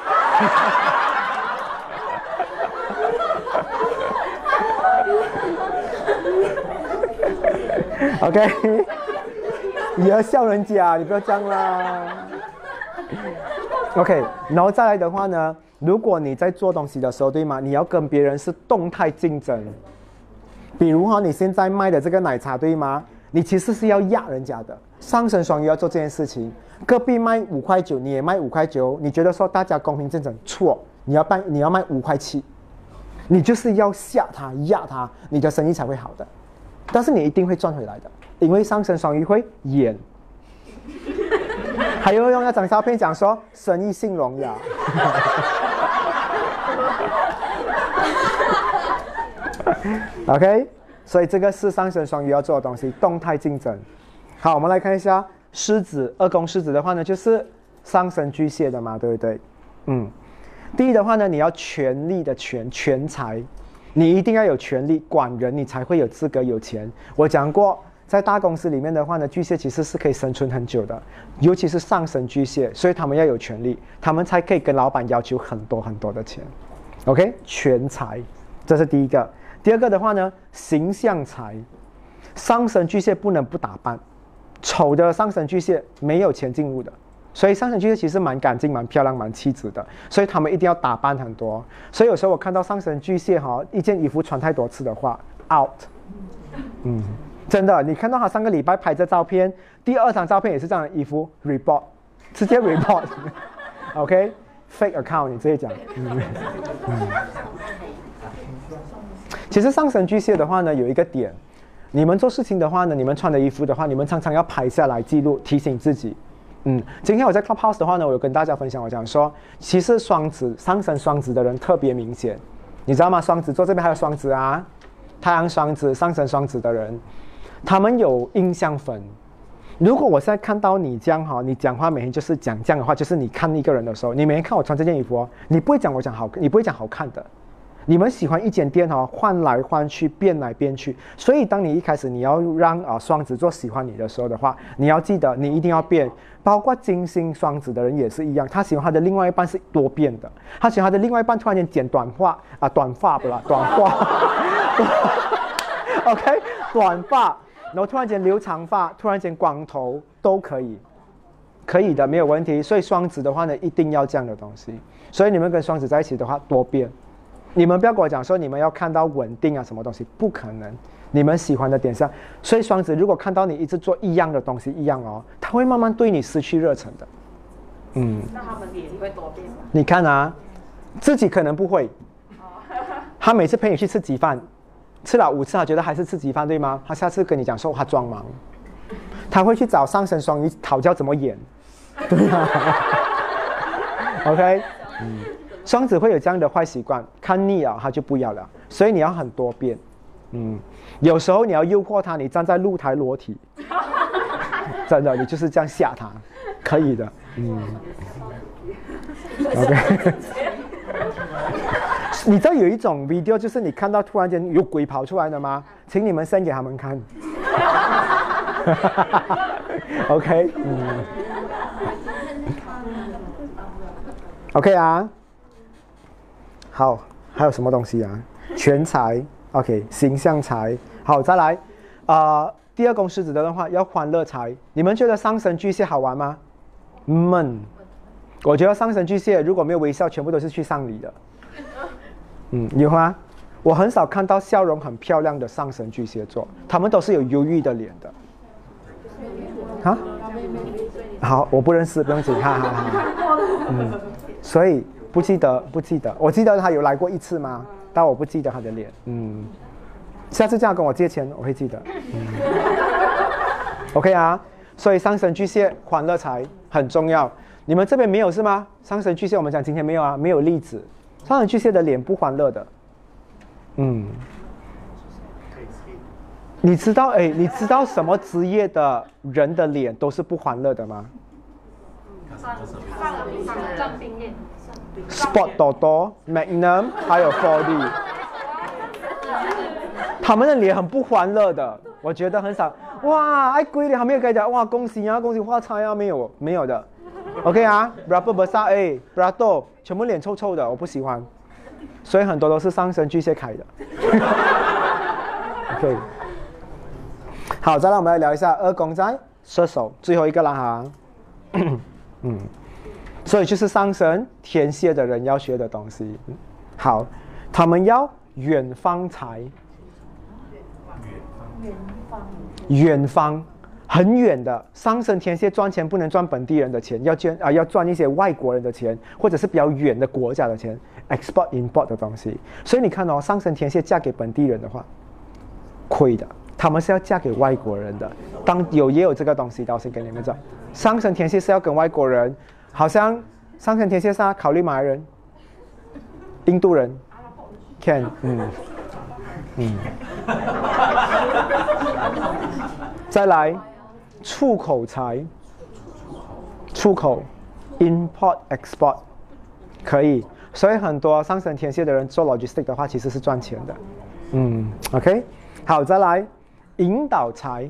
OK，你要笑人家，你不要这样啦。OK，然后再来的话呢，如果你在做东西的时候，对吗？你要跟别人是动态竞争。比如哈，你现在卖的这个奶茶，对吗？你其实是要压人家的。上升双鱼要做这件事情，隔壁卖五块九，你也卖五块九，你觉得说大家公平竞争？错，你要卖你要卖五块七，你就是要吓他压他，你的生意才会好的。但是你一定会赚回来的，因为上升双鱼会演，还要用那张照片讲说生意兴隆呀。OK，所以这个是上升双鱼要做的东西，动态竞争。好，我们来看一下狮子，二宫狮子的话呢，就是上升巨蟹的嘛，对不对？嗯，第一的话呢，你要权力的权，权财。你一定要有权力管人，你才会有资格有钱。我讲过，在大公司里面的话呢，巨蟹其实是可以生存很久的，尤其是上升巨蟹，所以他们要有权利，他们才可以跟老板要求很多很多的钱。OK，权财，这是第一个。第二个的话呢，形象财，上升巨蟹不能不打扮，丑的上升巨蟹没有钱进入的。所以上升巨蟹其实蛮干净、蛮漂亮、蛮气质的，所以他们一定要打扮很多。所以有时候我看到上升巨蟹哈，一件衣服穿太多次的话，out。嗯，真的，你看到他上个礼拜拍这照片，第二张照片也是这样的衣服，report，直接 report。OK，fake account，你直接讲。其实上升巨蟹的话呢，有一个点，你们做事情的话呢，你们穿的衣服的话，你们常常要拍下来记录，提醒自己。嗯，今天我在 Clubhouse 的话呢，我有跟大家分享，我讲说，其实双子上升双子的人特别明显，你知道吗？双子座这边还有双子啊，太阳双子、上升双子的人，他们有印象分。如果我现在看到你这样哈，你讲话每天就是讲这样的话，就是你看一个人的时候，你每天看我穿这件衣服哦，你不会讲我讲好，你不会讲好看的。你们喜欢一间店哦，换来换去，变来变去。所以，当你一开始你要让啊双子座喜欢你的时候的话，你要记得你一定要变。包括金星双子的人也是一样，他喜欢他的另外一半是多变的。他喜欢他的另外一半突然间剪短发啊，短发不啦，短发。OK，短发，然后突然间留长发，突然间光头都可以，可以的，没有问题。所以双子的话呢，一定要这样的东西。所以你们跟双子在一起的话，多变。你们不要跟我讲说你们要看到稳定啊，什么东西不可能。你们喜欢的点上，所以双子如果看到你一直做一样的东西，一样哦，他会慢慢对你失去热忱的。嗯。那他们脸会多变吗？你看啊，自己可能不会。他每次陪你去吃鸡饭，吃了五次，他觉得还是吃鸡饭，对吗？他下次跟你讲说他装忙，他会去找上升双鱼讨教怎么演，对啊。OK，嗯。双子会有这样的坏习惯，看腻了他就不要了，所以你要很多变，嗯，有时候你要诱惑他，你站在露台裸体，真的，你就是这样吓他，可以的，嗯，OK，你知道有一种 video 就是你看到突然间有鬼跑出来的吗？请你们 send 给他们看，OK，嗯，OK 啊。好，还有什么东西啊？全财，OK，形象财。好，再来，啊，第二宫狮子的话要欢乐财。你们觉得上神巨蟹好玩吗？闷，我觉得上神巨蟹如果没有微笑，全部都是去上礼的。嗯，有吗？我很少看到笑容很漂亮的上神巨蟹座，他们都是有忧郁的脸的。啊？好，我不认识，不用紧，哈哈哈。嗯，所以不记得，不记得。我记得他有来过一次吗？但我不记得他的脸。嗯，下次这样跟我借钱，我会记得。嗯、OK 啊，所以上神巨蟹欢乐财很重要。你们这边没有是吗？上神巨蟹我们讲今天没有啊，没有例子。上升巨蟹的脸不欢乐的。嗯。你知道哎，你知道什么职业的人的脸都是不欢乐的吗？Sport 多多，Magnum 还有 Forty，他们的脸很不欢乐的，我觉得很少。哇，哎，贵的还没有给讲，哇，恭喜啊，恭喜发财啊，没有，没有的。OK 啊，Bravo Bersa A Bravo，全部脸臭臭的，我不喜欢。所以很多都是上升巨蟹开的。OK。好，再来我们来聊一下二宫在射手，最后一个了哈。嗯，所以就是上升天蝎的人要学的东西。好，他们要远方财。远方。远方，很远的。上升天蝎赚钱不能赚本地人的钱，要捐啊，要赚一些外国人的钱，或者是比较远的国家的钱，export import 的东西。所以你看哦，上升天蝎嫁给本地人的话，亏的。他们是要嫁给外国人的，当有也有这个东西，我先跟你们讲，上升天蝎是要跟外国人，好像上升天蝎是要考虑马来人、印度人，can，嗯，嗯，再来出口才，出口，import export，可以，所以很多上升天蝎的人做 logistic 的话，其实是赚钱的，嗯，OK，好，再来。引导才，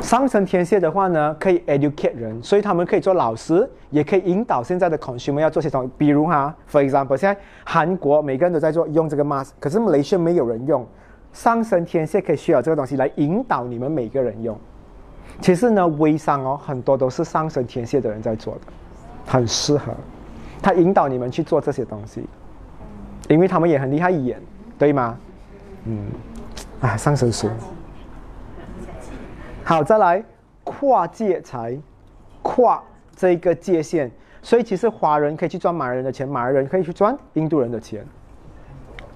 上升天蝎的话呢，可以 educate 人，所以他们可以做老师，也可以引导现在的 consumer 要做些什么。比如哈，for example，现在韩国每个人都在做用这个 mask，可是雷士没有人用。上升天蝎可以需要这个东西来引导你们每个人用。其实呢，微商哦，很多都是上升天蝎的人在做的，很适合他引导你们去做这些东西，因为他们也很厉害演，对吗？嗯。啊，上升水。好，再来跨界财，跨这个界限，所以其实华人可以去赚马来人的钱，马来人可以去赚印度人的钱。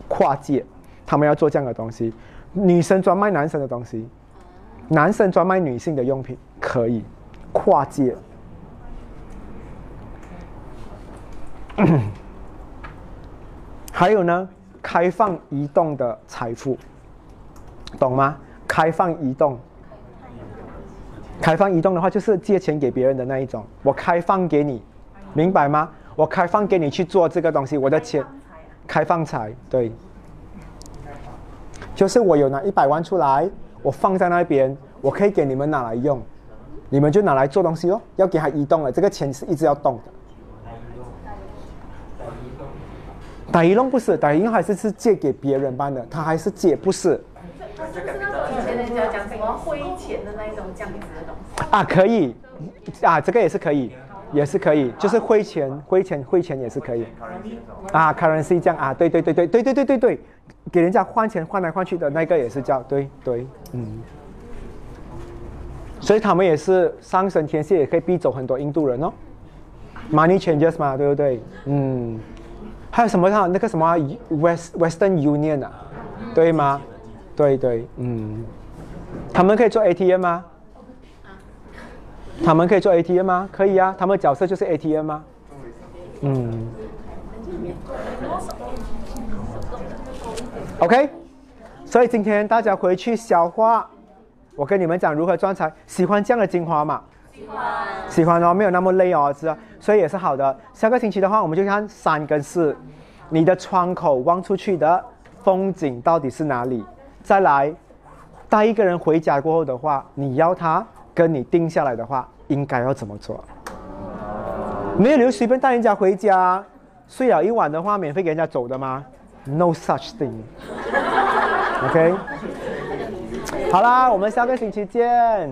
跨界，他们要做这样的东西。女生专卖男生的东西，男生专卖女性的用品，可以跨界。还有呢，开放移动的财富。懂吗？开放移动，开放移动的话，就是借钱给别人的那一种。我开放给你，明白吗？我开放给你去做这个东西，我的钱，开放财，对，就是我有拿一百万出来，我放在那边，我可以给你们拿来用，你们就拿来做东西哦。要给他移动了，这个钱是一直要动的。打移动不是打移动，还是是借给别人办的，他还是借，不是。以前人家讲什么灰钱的那一种这样子的东西啊，可以啊，这个也是可以，也是可以，就是汇钱、汇钱、汇钱也是可以啊，currency 这样啊，对对对对对对对对对，给人家换钱换来换去的那个也是叫对对嗯，所以他们也是上升天蝎，也可以逼走很多印度人哦，money changes 嘛，对不对？嗯，还有什么像那个什么 West Western Union 啊，对吗？对对，嗯，他们可以做 ATM 吗？他们可以做 ATM 吗？可以啊，他们角色就是 ATM 吗？嗯。OK，所以今天大家回去消化，我跟你们讲如何赚财。喜欢这样的精华吗？喜欢。喜欢哦，没有那么累哦，知道？所以也是好的。下个星期的话，我们就看三跟四，你的窗口望出去的风景到底是哪里？再来，带一个人回家过后的话，你要他跟你定下来的话，应该要怎么做？没有，你就随便带人家回家，睡了一晚的话，免费给人家走的吗 ？No such thing。OK。好啦，我们下个星期见。